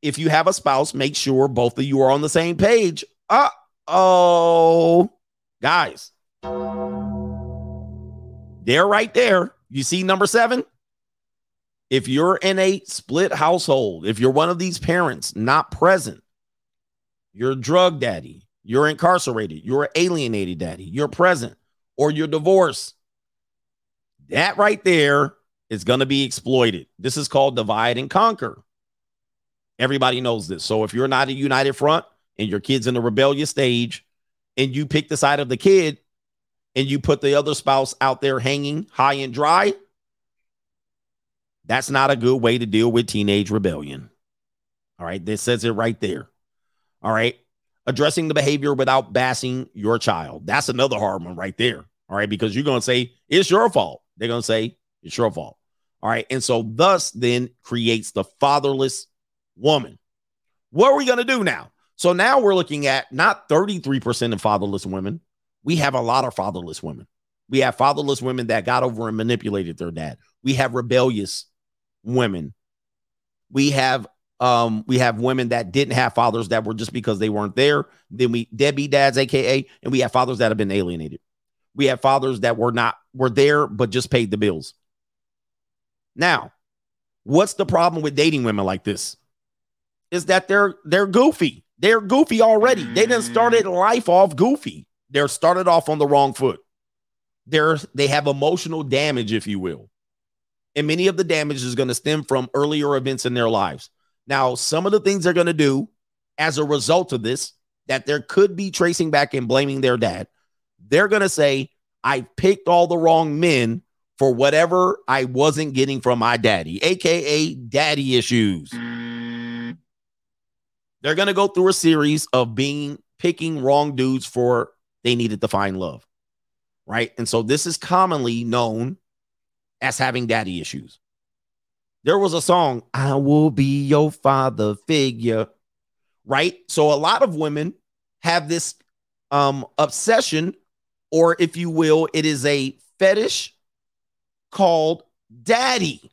If you have a spouse, make sure both of you are on the same page. Uh oh. Guys, they're right there. You see number seven? If you're in a split household, if you're one of these parents not present, you're a drug daddy, you're incarcerated, you're alienated daddy, you're present, or you're divorced. That right there is going to be exploited. This is called divide and conquer. Everybody knows this. So if you're not a united front and your kid's in the rebellious stage and you pick the side of the kid and you put the other spouse out there hanging high and dry, that's not a good way to deal with teenage rebellion. All right. This says it right there. All right addressing the behavior without bashing your child. That's another hard one right there. All right. Because you're going to say, it's your fault. They're going to say, it's your fault. All right. And so, thus, then creates the fatherless woman. What are we going to do now? So now we're looking at not 33% of fatherless women. We have a lot of fatherless women. We have fatherless women that got over and manipulated their dad. We have rebellious women. We have um, we have women that didn't have fathers that were just because they weren't there. Then we Debbie dads, aka, and we have fathers that have been alienated. We have fathers that were not were there but just paid the bills. Now, what's the problem with dating women like this? Is that they're they're goofy. They're goofy already. They didn't mm-hmm. started life off goofy. They're started off on the wrong foot. They're they have emotional damage, if you will. And many of the damage is going to stem from earlier events in their lives. Now, some of the things they're going to do as a result of this, that there could be tracing back and blaming their dad, they're going to say, I picked all the wrong men for whatever I wasn't getting from my daddy, AKA daddy issues. They're going to go through a series of being picking wrong dudes for they needed to find love. Right. And so this is commonly known as having daddy issues. There was a song, I will be your father figure, right? So a lot of women have this um obsession, or if you will, it is a fetish called daddy.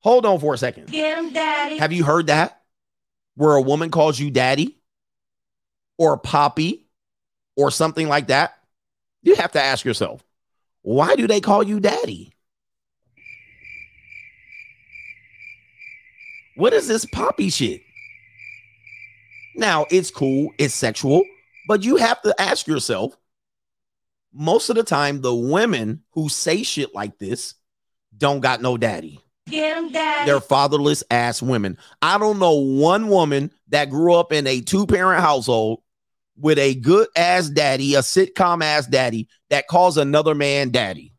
Hold on for a second. Get him, daddy. Have you heard that? Where a woman calls you daddy or poppy or something like that? You have to ask yourself, why do they call you daddy? What is this poppy shit? Now, it's cool, it's sexual, But you have to ask yourself most of the time, the women who say shit like this don't got no daddy. They're fatherless ass women. I don't know one woman that grew up in a two parent household with a good ass daddy, a sitcom ass daddy that calls another man daddy.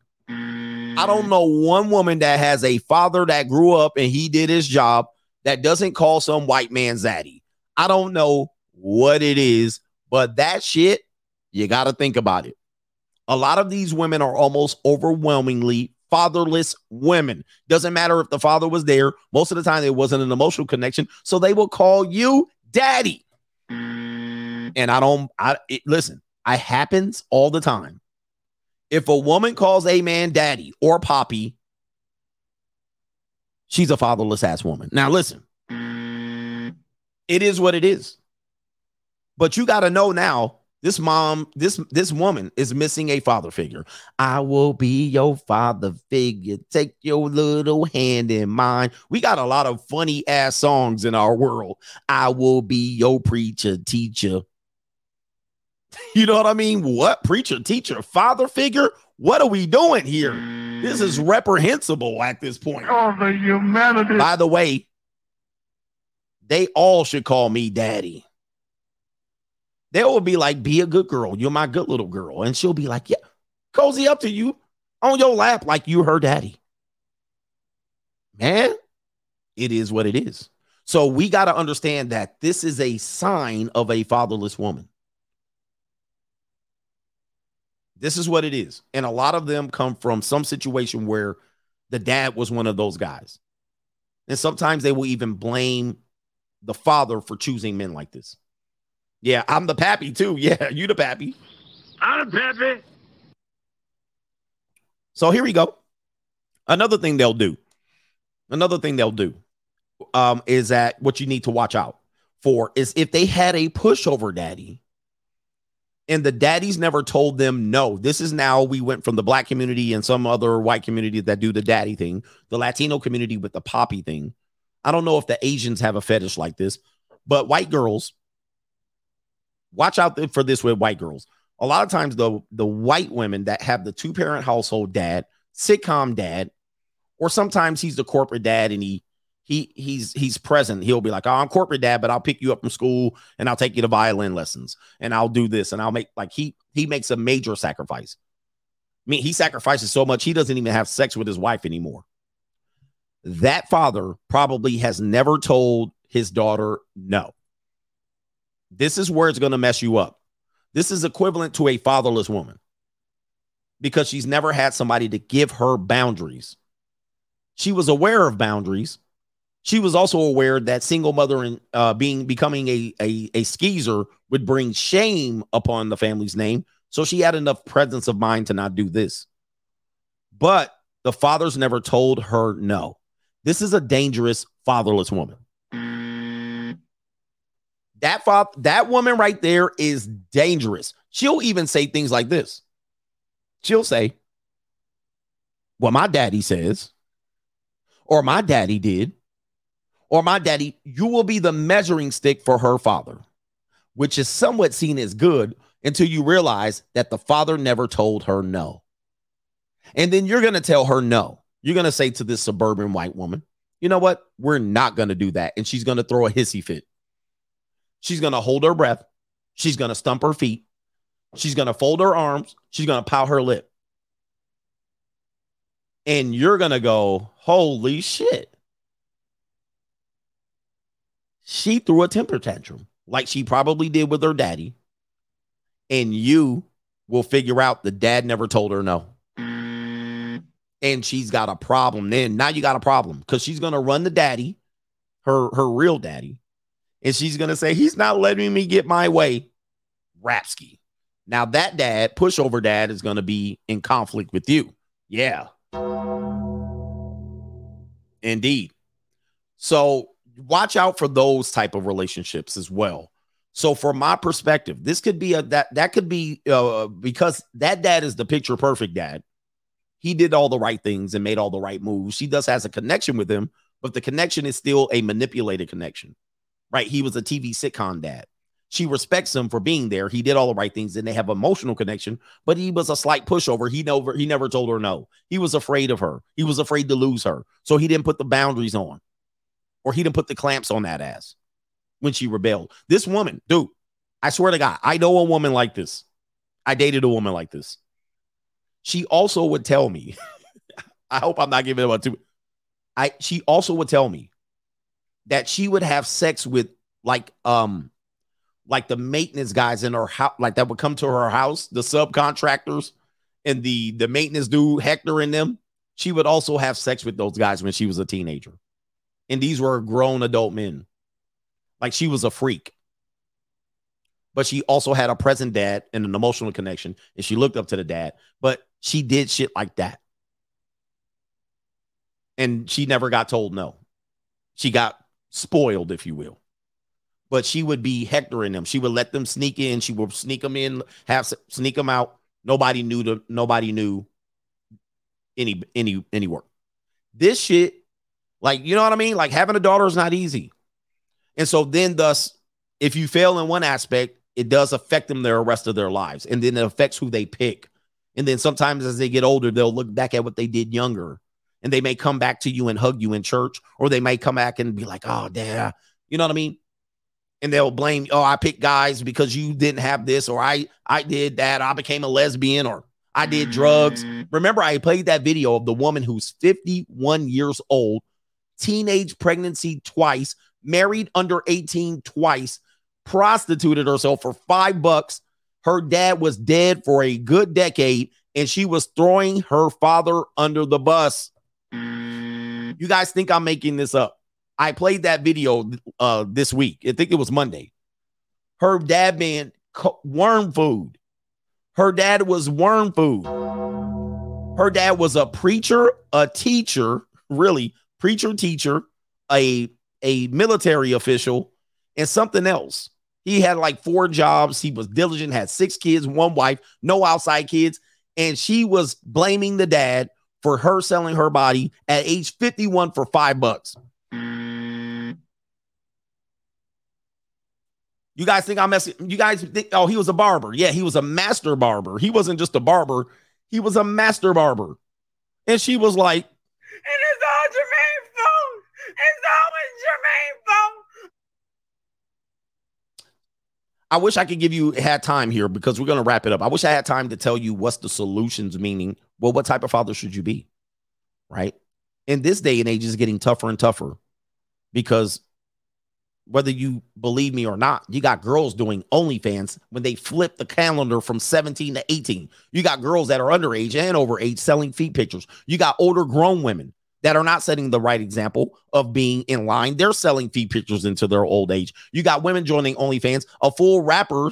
I don't know one woman that has a father that grew up and he did his job that doesn't call some white man zaddy. I don't know what it is, but that shit, you got to think about it. A lot of these women are almost overwhelmingly fatherless women. Doesn't matter if the father was there. Most of the time, it wasn't an emotional connection. So they will call you daddy. And I don't, I it, listen, I happens all the time. If a woman calls a man daddy or poppy, she's a fatherless ass woman. Now, listen, it is what it is. But you got to know now this mom, this this woman is missing a father figure. I will be your father figure. Take your little hand in mine. We got a lot of funny ass songs in our world. I will be your preacher, teacher. You know what I mean? What preacher, teacher, father figure? What are we doing here? This is reprehensible at this point. Oh, the humanity. By the way, they all should call me daddy. They will be like, be a good girl. You're my good little girl. And she'll be like, yeah, cozy up to you on your lap like you her daddy. Man, it is what it is. So we got to understand that this is a sign of a fatherless woman. This is what it is. And a lot of them come from some situation where the dad was one of those guys. And sometimes they will even blame the father for choosing men like this. Yeah, I'm the pappy too. Yeah, you the pappy. I'm the pappy. So here we go. Another thing they'll do. Another thing they'll do um, is that what you need to watch out for is if they had a pushover daddy and the daddies never told them no. This is now we went from the black community and some other white community that do the daddy thing, the Latino community with the poppy thing. I don't know if the Asians have a fetish like this, but white girls watch out for this with white girls. A lot of times, the the white women that have the two parent household dad, sitcom dad, or sometimes he's the corporate dad and he he he's he's present. He'll be like, "Oh, I'm corporate dad, but I'll pick you up from school and I'll take you to violin lessons and I'll do this and I'll make like he he makes a major sacrifice. I mean, he sacrifices so much he doesn't even have sex with his wife anymore. That father probably has never told his daughter no. This is where it's going to mess you up. This is equivalent to a fatherless woman because she's never had somebody to give her boundaries. She was aware of boundaries. She was also aware that single mother and uh, being becoming a, a a skeezer would bring shame upon the family's name. So she had enough presence of mind to not do this. But the fathers never told her no. This is a dangerous fatherless woman. That father, that woman right there is dangerous. She'll even say things like this. She'll say, "Well, my daddy says," or "My daddy did," or "My daddy." You will be the measuring stick for her father, which is somewhat seen as good until you realize that the father never told her no. And then you're going to tell her no. You're going to say to this suburban white woman, you know what? We're not going to do that. And she's going to throw a hissy fit. She's going to hold her breath. She's going to stump her feet. She's going to fold her arms. She's going to pout her lip. And you're going to go, holy shit. She threw a temper tantrum like she probably did with her daddy. And you will figure out the dad never told her no. And she's got a problem. Then now you got a problem because she's going to run the daddy, her her real daddy, and she's gonna say he's not letting me get my way. Rapsky. Now that dad, pushover dad, is gonna be in conflict with you. Yeah. Indeed. So watch out for those type of relationships as well. So from my perspective, this could be a that that could be uh because that dad is the picture perfect dad. He did all the right things and made all the right moves. She does has a connection with him, but the connection is still a manipulated connection right? He was a TV sitcom dad. She respects him for being there. He did all the right things and they have emotional connection, but he was a slight pushover. He never he never told her no. He was afraid of her. He was afraid to lose her. So he didn't put the boundaries on. Or he didn't put the clamps on that ass when she rebelled. This woman, dude, I swear to God, I know a woman like this. I dated a woman like this. She also would tell me, I hope I'm not giving it too. I she also would tell me that she would have sex with like um like the maintenance guys in her house, like that would come to her house, the subcontractors and the the maintenance dude Hector and them. She would also have sex with those guys when she was a teenager, and these were grown adult men. Like she was a freak, but she also had a present dad and an emotional connection, and she looked up to the dad. But she did shit like that, and she never got told no. She got spoiled, if you will but she would be hectoring them. She would let them sneak in. She would sneak them in, have sneak them out. Nobody knew the nobody knew any any any work. This shit, like you know what I mean. Like having a daughter is not easy, and so then thus, if you fail in one aspect, it does affect them the rest of their lives, and then it affects who they pick. And then sometimes as they get older, they'll look back at what they did younger, and they may come back to you and hug you in church, or they may come back and be like, "Oh, damn," you know what I mean? And they'll blame oh i picked guys because you didn't have this or i i did that i became a lesbian or i did drugs. Mm. Remember i played that video of the woman who's 51 years old teenage pregnancy twice married under 18 twice prostituted herself for five bucks. Her dad was dead for a good decade and she was throwing her father under the bus you guys think i'm making this up I played that video uh this week. I think it was Monday. Her dad man worm food. Her dad was worm food. Her dad was a preacher, a teacher, really preacher, teacher, a a military official, and something else. He had like four jobs. He was diligent, had six kids, one wife, no outside kids, and she was blaming the dad for her selling her body at age 51 for five bucks. You guys think I'm messing? You guys think, oh, he was a barber. Yeah, he was a master barber. He wasn't just a barber, he was a master barber. And she was like, And it's all Jermaine's fault. It's always Jermaine's fault. I wish I could give you had time here because we're gonna wrap it up. I wish I had time to tell you what's the solutions, meaning, well, what type of father should you be? Right. In this day and age is getting tougher and tougher because whether you believe me or not, you got girls doing OnlyFans when they flip the calendar from 17 to 18. You got girls that are underage and over age selling feet pictures. You got older grown women that are not setting the right example of being in line. They're selling feet pictures into their old age. You got women joining OnlyFans, a full rapper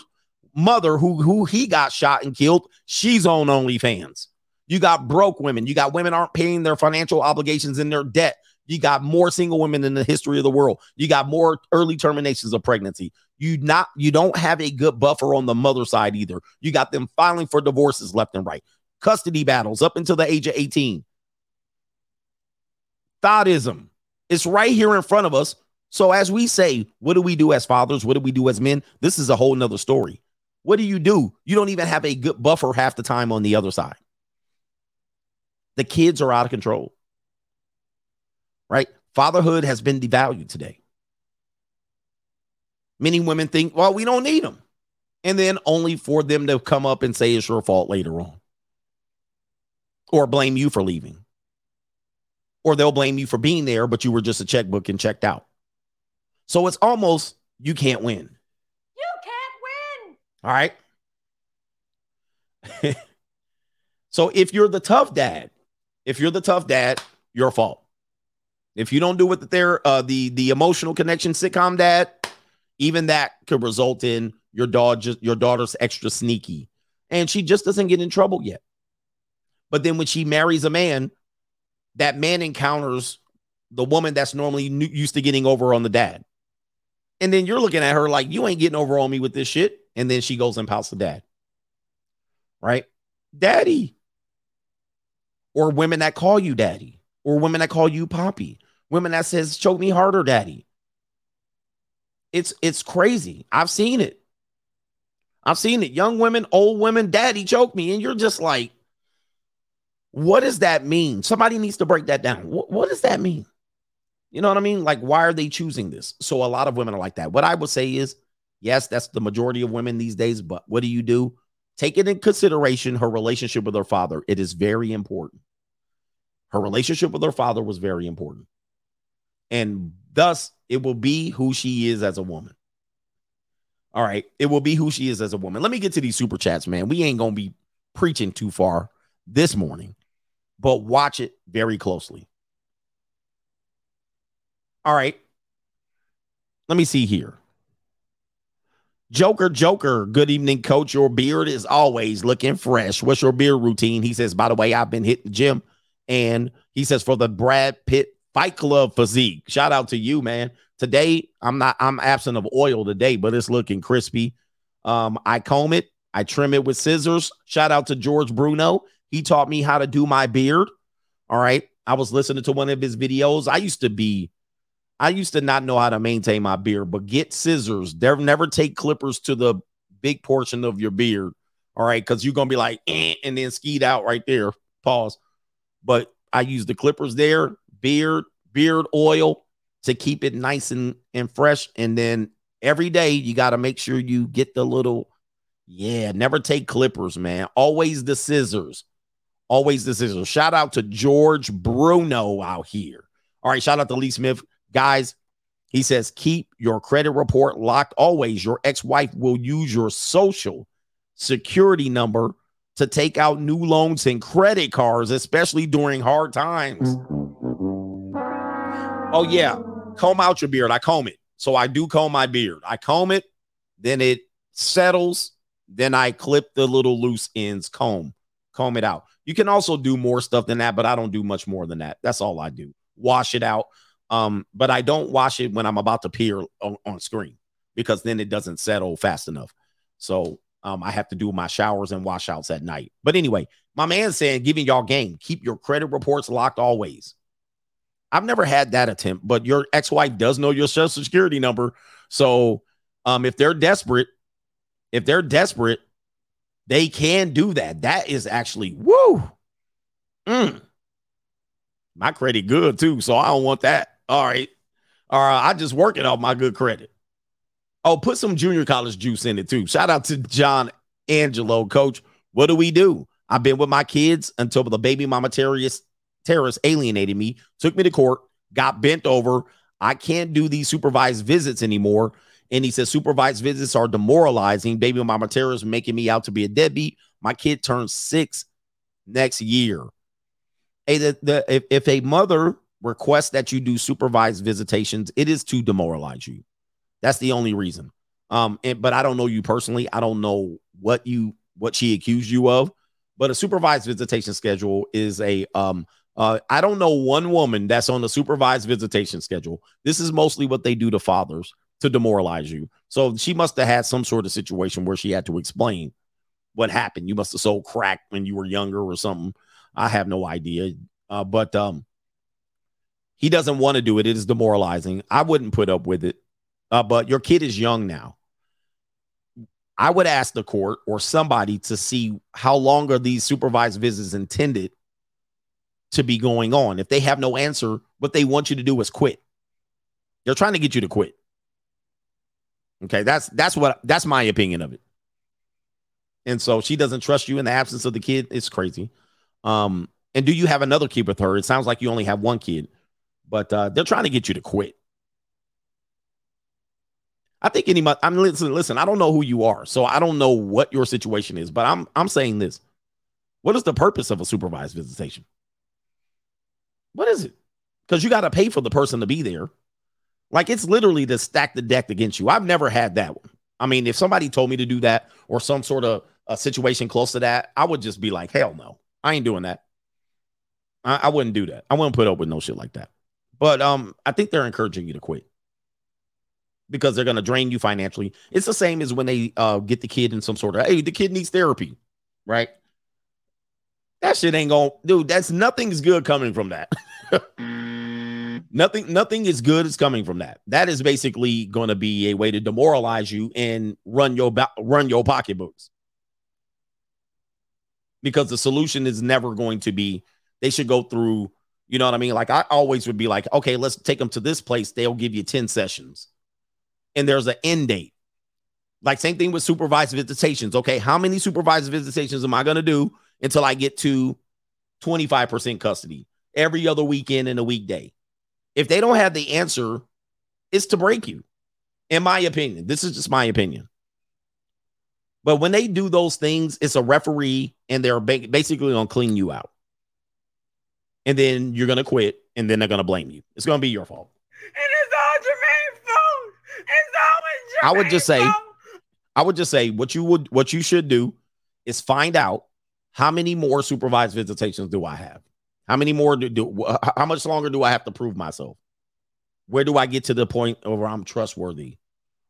mother who who he got shot and killed. She's on OnlyFans. You got broke women. You got women aren't paying their financial obligations in their debt. You got more single women in the history of the world. You got more early terminations of pregnancy. You not you don't have a good buffer on the mother side either. You got them filing for divorces left and right. Custody battles up until the age of 18. Thoughtism. It's right here in front of us. So as we say, what do we do as fathers? What do we do as men? This is a whole nother story. What do you do? You don't even have a good buffer half the time on the other side. The kids are out of control right? Fatherhood has been devalued today. Many women think, well, we don't need them. And then only for them to come up and say it's your fault later on. Or blame you for leaving. Or they'll blame you for being there, but you were just a checkbook and checked out. So it's almost you can't win. You can't win. All right. so if you're the tough dad, if you're the tough dad, your fault. If you don't do what the there uh the the emotional connection sitcom dad, even that could result in your dog just your daughter's extra sneaky. And she just doesn't get in trouble yet. But then when she marries a man, that man encounters the woman that's normally used to getting over on the dad. And then you're looking at her like, you ain't getting over on me with this shit. And then she goes and pouts the dad. Right? Daddy. Or women that call you daddy. Or women that call you poppy women that says choke me harder daddy it's it's crazy i've seen it I've seen it. Young women, old women, daddy choke me. And you're just like, what does that mean? Somebody needs to break that down. What, what does that mean? You know what I mean? Like, why are they choosing this? So a lot of women are like that. What I would say is, yes, that's the majority of women these days, but what do you do? Take it in consideration her relationship with her father. It is very important. Her relationship with her father was very important. And thus, it will be who she is as a woman. All right. It will be who she is as a woman. Let me get to these super chats, man. We ain't going to be preaching too far this morning, but watch it very closely. All right. Let me see here. Joker, Joker, good evening, coach. Your beard is always looking fresh. What's your beard routine? He says, by the way, I've been hitting the gym. And he says, for the Brad Pitt Fight Club physique. Shout out to you, man. Today, I'm not, I'm absent of oil today, but it's looking crispy. Um, I comb it, I trim it with scissors. Shout out to George Bruno. He taught me how to do my beard. All right. I was listening to one of his videos. I used to be I used to not know how to maintain my beard, but get scissors. They'll never take clippers to the big portion of your beard. All right, because you're gonna be like, eh, and then skied out right there. Pause. But I use the clippers there, beard, beard oil to keep it nice and, and fresh. And then every day you got to make sure you get the little, yeah, never take clippers, man. Always the scissors. Always scissors. Shout out to George Bruno out here. All right, shout out to Lee Smith. Guys, he says, keep your credit report locked always. Your ex wife will use your social security number to take out new loans and credit cards, especially during hard times. Oh, yeah. Comb out your beard. I comb it. So I do comb my beard. I comb it, then it settles. Then I clip the little loose ends, comb, comb it out. You can also do more stuff than that, but I don't do much more than that. That's all I do. Wash it out. Um, but I don't wash it when I'm about to appear on, on screen because then it doesn't settle fast enough. So um, I have to do my showers and washouts at night. But anyway, my man saying, giving y'all game, keep your credit reports locked always. I've never had that attempt, but your ex-wife does know your social security number. So um, if they're desperate, if they're desperate, they can do that. That is actually woo. Mm. My credit good too, so I don't want that. All right. All right. I just working off my good credit. Oh, put some junior college juice in it too. Shout out to John Angelo, coach. What do we do? I've been with my kids until the baby mama terrorist terrorist alienated me, took me to court, got bent over. I can't do these supervised visits anymore. And he says supervised visits are demoralizing. Baby mama terrorist making me out to be a deadbeat. My kid turns six next year. Hey, the, the if, if a mother requests that you do supervised visitations, it is to demoralize you. That's the only reason. Um, and, but I don't know you personally. I don't know what you what she accused you of. But a supervised visitation schedule is a um uh I don't know one woman that's on the supervised visitation schedule. This is mostly what they do to fathers to demoralize you. So she must have had some sort of situation where she had to explain what happened. You must have sold crack when you were younger or something. I have no idea. Uh, but um he doesn't want to do it. It is demoralizing. I wouldn't put up with it. Uh, but your kid is young now. I would ask the court or somebody to see how long are these supervised visits intended to be going on. If they have no answer, what they want you to do is quit. They're trying to get you to quit. Okay, that's that's what that's my opinion of it. And so she doesn't trust you in the absence of the kid. It's crazy. Um, and do you have another kid with her? It sounds like you only have one kid but uh, they're trying to get you to quit. I think any I'm listen, listen, I don't know who you are, so I don't know what your situation is, but I'm I'm saying this. What is the purpose of a supervised visitation? What is it? Because you got to pay for the person to be there. Like it's literally to stack the deck against you. I've never had that one. I mean, if somebody told me to do that or some sort of a situation close to that, I would just be like, hell no, I ain't doing that. I, I wouldn't do that. I wouldn't put up with no shit like that. But um, I think they're encouraging you to quit because they're going to drain you financially. It's the same as when they uh, get the kid in some sort of hey, the kid needs therapy, right? That shit ain't going, dude. That's nothing's good coming from that. Nothing, nothing is good is coming from that. That is basically going to be a way to demoralize you and run your run your pocketbooks. Because the solution is never going to be they should go through, you know what I mean? Like I always would be like, okay, let's take them to this place. They'll give you 10 sessions. And there's an end date. Like same thing with supervised visitations. Okay, how many supervised visitations am I going to do until I get to 25% custody every other weekend and a weekday? If they don't have the answer, it's to break you. In my opinion, this is just my opinion. But when they do those things, it's a referee and they're basically going to clean you out. And then you're going to quit and then they're going to blame you. It's going to be your fault. And it's all Jermaine's fault. It's always I would just say, fault. I would just say what you would what you should do is find out how many more supervised visitations do I have? How many more do, do how much longer do I have to prove myself? Where do I get to the point where I'm trustworthy?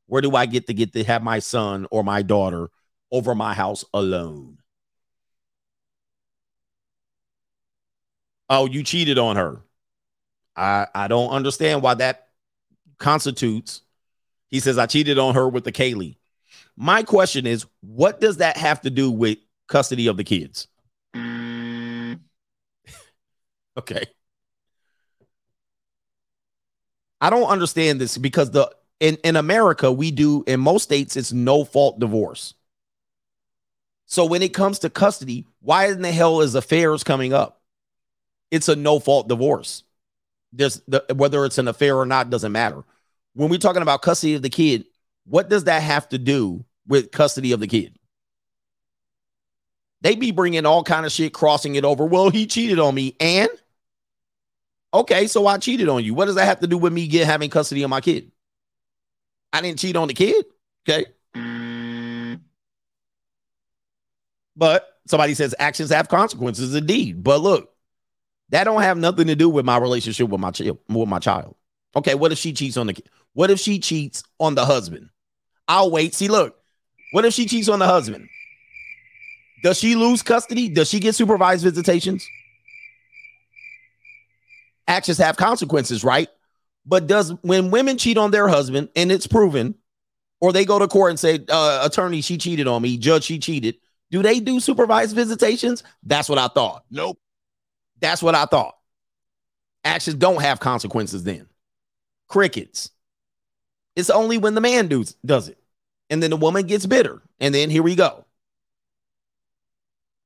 Where do I get to get to have my son or my daughter over my house alone? Oh, you cheated on her. I I don't understand why that constitutes. He says I cheated on her with the Kaylee. My question is, what does that have to do with custody of the kids? Okay. I don't understand this because the in, in America, we do in most states, it's no fault divorce. So when it comes to custody, why in the hell is affairs coming up? It's a no fault divorce. There's the whether it's an affair or not doesn't matter. When we're talking about custody of the kid, what does that have to do with custody of the kid? They be bringing all kind of shit, crossing it over. Well, he cheated on me, and okay, so I cheated on you. What does that have to do with me get having custody of my kid? I didn't cheat on the kid, okay? But somebody says actions have consequences, indeed. But look, that don't have nothing to do with my relationship with my child. With my child. Okay, what if she cheats on the kid? What if she cheats on the husband? I'll wait. See, look, what if she cheats on the husband? Does she lose custody? Does she get supervised visitations? Actions have consequences, right? But does when women cheat on their husband and it's proven, or they go to court and say, uh, attorney, she cheated on me, judge, she cheated, do they do supervised visitations? That's what I thought. Nope. That's what I thought. Actions don't have consequences then. Crickets. It's only when the man does, does it. And then the woman gets bitter. And then here we go.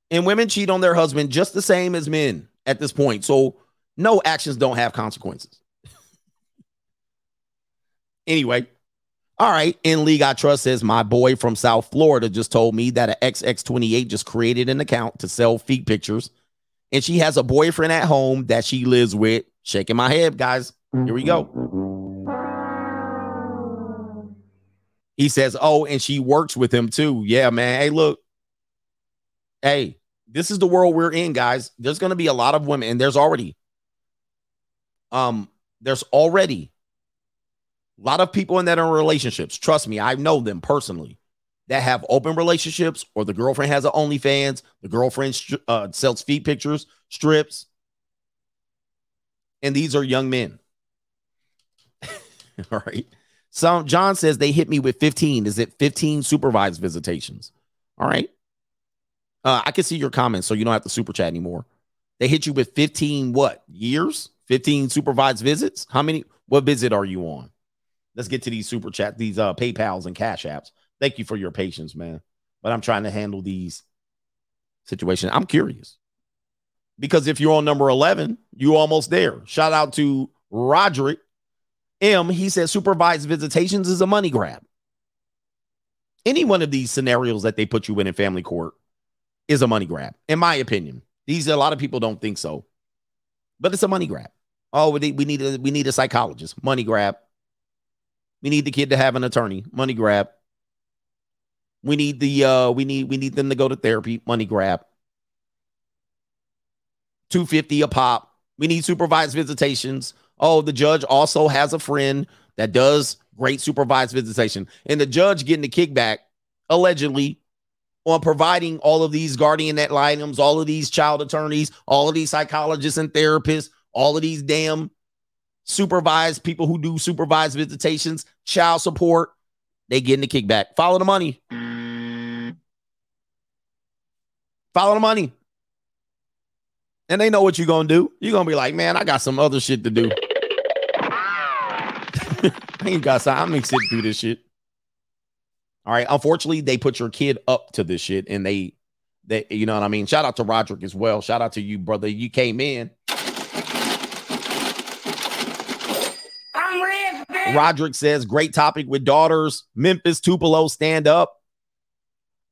And women cheat on their husband just the same as men at this point. So no actions don't have consequences. anyway, all right. In League I Trust says my boy from South Florida just told me that an XX28 just created an account to sell feet pictures. And she has a boyfriend at home that she lives with. Shaking my head, guys. Here we go. He says, Oh, and she works with him too. Yeah, man. Hey, look. Hey, this is the world we're in, guys. There's going to be a lot of women, and there's already, um, there's already a lot of people in that are in relationships. Trust me, I know them personally that have open relationships, or the girlfriend has an OnlyFans, the girlfriend uh, sells feet pictures, strips, and these are young men. All right. So John says they hit me with 15. Is it 15 supervised visitations? All right. Uh, I can see your comments, so you don't have to super chat anymore. They hit you with 15 what years? 15 supervised visits? How many? What visit are you on? Let's get to these super chat, these uh PayPal's and Cash Apps. Thank you for your patience, man. But I'm trying to handle these situations. I'm curious because if you're on number 11, you almost there. Shout out to Roderick M. He says supervised visitations is a money grab. Any one of these scenarios that they put you in in family court is a money grab, in my opinion. These a lot of people don't think so, but it's a money grab. Oh, we need we need a, we need a psychologist, money grab. We need the kid to have an attorney, money grab. We need the uh we need we need them to go to therapy, money grab. 250 a pop. We need supervised visitations. Oh, the judge also has a friend that does great supervised visitation. And the judge getting the kickback allegedly on providing all of these guardian ad litems, all of these child attorneys, all of these psychologists and therapists, all of these damn supervised people who do supervised visitations, child support, they getting the kickback. Follow the money. Follow the money. And they know what you're gonna do. You're gonna be like, man, I got some other shit to do. I ain't got time. I'm gonna sit through this shit. All right. Unfortunately, they put your kid up to this shit and they they you know what I mean. Shout out to Roderick as well. Shout out to you, brother. You came in. I'm red, Roderick says, great topic with daughters. Memphis Tupelo, stand up.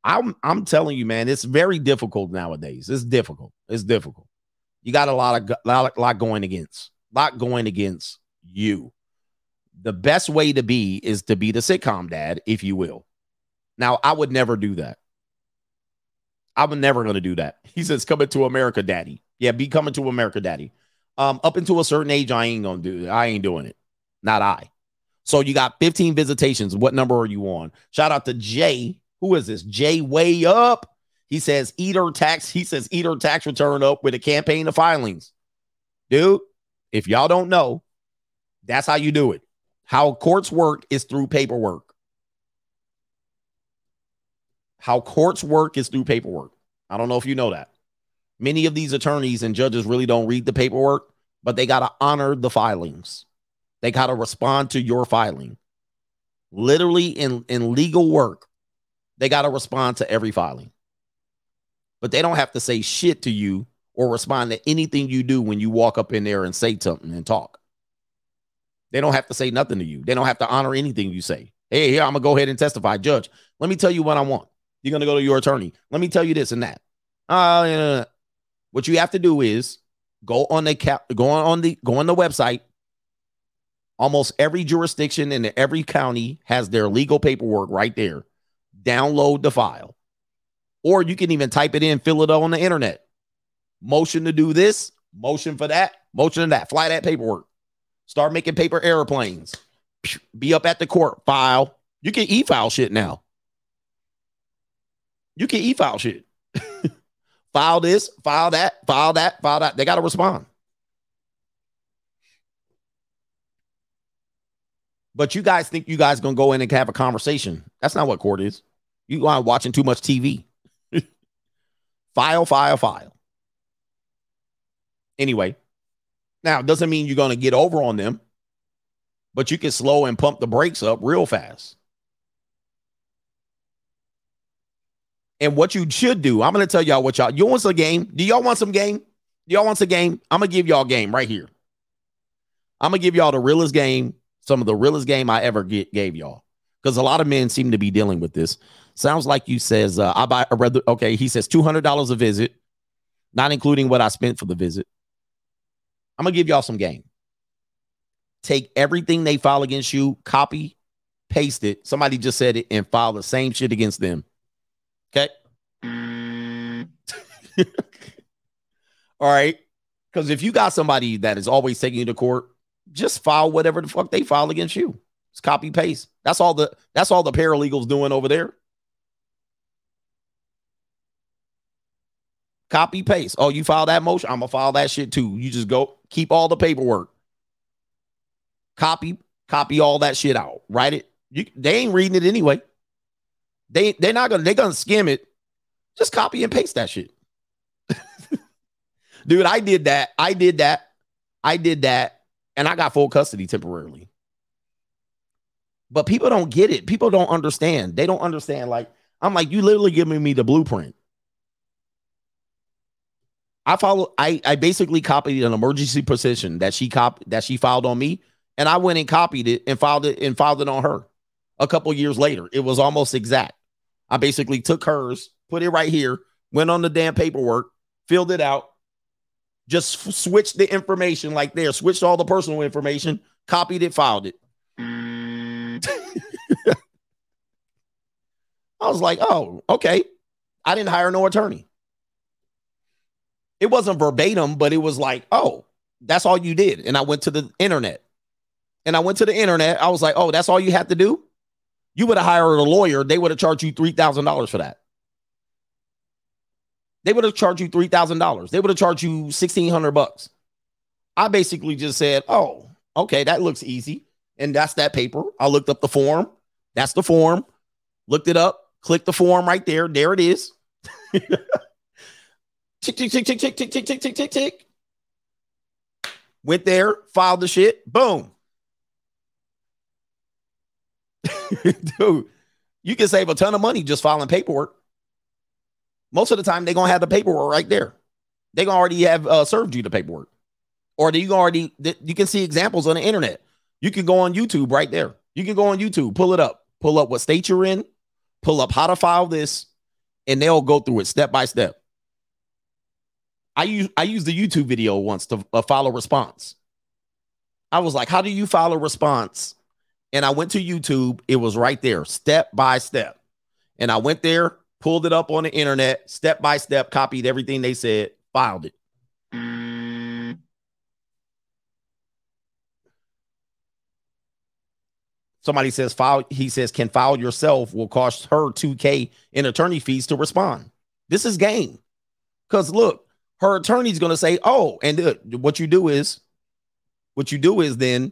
I'm I'm telling you, man, it's very difficult nowadays. It's difficult. It's difficult. You got a lot of lot, lot going against, lot going against you. The best way to be is to be the sitcom dad, if you will. Now, I would never do that. I'm never going to do that. He says, coming to America, daddy. Yeah, be coming to America, daddy. Um, up until a certain age, I ain't going to do it. I ain't doing it. Not I. So you got 15 visitations. What number are you on? Shout out to Jay. Who is this? Jay Way Up. He says eater tax. He says eater tax return up with a campaign of filings. Dude, if y'all don't know, that's how you do it. How courts work is through paperwork. How courts work is through paperwork. I don't know if you know that. Many of these attorneys and judges really don't read the paperwork, but they got to honor the filings. They got to respond to your filing. Literally in, in legal work, they got to respond to every filing. But they don't have to say shit to you or respond to anything you do when you walk up in there and say something and talk. They don't have to say nothing to you. They don't have to honor anything you say. Hey, here, I'm going to go ahead and testify. Judge, let me tell you what I want. You're going to go to your attorney. Let me tell you this and that. Uh, what you have to do is go on the cap, go on the go on the website. Almost every jurisdiction in every county has their legal paperwork right there. Download the file. Or you can even type it in, fill it on the internet. Motion to do this, motion for that, motion to that. Fly that paperwork. Start making paper airplanes. Be up at the court, file. You can e-file shit now. You can e-file shit. file this, file that, file that, file that. They got to respond. But you guys think you guys gonna go in and have a conversation. That's not what court is. You are watching too much TV. file, file, file. Anyway, now it doesn't mean you're gonna get over on them, but you can slow and pump the brakes up real fast. And what you should do, I'm to tell y'all what y'all. You want some game? Do y'all want some game? Do y'all want some game? I'm to give y'all game right here. I'm to give y'all the realest game, some of the realest game I ever get, gave y'all. Because a lot of men seem to be dealing with this. Sounds like you says, uh, I buy a rather, okay, he says $200 a visit, not including what I spent for the visit. I'm to give y'all some game. Take everything they file against you, copy, paste it. Somebody just said it and file the same shit against them Okay. All right. Because if you got somebody that is always taking you to court, just file whatever the fuck they file against you. It's copy paste. That's all the that's all the paralegals doing over there. Copy paste. Oh, you file that motion. I'm gonna file that shit too. You just go keep all the paperwork. Copy, copy all that shit out. Write it. You, they ain't reading it anyway. They they're not gonna they're gonna skim it. Just copy and paste that shit. Dude, I did that. I did that. I did that, and I got full custody temporarily. But people don't get it. People don't understand. They don't understand. Like, I'm like, you literally giving me the blueprint. I follow, I I basically copied an emergency petition that she cop that she filed on me, and I went and copied it and filed it and filed it on her a couple years later. It was almost exact. I basically took hers, put it right here, went on the damn paperwork, filled it out, just f- switched the information like there, switched all the personal information, copied it, filed it. I was like, oh, okay. I didn't hire no attorney. It wasn't verbatim, but it was like, oh, that's all you did. And I went to the internet. And I went to the internet. I was like, oh, that's all you had to do? You would have hired a lawyer, they would have charged you $3,000 for that. They would have charged you $3,000. They would have charged you 1600 bucks. I basically just said, "Oh, Okay, that looks easy. And that's that paper. I looked up the form. That's the form. Looked it up. Click the form right there. There it is. tick, tick, tick, tick, tick, tick, tick, tick, tick, tick, tick. Went there, filed the shit. Boom. Dude, you can save a ton of money just filing paperwork. Most of the time, they're gonna have the paperwork right there. They're gonna already have uh, served you the paperwork, or you already you can see examples on the internet. You can go on YouTube right there. You can go on YouTube, pull it up, pull up what state you're in, pull up how to file this, and they'll go through it step by step. I use I used the YouTube video once to uh, file a response. I was like, "How do you file a response?" And I went to YouTube. It was right there, step by step. And I went there, pulled it up on the internet, step by step, copied everything they said, filed it. Somebody says file. He says can file yourself will cost her 2K in attorney fees to respond. This is game. Because look, her attorney's going to say, oh, and uh, what you do is, what you do is then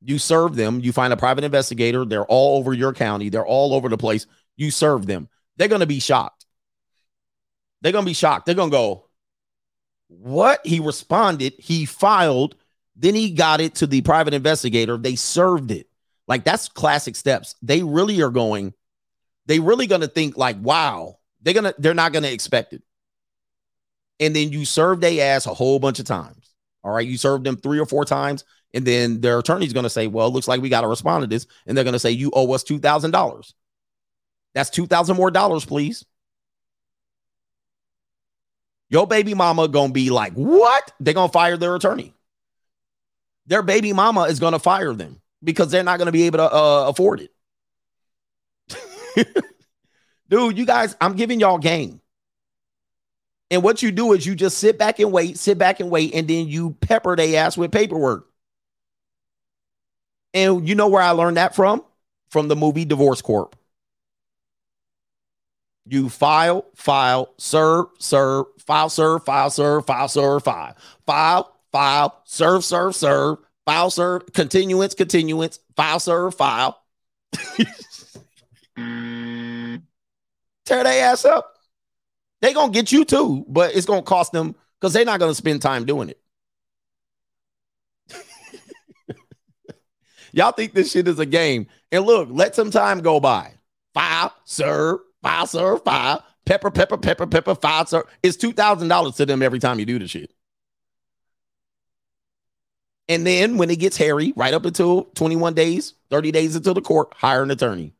you serve them. You find a private investigator. They're all over your county. They're all over the place. You serve them. They're going to be shocked. They're going to be shocked. They're going to go, what? He responded. He filed. Then he got it to the private investigator. They served it. Like that's classic steps. They really are going, they really going to think like, wow, they're going to, they're not going to expect it. And then you serve their ass a whole bunch of times. All right. You serve them three or four times. And then their attorney's going to say, well, it looks like we got to respond to this. And they're going to say, you owe us $2,000. That's 2000 more dollars, please. Your baby mama going to be like, what? They're going to fire their attorney. Their baby mama is going to fire them because they're not going to be able to uh, afford it. Dude, you guys, I'm giving y'all game. And what you do is you just sit back and wait, sit back and wait, and then you pepper they ass with paperwork. And you know where I learned that from? From the movie Divorce Corp. You file, file, serve, serve, file, serve, file, serve, file, serve, file, file, file, serve, serve, serve, file, serve, continuance, continuance, file, serve, file. Tear their ass up. They gonna get you too, but it's gonna cost them because they're not gonna spend time doing it. Y'all think this shit is a game. And look, let some time go by. File, sir, file, sir, file, pepper, pepper, pepper, pepper, file, sir. It's $2,000 to them every time you do the shit. And then when it gets hairy, right up until 21 days, 30 days until the court, hire an attorney.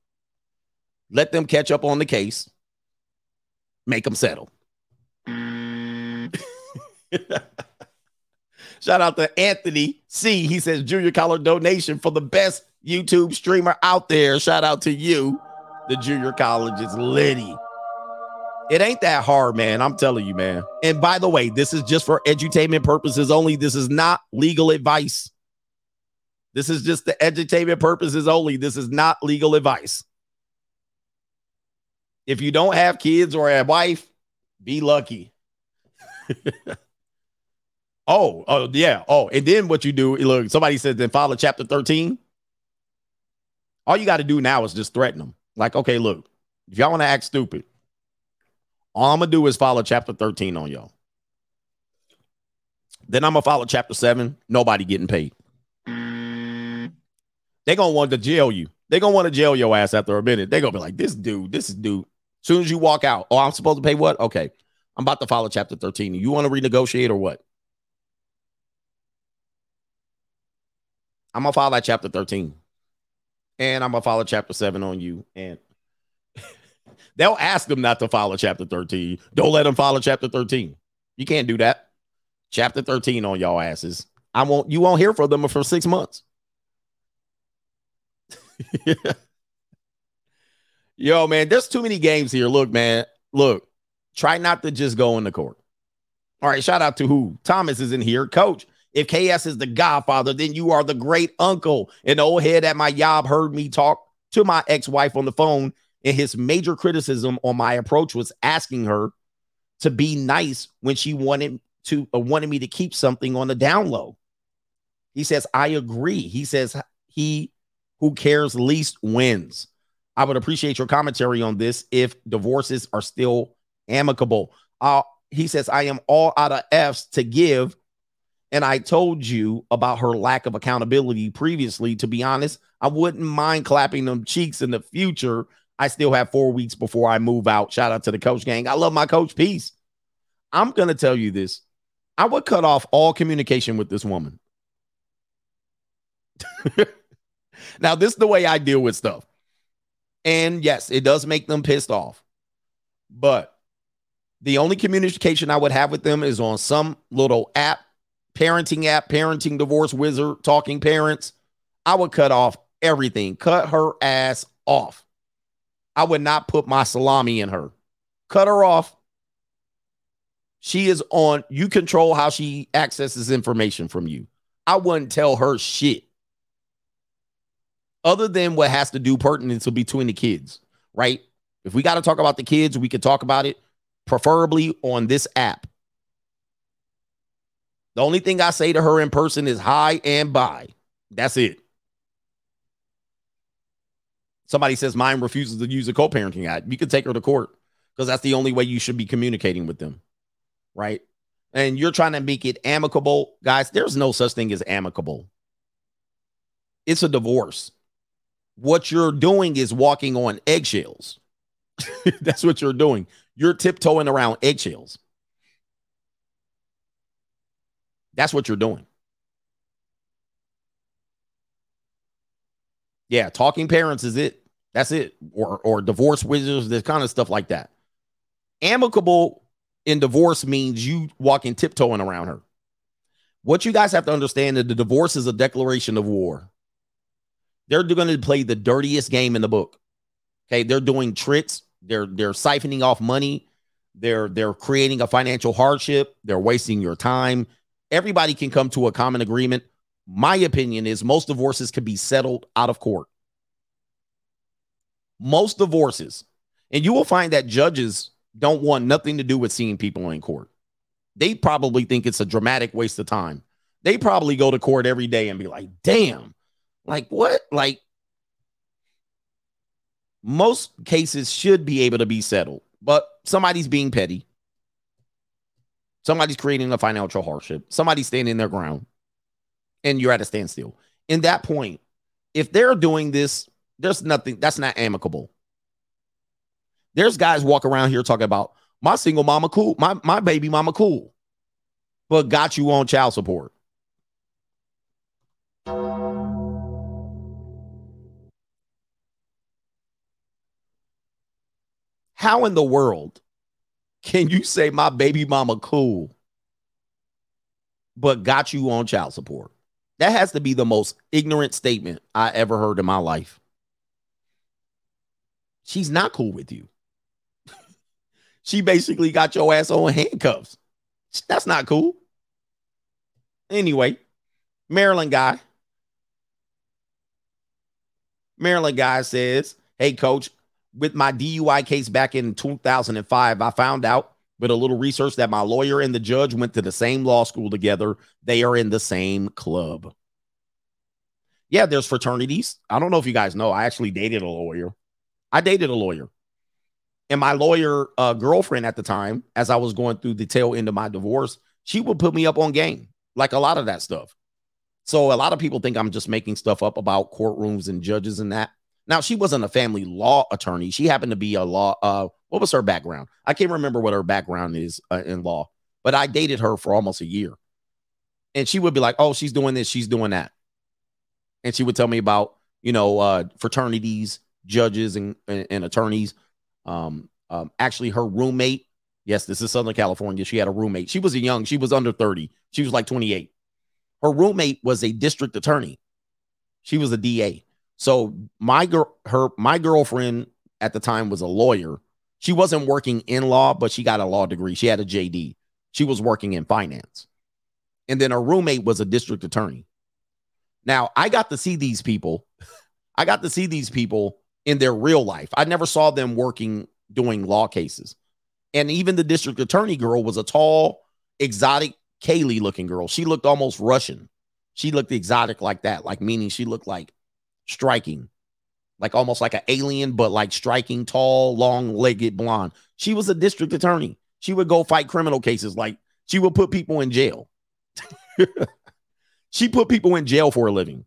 Let them catch up on the case. Make them settle. Shout out to Anthony C. He says junior college donation for the best YouTube streamer out there. Shout out to you. The junior college is litty. It ain't that hard, man. I'm telling you, man. And by the way, this is just for edutainment purposes only. This is not legal advice. This is just the edutainment purposes only. This is not legal advice. If you don't have kids or a wife, be lucky. oh, oh, yeah. Oh, and then what you do, look, somebody says then follow chapter 13. All you got to do now is just threaten them. Like, okay, look, if y'all want to act stupid, all I'm gonna do is follow chapter 13 on y'all. Then I'm gonna follow chapter 7. Nobody getting paid. They're gonna want to jail you. They're gonna want to jail your ass after a minute. They're gonna be like, this dude, this is dude. As soon as you walk out, oh, I'm supposed to pay what? Okay. I'm about to follow chapter 13. You want to renegotiate or what? I'm gonna follow that chapter 13. And I'm gonna follow chapter 7 on you. And they'll ask them not to follow chapter 13. Don't let them follow chapter 13. You can't do that. Chapter 13 on y'all asses. I won't you won't hear from them for six months. Yo, man, there's too many games here. Look, man, look, try not to just go in the court. All right, shout out to who? Thomas is in here. Coach, if KS is the godfather, then you are the great uncle. An old head at my job heard me talk to my ex wife on the phone, and his major criticism on my approach was asking her to be nice when she wanted to uh, wanted me to keep something on the down low. He says, I agree. He says, he who cares least wins. I would appreciate your commentary on this if divorces are still amicable. Uh, he says, I am all out of F's to give. And I told you about her lack of accountability previously. To be honest, I wouldn't mind clapping them cheeks in the future. I still have four weeks before I move out. Shout out to the coach gang. I love my coach. Peace. I'm going to tell you this I would cut off all communication with this woman. now, this is the way I deal with stuff. And yes, it does make them pissed off. But the only communication I would have with them is on some little app, parenting app, parenting divorce wizard, talking parents. I would cut off everything, cut her ass off. I would not put my salami in her. Cut her off. She is on, you control how she accesses information from you. I wouldn't tell her shit other than what has to do pertinence to between the kids, right? If we got to talk about the kids, we could talk about it, preferably on this app. The only thing I say to her in person is hi and bye. That's it. Somebody says mine refuses to use a co parenting app. You can take her to court because that's the only way you should be communicating with them, right? And you're trying to make it amicable. Guys, there's no such thing as amicable. It's a divorce what you're doing is walking on eggshells. That's what you're doing. You're tiptoeing around eggshells. That's what you're doing. Yeah, talking parents is it. That's it. Or or divorce wizards, this kind of stuff like that. Amicable in divorce means you walking tiptoeing around her. What you guys have to understand is the divorce is a declaration of war. They're going to play the dirtiest game in the book. Okay, they're doing tricks. They're they're siphoning off money. They're they're creating a financial hardship. They're wasting your time. Everybody can come to a common agreement. My opinion is most divorces can be settled out of court. Most divorces, and you will find that judges don't want nothing to do with seeing people in court. They probably think it's a dramatic waste of time. They probably go to court every day and be like, damn, like what? Like most cases should be able to be settled, but somebody's being petty. Somebody's creating a financial hardship. Somebody's standing their ground, and you're at a standstill. In that point, if they're doing this, there's nothing that's not amicable. There's guys walk around here talking about my single mama cool, my my baby mama cool, but got you on child support. How in the world can you say my baby mama cool, but got you on child support? That has to be the most ignorant statement I ever heard in my life. She's not cool with you. she basically got your ass on handcuffs. That's not cool. Anyway, Maryland guy. Maryland guy says, Hey, coach, with my DUI case back in 2005, I found out with a little research that my lawyer and the judge went to the same law school together. They are in the same club. Yeah, there's fraternities. I don't know if you guys know. I actually dated a lawyer. I dated a lawyer. And my lawyer uh, girlfriend at the time, as I was going through the tail end of my divorce, she would put me up on game, like a lot of that stuff. So a lot of people think I'm just making stuff up about courtrooms and judges and that. Now, she wasn't a family law attorney. She happened to be a law. Uh, what was her background? I can't remember what her background is uh, in law, but I dated her for almost a year. And she would be like, oh, she's doing this, she's doing that. And she would tell me about, you know, uh, fraternities, judges, and, and, and attorneys. Um, um, actually, her roommate, yes, this is Southern California. She had a roommate. She was a young, she was under 30. She was like 28. Her roommate was a district attorney. She was a DA. So my girl, her, my girlfriend at the time was a lawyer. She wasn't working in law, but she got a law degree. She had a JD. She was working in finance. And then her roommate was a district attorney. Now, I got to see these people. I got to see these people in their real life. I never saw them working doing law cases. And even the district attorney girl was a tall, exotic, Kaylee looking girl. She looked almost Russian. She looked exotic like that, like meaning she looked like striking, like almost like an alien, but like striking, tall, long legged blonde. She was a district attorney. She would go fight criminal cases. Like she would put people in jail. she put people in jail for a living.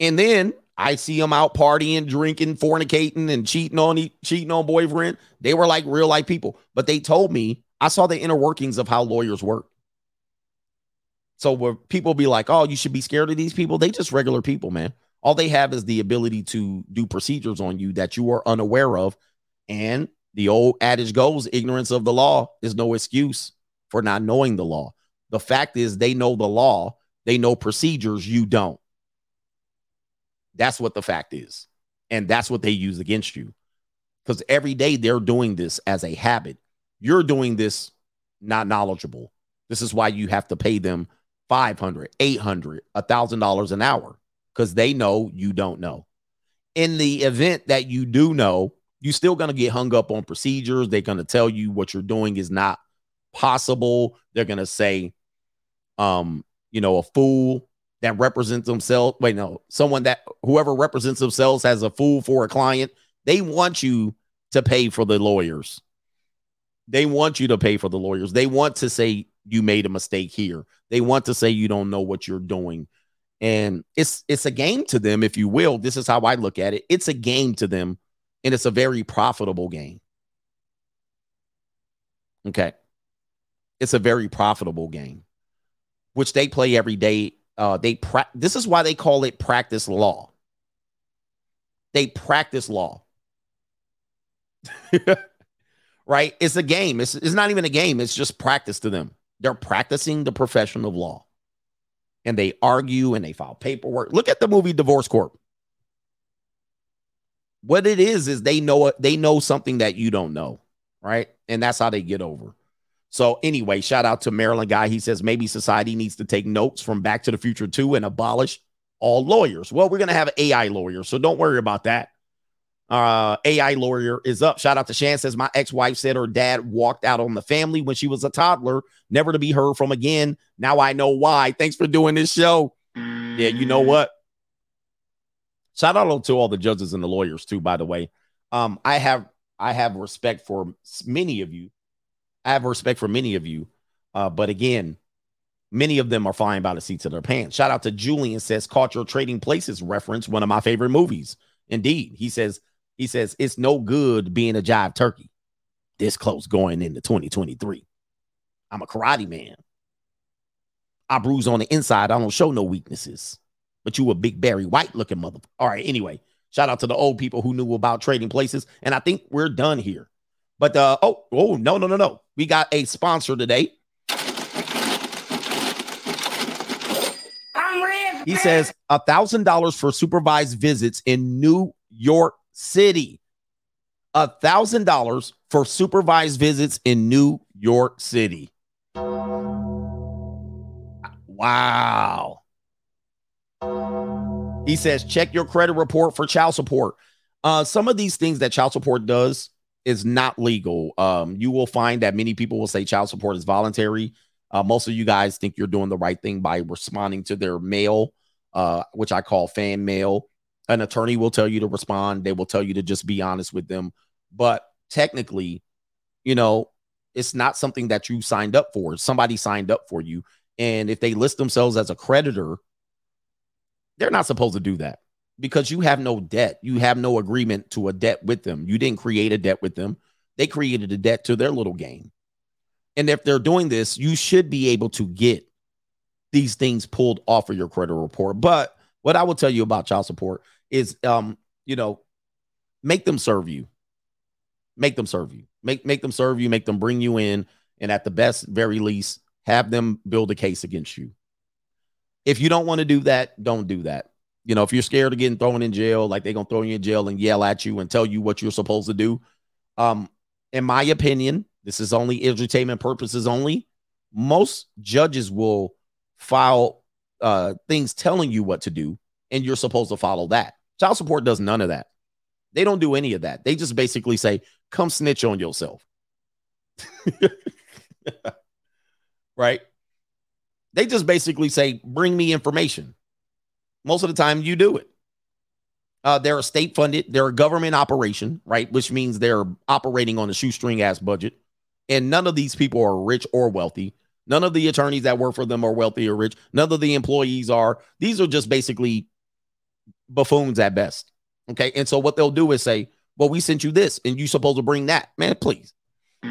And then I see them out partying, drinking, fornicating, and cheating on cheating on boyfriend. They were like real life people, but they told me I saw the inner workings of how lawyers work. So where people be like, "Oh, you should be scared of these people," they just regular people, man. All they have is the ability to do procedures on you that you are unaware of, and the old adage goes: ignorance of the law is no excuse for not knowing the law. The fact is, they know the law, they know procedures, you don't. That's what the fact is. And that's what they use against you. Because every day they're doing this as a habit. You're doing this not knowledgeable. This is why you have to pay them 500, 800, $1,000 an hour because they know you don't know. In the event that you do know, you're still going to get hung up on procedures. They're going to tell you what you're doing is not possible. They're going to say, um, you know, a fool that represents themselves. Wait, no, someone that whoever represents themselves as a fool for a client, they want you to pay for the lawyers. They want you to pay for the lawyers. They want to say you made a mistake here. They want to say you don't know what you're doing. And it's it's a game to them, if you will. This is how I look at it. It's a game to them, and it's a very profitable game. Okay. It's a very profitable game, which they play every day uh, they pra- this is why they call it practice law. They practice law. right? It's a game. It's, it's not even a game. It's just practice to them. They're practicing the profession of law. And they argue and they file paperwork. Look at the movie Divorce Corp. What it is is they know they know something that you don't know, right? And that's how they get over. So anyway, shout out to Maryland guy. He says maybe society needs to take notes from Back to the Future 2 and abolish all lawyers. Well, we're gonna have AI lawyers, so don't worry about that. Uh, AI lawyer is up. Shout out to Shan says my ex-wife said her dad walked out on the family when she was a toddler, never to be heard from again. Now I know why. Thanks for doing this show. Yeah, you know what? Shout out to all the judges and the lawyers too. By the way, um, I have I have respect for many of you I have respect for many of you. Uh, but again, many of them are flying by the seats of their pants. Shout out to Julian says, caught your trading places reference, one of my favorite movies. Indeed. He says, he says, it's no good being a jive turkey this close going into 2023. I'm a karate man. I bruise on the inside. I don't show no weaknesses. But you a big Barry White looking mother. All right. Anyway, shout out to the old people who knew about trading places. And I think we're done here. But uh, oh, oh, no, no, no, no. We got a sponsor today. He says a thousand dollars for supervised visits in New York City. A thousand dollars for supervised visits in New York City. Wow. He says check your credit report for child support. Uh, some of these things that child support does is not legal. Um, you will find that many people will say child support is voluntary. Uh, most of you guys think you're doing the right thing by responding to their mail, uh, which I call fan mail. An attorney will tell you to respond. They will tell you to just be honest with them. But technically, you know, it's not something that you signed up for. Somebody signed up for you. And if they list themselves as a creditor, they're not supposed to do that because you have no debt. You have no agreement to a debt with them. You didn't create a debt with them. They created a debt to their little game. And if they're doing this, you should be able to get these things pulled off of your credit report. But what I will tell you about child support is um, you know, make them serve you. Make them serve you. Make make them serve you, make them bring you in and at the best very least have them build a case against you. If you don't want to do that, don't do that. You know, if you're scared of getting thrown in jail, like they're gonna throw you in jail and yell at you and tell you what you're supposed to do. Um, in my opinion, this is only entertainment purposes only. Most judges will file uh, things telling you what to do, and you're supposed to follow that. Child support does none of that. They don't do any of that. They just basically say, "Come snitch on yourself." right? They just basically say, bring me information. Most of the time, you do it. Uh, they're a state funded, they're a government operation, right? Which means they're operating on a shoestring ass budget. And none of these people are rich or wealthy. None of the attorneys that work for them are wealthy or rich. None of the employees are. These are just basically buffoons at best. Okay. And so what they'll do is say, well, we sent you this and you supposed to bring that. Man, please. All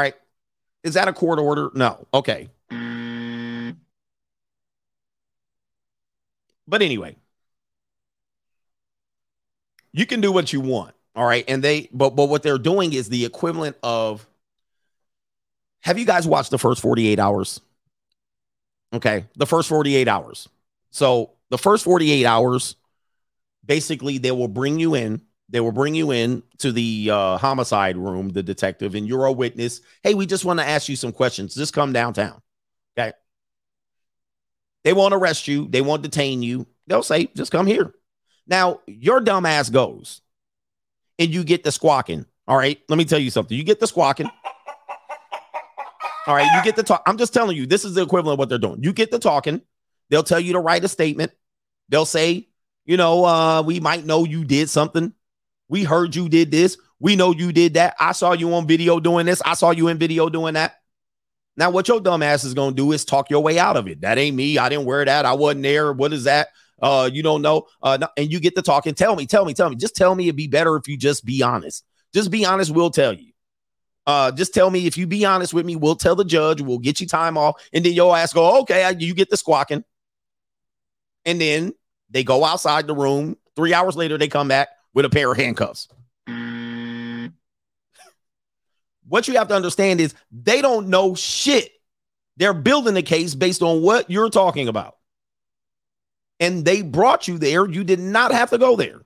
right. Is that a court order? No. Okay. But anyway, you can do what you want. All right. And they, but, but what they're doing is the equivalent of have you guys watched the first 48 hours? Okay. The first 48 hours. So the first 48 hours, basically, they will bring you in. They will bring you in to the uh, homicide room, the detective, and you're a witness. Hey, we just want to ask you some questions. Just come downtown. Okay. They won't arrest you. They won't detain you. They'll say, just come here. Now, your dumb ass goes and you get the squawking. All right. Let me tell you something. You get the squawking. All right. You get the talk. I'm just telling you, this is the equivalent of what they're doing. You get the talking. They'll tell you to write a statement. They'll say, you know, uh, we might know you did something. We heard you did this. We know you did that. I saw you on video doing this. I saw you in video doing that. Now, what your dumb ass is going to do is talk your way out of it. That ain't me. I didn't wear that. I wasn't there. What is that? Uh, you don't know. Uh, and you get to talking. Tell me, tell me, tell me. Just tell me it'd be better if you just be honest. Just be honest. We'll tell you. Uh, just tell me if you be honest with me, we'll tell the judge, we'll get you time off, and then your ass go, okay, you get the squawking. And then they go outside the room. Three hours later, they come back with a pair of handcuffs. What you have to understand is they don't know shit. They're building a case based on what you're talking about. And they brought you there. You did not have to go there.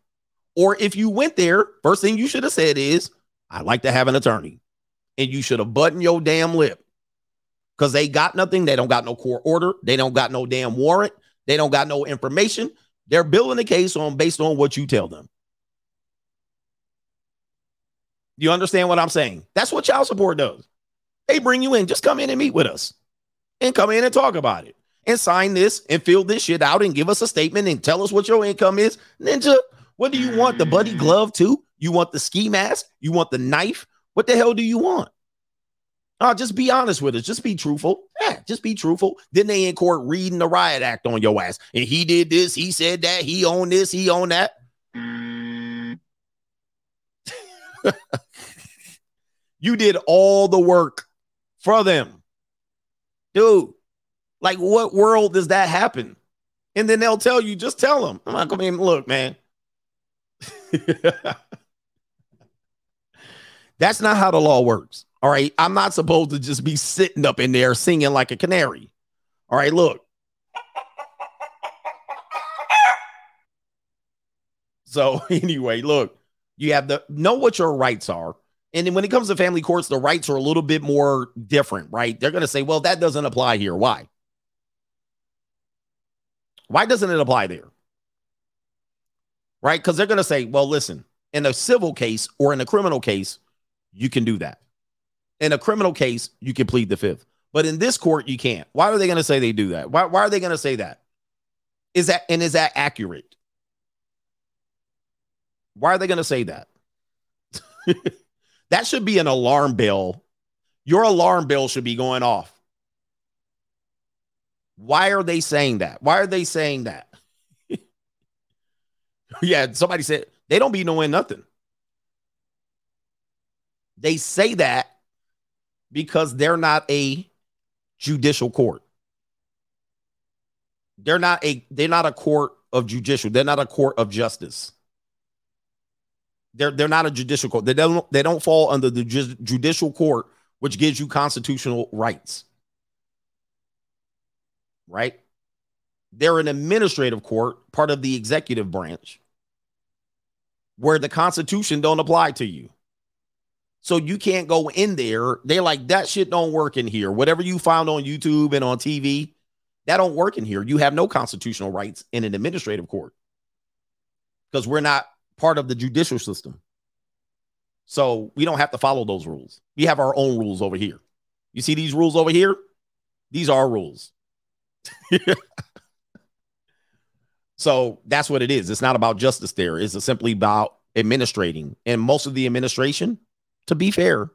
Or if you went there, first thing you should have said is, I'd like to have an attorney. And you should have buttoned your damn lip because they got nothing. They don't got no court order. They don't got no damn warrant. They don't got no information. They're building a case on based on what you tell them. You understand what I'm saying? That's what child support does. They bring you in, just come in and meet with us and come in and talk about it and sign this and fill this shit out and give us a statement and tell us what your income is. Ninja, what do you want? The buddy glove too? You want the ski mask? You want the knife? What the hell do you want? Oh, just be honest with us. Just be truthful. Yeah, just be truthful. Then they in court reading the riot act on your ass. And he did this, he said that, he owned this, he owned that. you did all the work for them. Dude, like what world does that happen? And then they'll tell you, just tell them. I'm like, I mean, look, man. That's not how the law works. All right. I'm not supposed to just be sitting up in there singing like a canary. All right. Look. So, anyway, look, you have to know what your rights are. And then when it comes to family courts, the rights are a little bit more different, right? They're going to say, well, that doesn't apply here. Why? Why doesn't it apply there? Right? Because they're going to say, well, listen, in a civil case or in a criminal case, you can do that. In a criminal case, you can plead the fifth. But in this court, you can't. Why are they going to say they do that? Why, why are they going to say that? Is that and is that accurate? Why are they going to say that? that should be an alarm bell. Your alarm bell should be going off. Why are they saying that? Why are they saying that? yeah, somebody said they don't be knowing nothing. They say that because they're not a judicial court. They're not a they're not a court of judicial. They're not a court of justice. They're they're not a judicial court. They don't they don't fall under the ju- judicial court, which gives you constitutional rights. Right? They're an administrative court, part of the executive branch, where the Constitution don't apply to you. So you can't go in there. They're like, that shit don't work in here. Whatever you found on YouTube and on TV, that don't work in here. You have no constitutional rights in an administrative court because we're not part of the judicial system. So we don't have to follow those rules. We have our own rules over here. You see these rules over here? These are rules. so that's what it is. It's not about justice there. It's simply about administrating. And most of the administration, to be fair,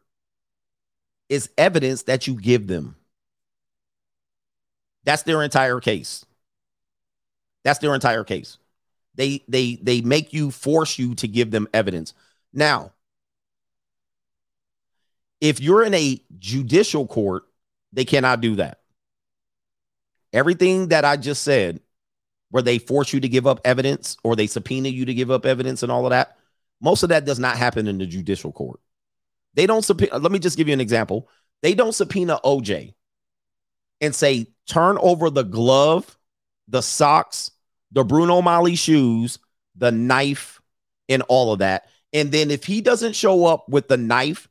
is evidence that you give them. That's their entire case. That's their entire case. They they they make you force you to give them evidence. Now, if you're in a judicial court, they cannot do that. Everything that I just said, where they force you to give up evidence or they subpoena you to give up evidence and all of that, most of that does not happen in the judicial court. They don't subpoena. Uh, let me just give you an example. They don't subpoena OJ and say, turn over the glove, the socks, the Bruno Magli shoes, the knife, and all of that. And then if he doesn't show up with the knife,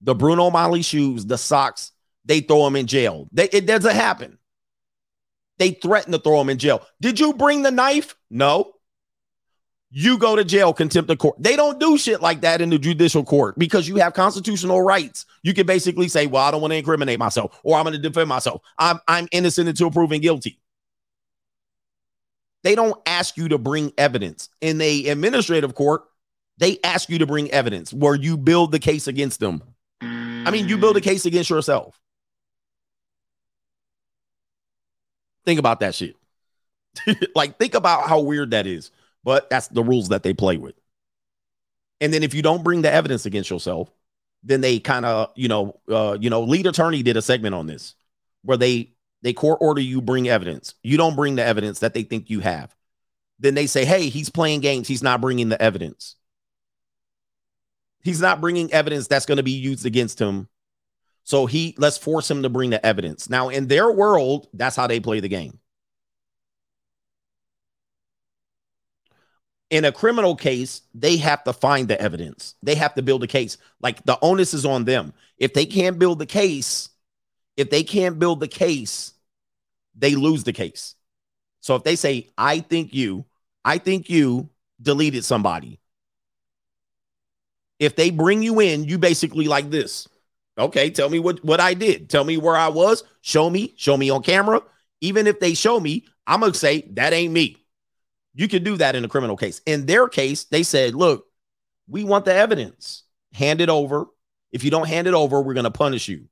the Bruno Magli shoes, the socks, they throw him in jail. They, it doesn't happen. They threaten to throw him in jail. Did you bring the knife? No. You go to jail, contempt of court. They don't do shit like that in the judicial court because you have constitutional rights. You can basically say, "Well, I don't want to incriminate myself, or I'm going to defend myself. I'm I'm innocent until proven guilty." They don't ask you to bring evidence in the administrative court. They ask you to bring evidence where you build the case against them. I mean, you build a case against yourself. Think about that shit. like, think about how weird that is. But that's the rules that they play with. And then if you don't bring the evidence against yourself, then they kind of, you know, uh, you know, lead attorney did a segment on this where they they court order you bring evidence. You don't bring the evidence that they think you have. Then they say, "Hey, he's playing games. He's not bringing the evidence." He's not bringing evidence that's going to be used against him. So he let's force him to bring the evidence. Now, in their world, that's how they play the game. In a criminal case, they have to find the evidence. They have to build a case. Like the onus is on them. If they can't build the case, if they can't build the case, they lose the case. So if they say, I think you, I think you deleted somebody. If they bring you in, you basically like this. Okay, tell me what, what I did. Tell me where I was. Show me. Show me on camera. Even if they show me, I'm going to say, that ain't me. You can do that in a criminal case. In their case, they said, look, we want the evidence. Hand it over. If you don't hand it over, we're going to punish you.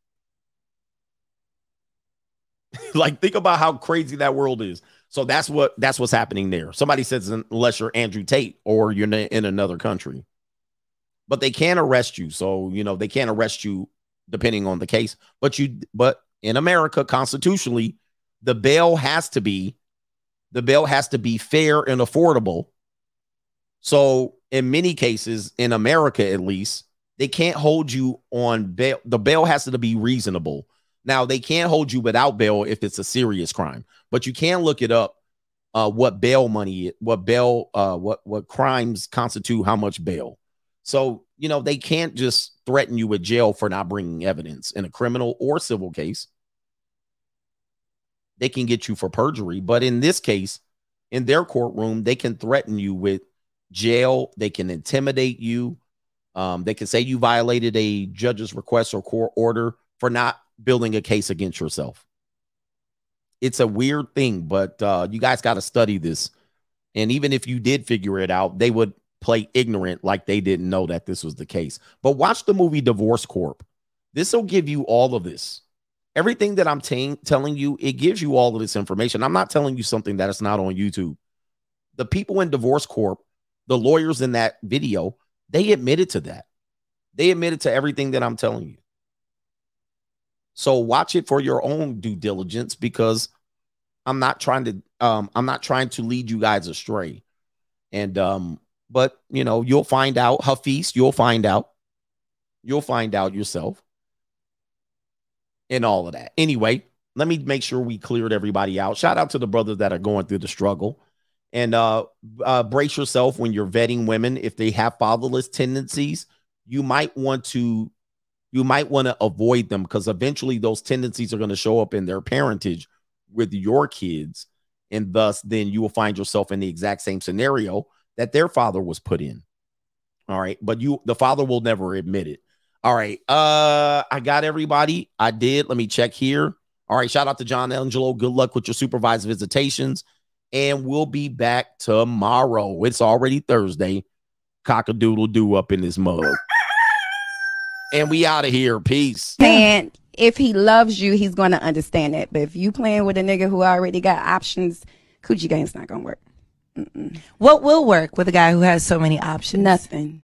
like, think about how crazy that world is. So that's what that's what's happening there. Somebody says unless you're Andrew Tate or you're in another country, but they can arrest you. So you know they can't arrest you depending on the case. But you, but in America, constitutionally, the bail has to be the bail has to be fair and affordable. So in many cases, in America at least, they can't hold you on bail. The bail has to be reasonable. Now they can't hold you without bail if it's a serious crime, but you can look it up. Uh, what bail money, what bail, uh, what what crimes constitute how much bail. So you know they can't just threaten you with jail for not bringing evidence in a criminal or civil case. They can get you for perjury, but in this case, in their courtroom, they can threaten you with jail. They can intimidate you. Um, they can say you violated a judge's request or court order for not building a case against yourself. It's a weird thing, but uh, you guys got to study this. And even if you did figure it out, they would play ignorant like they didn't know that this was the case. But watch the movie Divorce Corp. This will give you all of this. Everything that I'm t- telling you, it gives you all of this information. I'm not telling you something that is not on YouTube. The people in Divorce Corp, the lawyers in that video, they admitted to that. They admitted to everything that I'm telling you. So watch it for your own due diligence because I'm not trying to um I'm not trying to lead you guys astray. And um but you know, you'll find out Hafiz, you'll find out. You'll find out yourself. And all of that. Anyway, let me make sure we cleared everybody out. Shout out to the brothers that are going through the struggle. And uh, uh brace yourself when you're vetting women if they have fatherless tendencies, you might want to you might want to avoid them because eventually those tendencies are going to show up in their parentage with your kids. And thus, then you will find yourself in the exact same scenario that their father was put in. All right, but you the father will never admit it. All right. Uh I got everybody. I did. Let me check here. All right, shout out to John Angelo. Good luck with your supervised visitations. And we'll be back tomorrow. It's already Thursday. Cockadoodle do up in this mug. And we out of here. Peace. And if he loves you, he's going to understand that. But if you playing with a nigga who already got options, coochie game's not going to work. What will work with a guy who has so many options? Nothing.